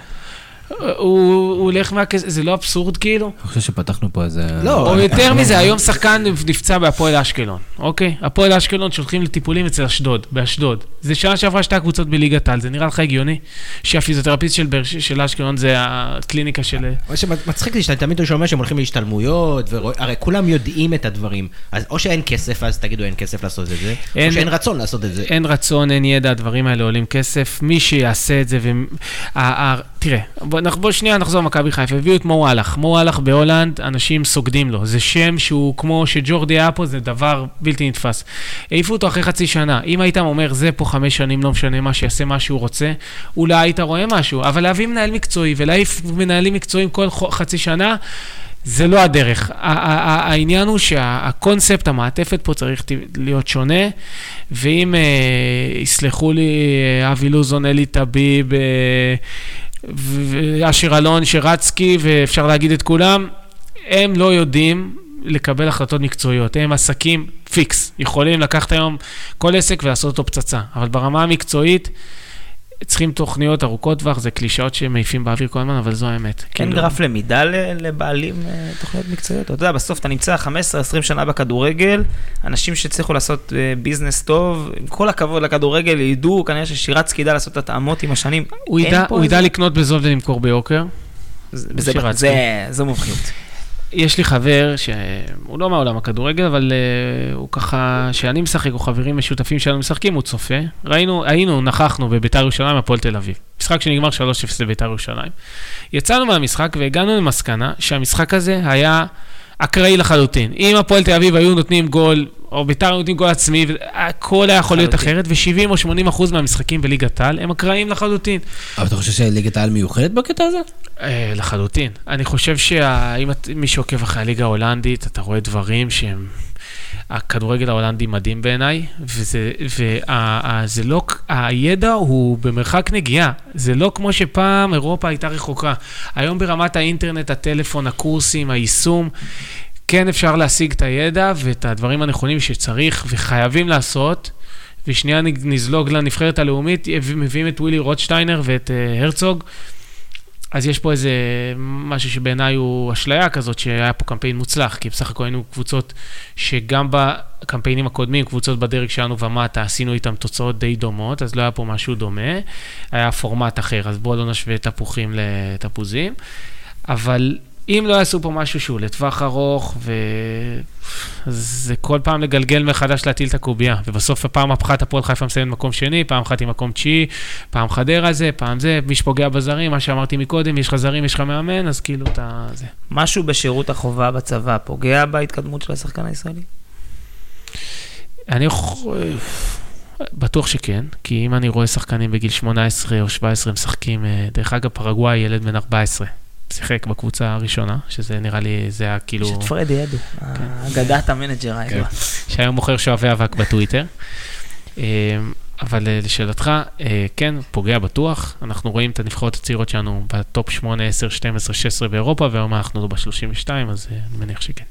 הוא הולך מהכסף, זה לא אבסורד כאילו? אני חושב שפתחנו פה איזה... לא, או יותר מזה, היום שחקן נפצע בהפועל אשקלון, אוקיי? הפועל אשקלון שולחים לטיפולים אצל אשדוד, באשדוד. זה שנה שעברה שתי הקבוצות בליגת העל, זה נראה לך הגיוני? שהפיזיותרפיסט של, אשקלון זה הקליניקה של... מה שמצחיק לי שאתה תמיד שומע שהם הולכים להשתלמויות, והרי כולם יודעים את הדברים. אז או שאין כסף, אז תגידו אין כסף לעשות את זה, אין- או שאין רצון לעשות את זה. אין רצון, אין ידע, הדברים האלה עולים כסף. מי שיעשה את זה, ו... תראה, בוא, נח- בוא שנייה נחזור למכבי חיפה. הביאו את מו וואלך. מו וואלך בהולנד, אנשים סוגדים לו. זה שם שהוא כמו שג'ורדי היה פה, זה דבר בלתי נתפס. העיפו אותו אחרי חצי שנה. אם היית אומר, זה פה חמש שנים, לא משנה מה, שיעשה מה שהוא רוצה, אולי היית רואה משהו. אבל להביא מנהל מקצועי ולהעיף מנהלים מקצועיים כל חצי שנה, זה לא הדרך. העניין הוא שהקונספט, המעטפת פה צריך להיות שונה, ואם אה, יסלחו לי אה, אבי לוזון, אלי טביב, אה, ואשר אלון, שרצקי, ואפשר להגיד את כולם, הם לא יודעים לקבל החלטות מקצועיות. הם עסקים פיקס, יכולים לקחת היום כל עסק ולעשות אותו פצצה, אבל ברמה המקצועית... צריכים תוכניות ארוכות טווח, זה קלישאות שמעיפים באוויר כל הזמן, אבל זו האמת. אין כאילו- גרף למידה לבעלים אה, תוכניות מקצועיות? אתה יודע, בסוף אתה נמצא 15-20 שנה בכדורגל, אנשים שהצליחו לעשות אה, ביזנס טוב, עם כל הכבוד לכדורגל, ידעו, כנראה ששירצקי ידע לעשות התאמות עם השנים. הוא ידע, הוא ידע לקנות בזול ולמכור ביוקר. זה- זה-. זה- זו מומחיות. יש לי חבר שהוא לא מעולם הכדורגל, אבל uh, הוא ככה, כשאני משחק, או חברים משותפים שלנו משחקים, הוא צופה. ראינו, היינו, נכחנו בביתר ירושלים, הפועל תל אביב. משחק שנגמר 3-0 לביתר ירושלים. יצאנו מהמשחק והגענו למסקנה שהמשחק הזה היה אקראי לחלוטין. אם הפועל תל אביב היו נותנים גול, או ביתר היו נותנים גול עצמי, הכל היה יכול להיות. אחרת, ו-70 או 80 אחוז מהמשחקים בליגת העל הם אקראיים לחלוטין. אבל אתה חושב שליגת העל מיוחדת בקטע הזה? אה, לחלוטין. אני חושב שמי שעוקב אחרי הליגה ההולנדית, אתה רואה דברים שהם... הכדורגל ההולנדי מדהים בעיניי, וזה, וזה לא, הידע הוא במרחק נגיעה. זה לא כמו שפעם אירופה הייתה רחוקה. היום ברמת האינטרנט, הטלפון, הקורסים, היישום, כן אפשר להשיג את הידע ואת הדברים הנכונים שצריך וחייבים לעשות. ושנייה נזלוג לנבחרת הלאומית, מביאים את ווילי רוטשטיינר ואת uh, הרצוג. אז יש פה איזה משהו שבעיניי הוא אשליה כזאת, שהיה פה קמפיין מוצלח, כי בסך הכל היינו קבוצות שגם בקמפיינים הקודמים, קבוצות בדרג שלנו ומטה, עשינו איתם תוצאות די דומות, אז לא היה פה משהו דומה, היה פורמט אחר, אז בואו לא נשווה תפוחים לתפוזים. אבל אם לא יעשו פה משהו שהוא לטווח ארוך, וזה כל פעם לגלגל מחדש להטיל את הקובייה, ובסוף הפעם הפחת הפועל חיפה מסיים במקום שני, פעם אחת עם מקום תשיעי, פעם חדרה זה, פעם זה, מי שפוגע בזרים, מה שאמרתי מקודם, יש לך זרים, יש לך מאמן, אז כאילו אתה... זה. משהו בשירות החובה בצבא פוגע בהתקדמות של השחקן הישראלי? אני בטוח שכן, כי אם אני רואה שחקנים בגיל 18 או 17 משחקים, אה, דרך אגב, פרגוואי, ילד בן 14. שיחק בקבוצה הראשונה, שזה נראה לי, זה היה כאילו... יש את פרדי אדו, כן. אגדת ה Manager הידוע. כן. שהיום מוכר שואבי אבק בטוויטר. אה, אבל אה, לשאלתך, אה, כן, פוגע בטוח. אנחנו רואים את הנבחרות הצעירות שלנו ב top 8, 10, 12, 16 באירופה, והיום אנחנו לא ב-32, אז אני מניח שכן.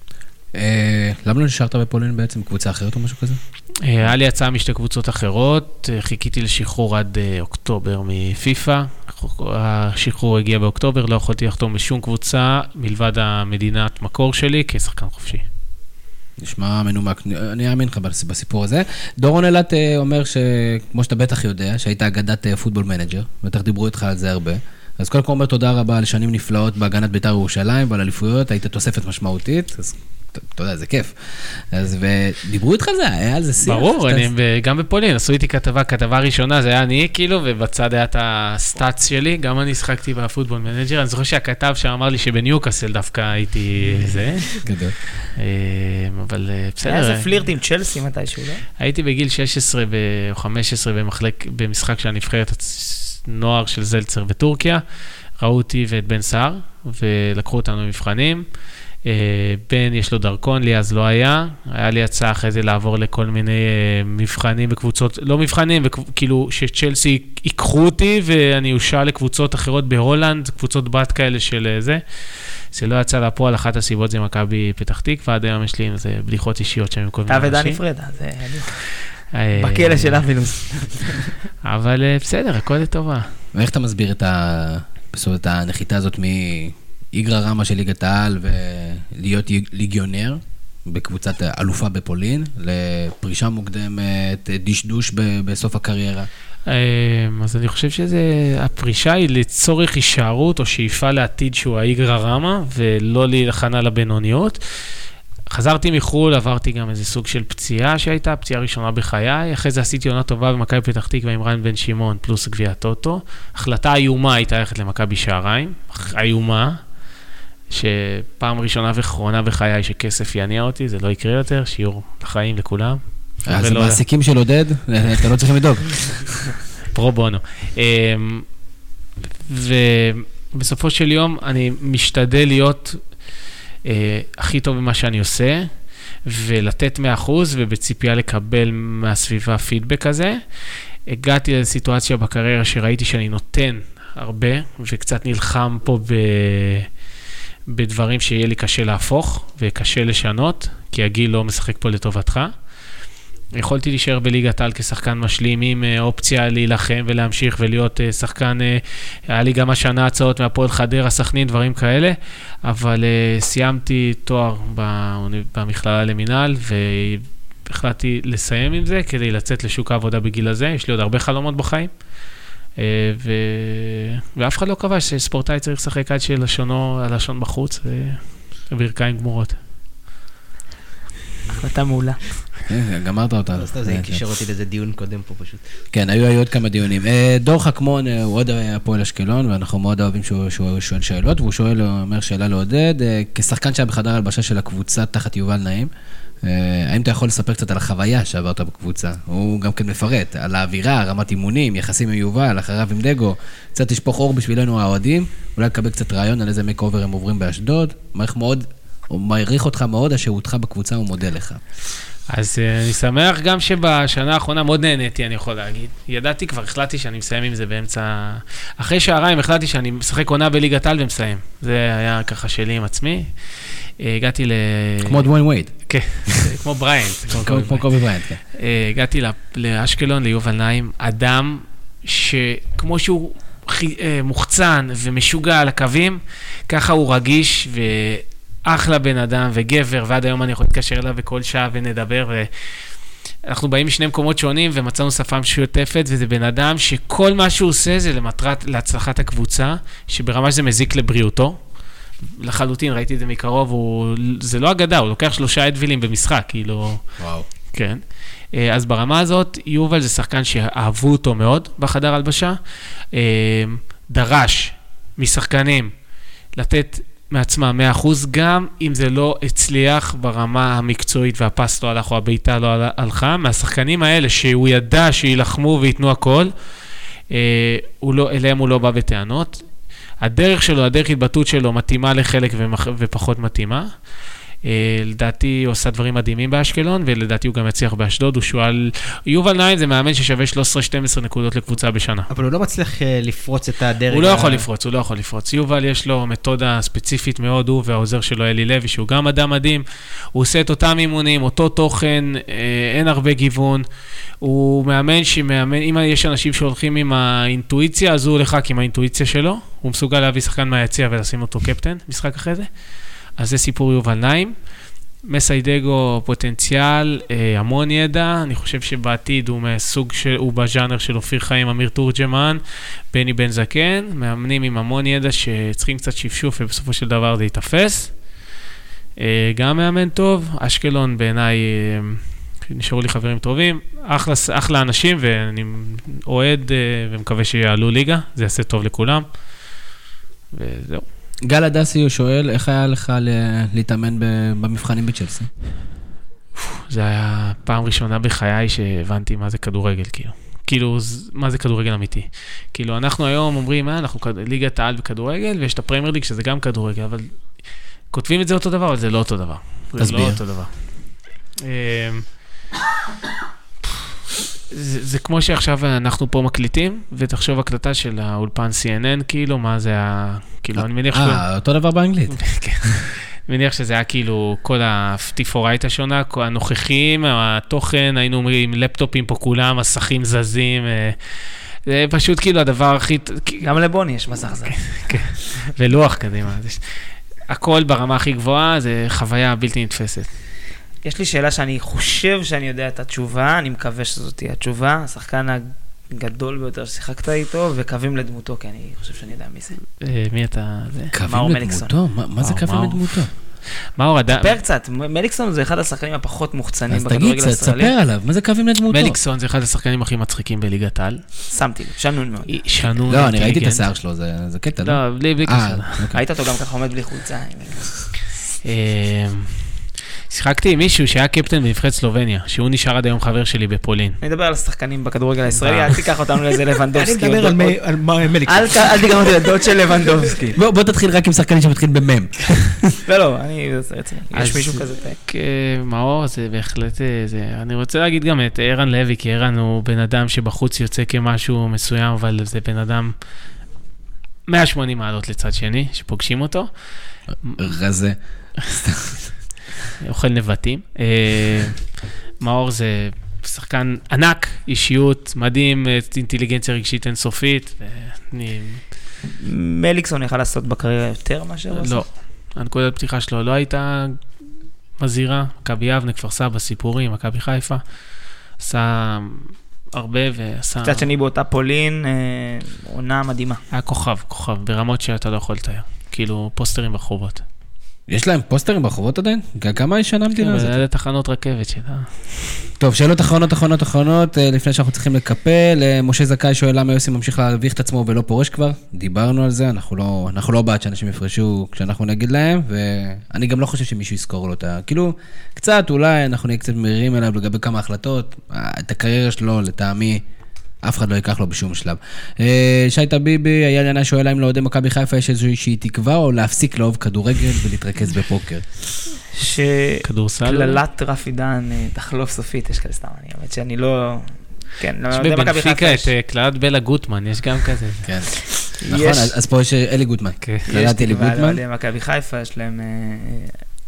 למה לא נשארת בפולין בעצם, קבוצה אחרת או משהו כזה? היה לי הצעה משתי קבוצות אחרות, חיכיתי לשחרור עד אוקטובר מפיפ"א, השחרור הגיע באוקטובר, לא יכולתי לחתום בשום קבוצה מלבד המדינת מקור שלי כשחקן חופשי. נשמע מנומק, אני אאמין לך בסיפור הזה. דורון אילת אה, אומר שכמו שאתה בטח יודע, שהיית אגדת Football Manager, בטח דיברו איתך על זה הרבה. אז קודם כל אומר תודה רבה על שנים נפלאות בהגנת בית"ר ירושלים ועל אליפויות, היית תוספת משמעותית, אז אתה יודע, זה כיף. אז ודיברו איתך על זה, היה על זה שיח. ברור, אני, גם בפולין, עשו איתי כתבה, כתבה ראשונה, זה היה אני כאילו, ובצד היה את ה stats שלי, גם אני שחקתי ב Football Manager, אני זוכר שהכתב שאמר לי שבניוקאסל דווקא הייתי זה. גדול. אה, אבל אה, בסדר. היה איזה פלירט עם צ'לסי מתישהו, לא? הייתי בגיל 16 או 15 במשחק של הנבחרת נוער של זלצר בטורקיה. ראו אותי ואת בן סער, ולקחו אותנו למבחנים. אה, בן, יש לו דרכון, לי אז לא היה. היה לי הצעה אחרי זה לעבור לכל מיני אה, מבחנים בקבוצות, לא מבחנים, כאילו שצ'לסי ייקחו אותי ואני אושע לקבוצות אחרות בהולנד, קבוצות בת כאלה של אה, זה. זה לא יצא לפועל, אחת הסיבות זה מכבי פתח תקווה, עד היום יש לי עם זה בדיחות אישיות שם עם כל מיני אנשים. אתה ודני פרדה, זה... בכלא של אבינוס. אבל בסדר, הכל לטובה. ואיך אתה מסביר את הנחיתה הזאת מ... איגרא רמה של ליגת העל ולהיות ליגיונר בקבוצת אלופה בפולין, לפרישה מוקדמת, דשדוש בסוף הקריירה. אמ, אז אני חושב שהפרישה היא לצורך הישארות או שאיפה לעתיד שהוא האיגרא רמה, ולא להילחנה לבינוניות. חזרתי מחו"ל, עברתי גם איזה סוג של פציעה שהייתה, פציעה ראשונה בחיי, אחרי זה עשיתי עונה טובה במכבי פתח תקווה עם ריין בן שמעון פלוס גביע טוטו. החלטה איומה הייתה ללכת למכבי שעריים, איומה, שפעם ראשונה ואחרונה בחיי שכסף יניע אותי, זה לא יקרה יותר, שיעור לחיים לכולם. אז המעסיקים של עודד, אתה לא צריכים לדאוג. פרו בונו. אמ, ובסופו של יום אני משתדל להיות אה, הכי טוב במה שאני עושה, ולתת 100% ובציפייה לקבל מהסביבה פידבק הזה. הגעתי לסיטואציה בקריירה שראיתי שאני נותן הרבה, וקצת נלחם פה ב... בדברים שיהיה לי קשה להפוך וקשה לשנות, כי הגיל לא משחק פה לטובתך. יכולתי להישאר בליגת על כשחקן משלים עם אה, אופציה להילחם ולהמשיך ולהיות אה, שחקן, אה, היה לי גם השנה הצעות מהפועל חדרה, סכנין, דברים כאלה, אבל סיימתי תואר במכללה למינהל והחלטתי לסיים עם זה כדי לצאת לשוק העבודה בגיל הזה, יש לי עוד הרבה חלומות בחיים. אה, ו... ואף אחד לא קבע שספורטאי צריך לשחק עד שלשונו, הלשון בחוץ, וברכיים גמורות. החלטה מעולה. כן, גמרת אותה. לא סתם, זה קישר אותי לאיזה דיון קודם פה פשוט. כן, היו עוד כמה דיונים. אה, דור חכמון אה, הוא עוד הפועל אשקלון, ואנחנו מאוד אוהבים שהוא שואל שאלות, והוא שואל, אומר שאלה לעודד, כשחקן שהיה בחדר הלבשה של הקבוצה תחת יובל נעים, אה, האם אתה יכול לספר קצת על החוויה שעברת בקבוצה? הוא גם כן מפרט, על האווירה, רמת אימונים, יחסים עם יובל, אחריו עם דגו. קצת תשפוך אור בשבילנו האוהדים, אולי לקבל קצת רעיון על איזה אובר הם עוברים באשדוד. מעריך מאוד, הוא מעריך אותך מאוד, השהותך בקבוצה, הוא מודה לך. אז אה, אני שמח גם שבשנה האחרונה מאוד נהניתי, אני יכול להגיד. ידעתי, כבר החלטתי שאני מסיים עם זה באמצע... אחרי שעריים החלטתי שאני משחק עונה בליגת העל ומסיים. זה היה ככה שלי עם עצמי. אה, הגעתי ל... כמו דוויין וייד. כן, כמו בריינט. כמו קובי בריינט, כן. אה, הגעתי לאשקלון, ליובל נעים, אדם שכמו שהוא אה, מוחצן ומשוגע על הקווים, ככה הוא רגיש ואחלה בן אדם וגבר, ועד היום אני יכול להתקשר אליו בכל שעה ונדבר. ו... אנחנו באים משני מקומות שונים ומצאנו שפה משותפת, וזה בן אדם שכל מה שהוא עושה זה למטרת, להצלחת הקבוצה, שברמה שזה מזיק לבריאותו. לחלוטין, ראיתי את זה מקרוב, הוא, זה לא אגדה, הוא לוקח שלושה אדווילים במשחק, כאילו... וואו. כן. אה, אז ברמה הזאת, יובל זה שחקן שאהבו אותו מאוד בחדר הלבשה. אה, דרש משחקנים לתת מעצמם 100%, גם אם זה לא הצליח ברמה המקצועית והפס לא הלך או הבעיטה לא הל- הלכה, מהשחקנים האלה שהוא ידע שיילחמו וייתנו הכל, אה, הוא לא, אליהם הוא לא בא בטענות. הדרך שלו, הדרך התבטאות שלו מתאימה לחלק ומח- ופחות מתאימה. אה, לדעתי הוא עושה דברים מדהימים באשקלון, ולדעתי הוא גם יצליח באשדוד. הוא שואל, יובל נעים זה מאמן ששווה 13-12 נקודות לקבוצה בשנה. אבל הוא לא מצליח אה, לפרוץ את הדרג. הוא לא יכול לפרוץ, הוא לא יכול לפרוץ. יובל יש לו מתודה ספציפית מאוד, הוא והעוזר שלו אלי לוי, שהוא גם אדם מדהים. הוא עושה את אותם אימונים, אותו תוכן, אה, אין הרבה גיוון. הוא מאמן שמאמן, אם יש אנשים שהולכים עם האינטואיציה, אז הוא הולך רק עם האינטואיציה שלו. הוא מסוגל להביא שחקן מהיציע ולשים אותו קפטן, משחק אחרי זה. אז זה סיפור יובל נעים. מסיידגו פוטנציאל, אה, המון ידע, אני חושב שבעתיד הוא מהסוג של, הוא בז'אנר של אופיר חיים, אמיר תורג'מן, בני בן זקן, מאמנים עם המון ידע שצריכים קצת שפשוף ובסופו של דבר זה ייתפס. אה, גם מאמן טוב, אשקלון בעיניי, אה, נשארו לי חברים טובים, אחלה, אחלה אנשים ואני אוהד ומקווה שיעלו ליגה, זה יעשה טוב לכולם. וזהו. גל הדסי הוא שואל, איך היה לך להתאמן במבחנים בצ'לסי? זה היה פעם ראשונה בחיי שהבנתי מה זה כדורגל, כאילו. כאילו, מה זה כדורגל אמיתי. כאילו, אנחנו היום אומרים, אה, אנחנו כד- ליגת העל בכדורגל, ויש את הפרמייר ליג שזה גם כדורגל, אבל כותבים את זה אותו דבר, אבל זה לא אותו דבר. זה תסביר. לא אותו דבר. זה, זה כמו שעכשיו אנחנו פה מקליטים, ותחשוב הקלטה של האולפן CNN, כאילו, מה זה ה... כאילו, אני מניח ש... אה, אותו דבר באנגלית. כן. אני מניח שזה היה כאילו, כל התפאורה הייתה שונה, הנוכחים, התוכן, היינו אומרים, לפטופים פה כולם, מסכים זזים, אה, זה פשוט כאילו הדבר הכי... גם לבוני יש מסך זה. ולוח קדימה. הכל ברמה הכי גבוהה, זה חוויה בלתי נתפסת. יש לי שאלה שאני חושב שאני יודע את התשובה, אני מקווה שזאת תהיה התשובה. השחקן הגדול ביותר ששיחקת איתו, וקווים לדמותו, כי אני חושב שאני יודע מי זה. אה, מי אתה? זה? קווים. לדמותו? מה- זה קווים. לדמותו? מאור אדם... ספר קצת, מליקסון זה אחד השחקנים הפחות מוחצנים אז תגיד, בכדורגל ת- הישראלי. תספר עליו, מה זה קווים לדמותו? מליקסון זה אחד השחקנים הכי מצחיקים בליגת העל. שמתי לב, שנון מאוד. שנון, לא, אני ראיתי את. השיער שלו, זה זה קטע, לא? לא, בלי בלי אה, קשר. אוקיי. ראית אותו גם ככה עומד בלי חולצה. שיחקתי עם מישהו שהיה קפטן בנבחרת סלובניה, שהוא נשאר עד היום חבר שלי בפולין. אני מדבר על השחקנים בכדורגל הישראלי, אה. אל תיקח אותנו לאיזה אני לבנדובסקי. מדבר עוד- על מליקסון. אל תיקח אותי לדוד של לבנדובסקי. בוא תתחיל רק עם שחקנים שמתחילים במם. לא, לא, אני. יש מישהו כזה. אה, מאור זה בהחלט, אה, זה, אני רוצה להגיד גם את ערן לוי, כי ערן הוא בן אדם שבחוץ יוצא כמשהו מסוים, אבל זה בן אדם 180 מעלות לצד שני, שפוגשים אותו, רזה. אוכל נבטים. אה, מאור זה שחקן ענק, אישיות מדהים, אה, אינטליגנציה רגשית אינסופית. ואני, מליקסון יכל לעשות בקריירה יותר מאשר הוא? לא, הנקודת פתיחה שלו לא הייתה מזהירה. מכבי יבנה, כפר סבא, סיפורים, מכבי חיפה. עשה הרבה ועשה... מצד שני באותה פולין, אה, עונה מדהימה. היה כוכב, כוכב, ברמות שאתה לא יכול לתאר. כאילו, פוסטרים ברחובות. יש להם פוסטרים ברחובות עדיין? כמה ישנה המדינה הזאת? זה תחנות רכבת שלה. טוב, שאלות אחרונות, אחרונות, אחרונות, אה, לפני שאנחנו צריכים לקפל. אה, משה זכאי שואל למה יוסי ממשיך להביך את עצמו ולא פורש כבר. דיברנו על זה, אנחנו לא, אנחנו לא בעד שאנשים יפרשו כשאנחנו נגיד להם, ואני גם לא חושב שמישהו יזכור לו את ה... כאילו, קצת, אולי אנחנו נהיה קצת מרירים אליו לגבי כמה החלטות. אה, את הקריירה שלו, לטעמי, אף אחד לא ייקח לו בשום שלב. אה, שי טביבי, אייל ינאי שואל האם לאוהדי מכבי חיפה יש איזושהי תקווה, או להפסיק לאהוב כדורגל ולהתרכז בפוקר. כדורסל? שקללת רפי דן אה, תחלוף סופית, יש כאלה סתם, אני האמת שאני לא... כן, לא יש יודע, מכבי בבנפיקה חיפה את יש. אה, קללת בלה גוטמן, יש גם כזה. כן. נכון, יש- אז פה יש אלי גוטמן. כן. יש קללת אלי תקווה גוטמן. לאוהדי מכבי חיפה, יש להם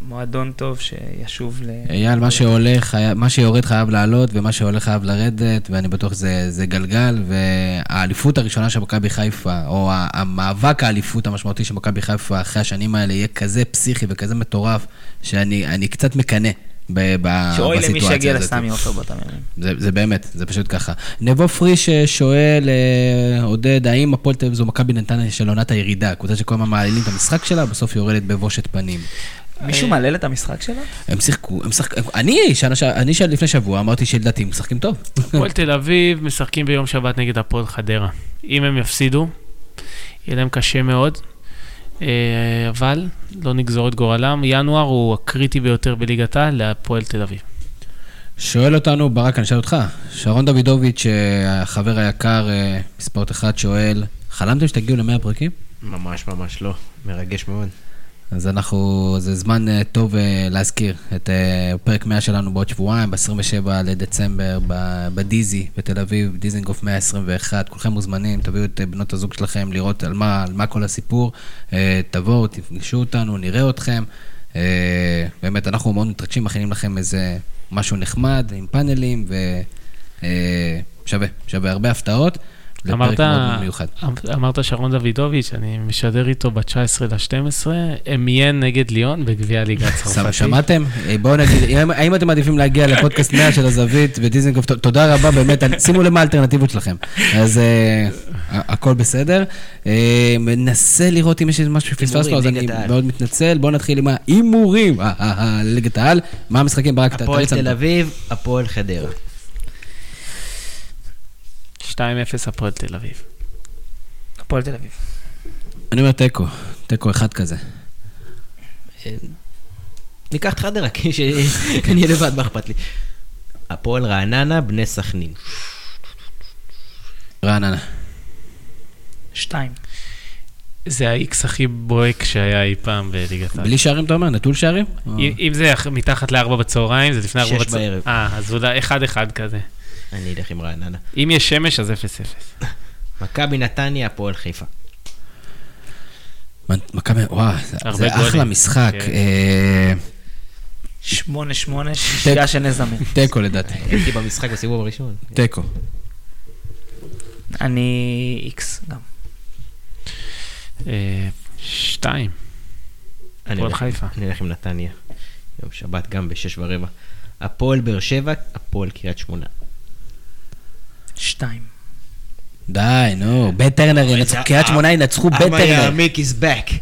מועדון טוב שישוב ל... אייל, מה שהולך, חי- מה שיורד חייב לעלות, ומה שהולך חייב לרדת, ואני בטוח שזה זה גלגל, והאליפות הראשונה של מכבי חיפה, או המאבק האליפות המשמעותי של מכבי חיפה אחרי השנים האלה, יהיה כזה פסיכי וכזה מטורף, שאני אני קצת מקנא ב- ב- שאוי למי שיגיע. לסמי עופר באותם ימים. זה, זה באמת, זה פשוט ככה. נבו פריש אה, שואל, אה, עודד, האם הפועל תל אביב זו מכבי נתניה של עונת הירידה? קבוצה שכל הזמן מעלילים את המשחק שלה, בסוף יורדת בבושת פנים. מישהו מעלל את המשחק שלה? הם שיחקו, הם שיחקו, אני, שנה, אני של לפני שבוע אמרתי שלדעתי הם משחקים טוב. הפועל תל אביב משחקים ביום שבת נגד הפועל חדרה. אם הם יפסידו, יהיה להם קשה מאוד, אה, אבל לא נגזור את גורלם. ינואר הוא הקריטי ביותר בליגת העל להפועל תל אביב. שואל אותנו, ברק, אני אשאל אותך, שרון דוידוביץ', אה, החבר היקר, אה, מספורט אחד, שואל, חלמתם שתגיעו ל-100 פרקים? ממש ממש לא. מרגש מאוד. אז אנחנו, זה זמן אה, טוב אה, להזכיר את אה, פרק 100 שלנו בעוד שבועיים, ב-27 לדצמבר, בדיזי בתל אביב, דיזינגוף 121, כולכם מוזמנים, תביאו את בנות הזוג שלכם לראות על מה, על מה כל הסיפור, תבואו, תפגשו אותנו, נראה אתכם. באמת, אנחנו מאוד מתרגשים, מכינים לכם איזה משהו נחמד, עם פאנלים, ושווה, שווה הרבה הפתעות. אמרת, מאוד מאוד מיוחד. אמרת שרון דוידוביץ', אני משדר איתו ב-19 ל-12, אמיין נגד ליון בגביע הליגה הצרפתית. שמעתם? אה, בואו נגיד, האם- אתם מעדיפים להגיע לפודקאסט 100 של הזווית ודיזנגוף? תודה רבה, באמת, שימו לב מה האלטרנטיבות שלכם. אז אה, הכל בסדר. אה, מנסה לראות אם יש איזה משהו שפספסנו, אז אני. מאוד מתנצל. בואו נתחיל עם ההימורים, אה, אה, אה, ליגת העל. מה המשחקים? ברק, הפועל. תל אביב, הפועל חדרה. 2-0 הפועל תל אביב. הפועל תל אביב. אני אומר תיקו, תיקו אחד כזה. ניקח את חדרה, כי אני אהיה לבד, מה אכפת לי? הפועל רעננה, בני סכנין. רעננה. שתיים. זה האיקס הכי בוהק שהיה אי פעם בליגת העל. בלי שערים אתה אומר? נטול שערים? אם זה מתחת לארבע בצהריים, זה לפני ארבע שש בצהריים. בערב. אה, אז אולי אחד-אחד כזה. אני אלך עם רעננה. אם יש שמש, אז 0-0. מכבי נתניה, הפועל חיפה. מכבי, וואו, זה-. אחלה משחק. כן. אה, שמונה שמונה, שישייה של נזמי. תיקו לדעתי. הייתי במשחק בסיבוב הראשון. תיקו. אני איקס גם. אה, שתיים. הפועל חיפה. אני אלך עם נתניה. יום שבת גם בשש ורבע. הפועל באר שבע, הפועל קריית שמונה. שתיים. די, נו, בית טרנר ינצחו, קריית שמונה ינצחו בית אמר טרנר. יעמיק is back.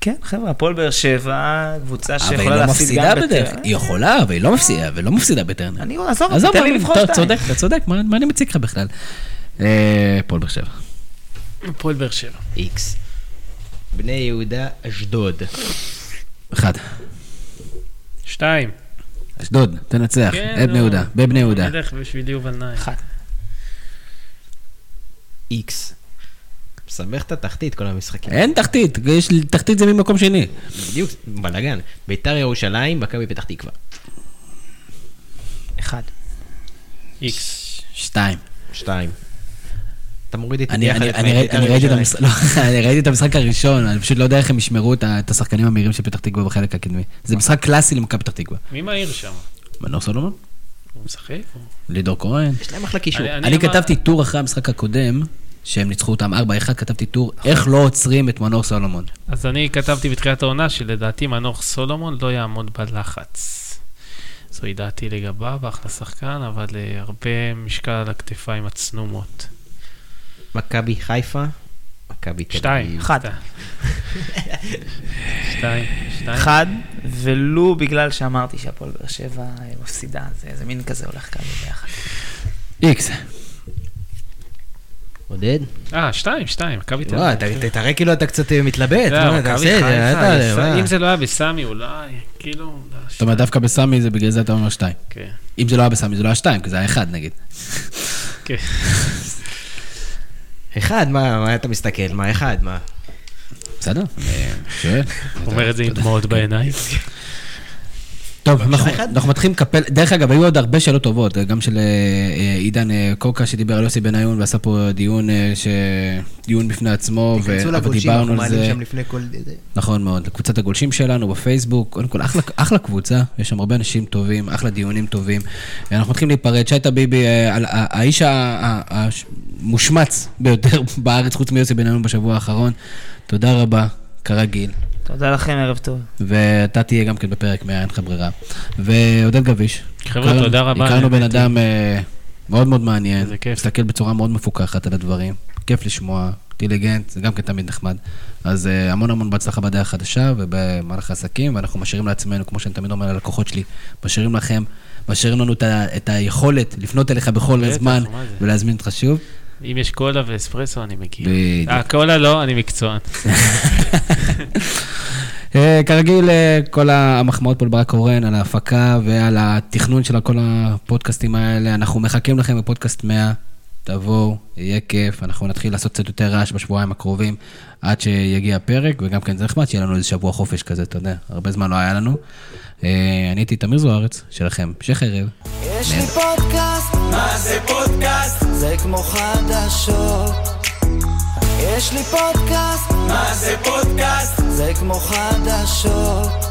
כן, חבר'ה, הפועל באר שבע, קבוצה אבל שיכולה לא להפסיד גם בטרנר. היא יכולה, אבל היא לא מפסידה, ולא מפסידה בטרנר. אני, עזוב, עזוב, תן לי אבל לבחור אתה שתיים. צודק, אתה צודק, מה אני מציג לך בכלל? אה, הפועל באר שבע. הפועל באר שבע. איקס. בני יהודה, אשדוד. אחד. שתיים. אשדוד, תנצח, כן, את בני נו. יהודה, בבני יהודה. נלך בשביל יובל נאי. אחד. איקס. מסבך את התחתית, כל המשחקים. אין תחתית, יש תחתית זה ממקום שני. בדיוק, בלאגן. ביתר ירושלים, מכבי פתח תקווה. אחד. איקס. שתיים. שתיים. אתה מוריד איתי אני ביחד אני- את אני ביתר ראיתי- אני ראיתי את ירושלים. המשחק, לא, אני ראיתי את המשחק הראשון, אני פשוט לא יודע איך הם ישמרו את השחקנים המהירים של פתח תקווה בחלק הקדמי. זה משחק קלאסי למכבי פתח תקווה. מי מהיר שם? מנור סולומון? הוא משחק? לידור כהן? יש להם אחלה קישור. אני- כתבתי טור אחרי המשחק הקודם, שהם ניצחו אותם 4-1, כתבתי טור, איך לא עוצרים את מנור סולומון. אז אני כתבתי בתחילת העונה שלדעתי מנור סולומון לא יעמוד בלחץ. זוהי דעתי לגביו, אחלה שחקן, אבל הרבה משקל על הכתפיים הצנומות. מכבי חיפה, מכבי תל שתיים. אביב. אחד. שתיים. שתיים. אחד, ולו בגלל שאמרתי שהפועל באר שבע אה, מפסידה, זה זה מין כזה הולך כזה ביחד. איקס. עודד? אה, שתיים, שתיים, מכבי תל אביב. ת- תראה כאילו אתה קצת אה, מתלבט. לא? אם זה לא היה בסמי, אולי, כאילו... לא, זאת אומרת, דווקא בסמי זה בגלל זה אתה אומר שתיים. כן, אם זה לא היה בסמי זה לא היה שתיים, כי זה היה אחד נגיד. כן. אחד, מה מה אתה מסתכל? מה אחד? מה? בסדר, אני שואל. אומר את זה עם דמעות בעיניים. טוב, אנחנו, אנחנו מתחילים לקפל, דרך אגב, היו עוד הרבה שאלות טובות, גם של אה, אה, עידן אה, קוקה שדיבר על יוסי בניון ועשה פה דיון, אה, ש... דיון בפני עצמו, ודיברנו על זה. נכון מאוד, לקבוצת הגולשים שלנו בפייסבוק, קודם כל אחלה, קבוצה, יש שם הרבה אנשים טובים, אחלה דיונים טובים. אנחנו מתחילים להיפרד, שי טביבי, אה, האיש ה- המושמץ ביותר בארץ, חוץ מיוסי בניון בשבוע האחרון, תודה רבה, כרגיל. תודה לכם, ערב טוב. ואתה תהיה גם כן בפרק 100, אין לך ברירה. ועודד גביש. חבר'ה, תודה רבה, הכרנו בן אדם אה, מאוד מאוד מעניין. איזה כיף. מסתכל בצורה מאוד מפוקחת על הדברים. כיף לשמוע, אינטליגנט, זה גם כן תמיד נחמד. אז אה, המון המון בהצלחה בדעה החדשה ובמהלך העסקים, ואנחנו משאירים לעצמנו, כמו שאני תמיד אומר ללקוחות שלי, משאירים לכם, משאירים לנו את ה- את היכולת לפנות אליך בכל בטח, זמן מה זה? ולהזמין אותך שוב. אם יש קולה ואספרסו, אני מגיע. בדיוק. אה, קולה לא, אני מקצוען. אה, כרגיל, אה, כל המחמאות פה לברק קורן על ההפקה ועל התכנון של כל הפודקאסטים האלה. אנחנו מחכים לכם בפודקאסט 100. תבואו, יהיה כיף, אנחנו נתחיל לעשות קצת יותר רעש בשבועיים הקרובים עד שיגיע הפרק, וגם כן זה נחמד שיהיה לנו איזה שבוע חופש כזה, אתה יודע, הרבה זמן לא היה לנו. אה, אני הייתי תמיר זוארץ, שלכם, המשך ערב. יש לי פודקאסט, מה זה פודקאסט? זה כמו חדשות. יש לי פודקאסט, מה זה פודקאסט? זה כמו חדשות.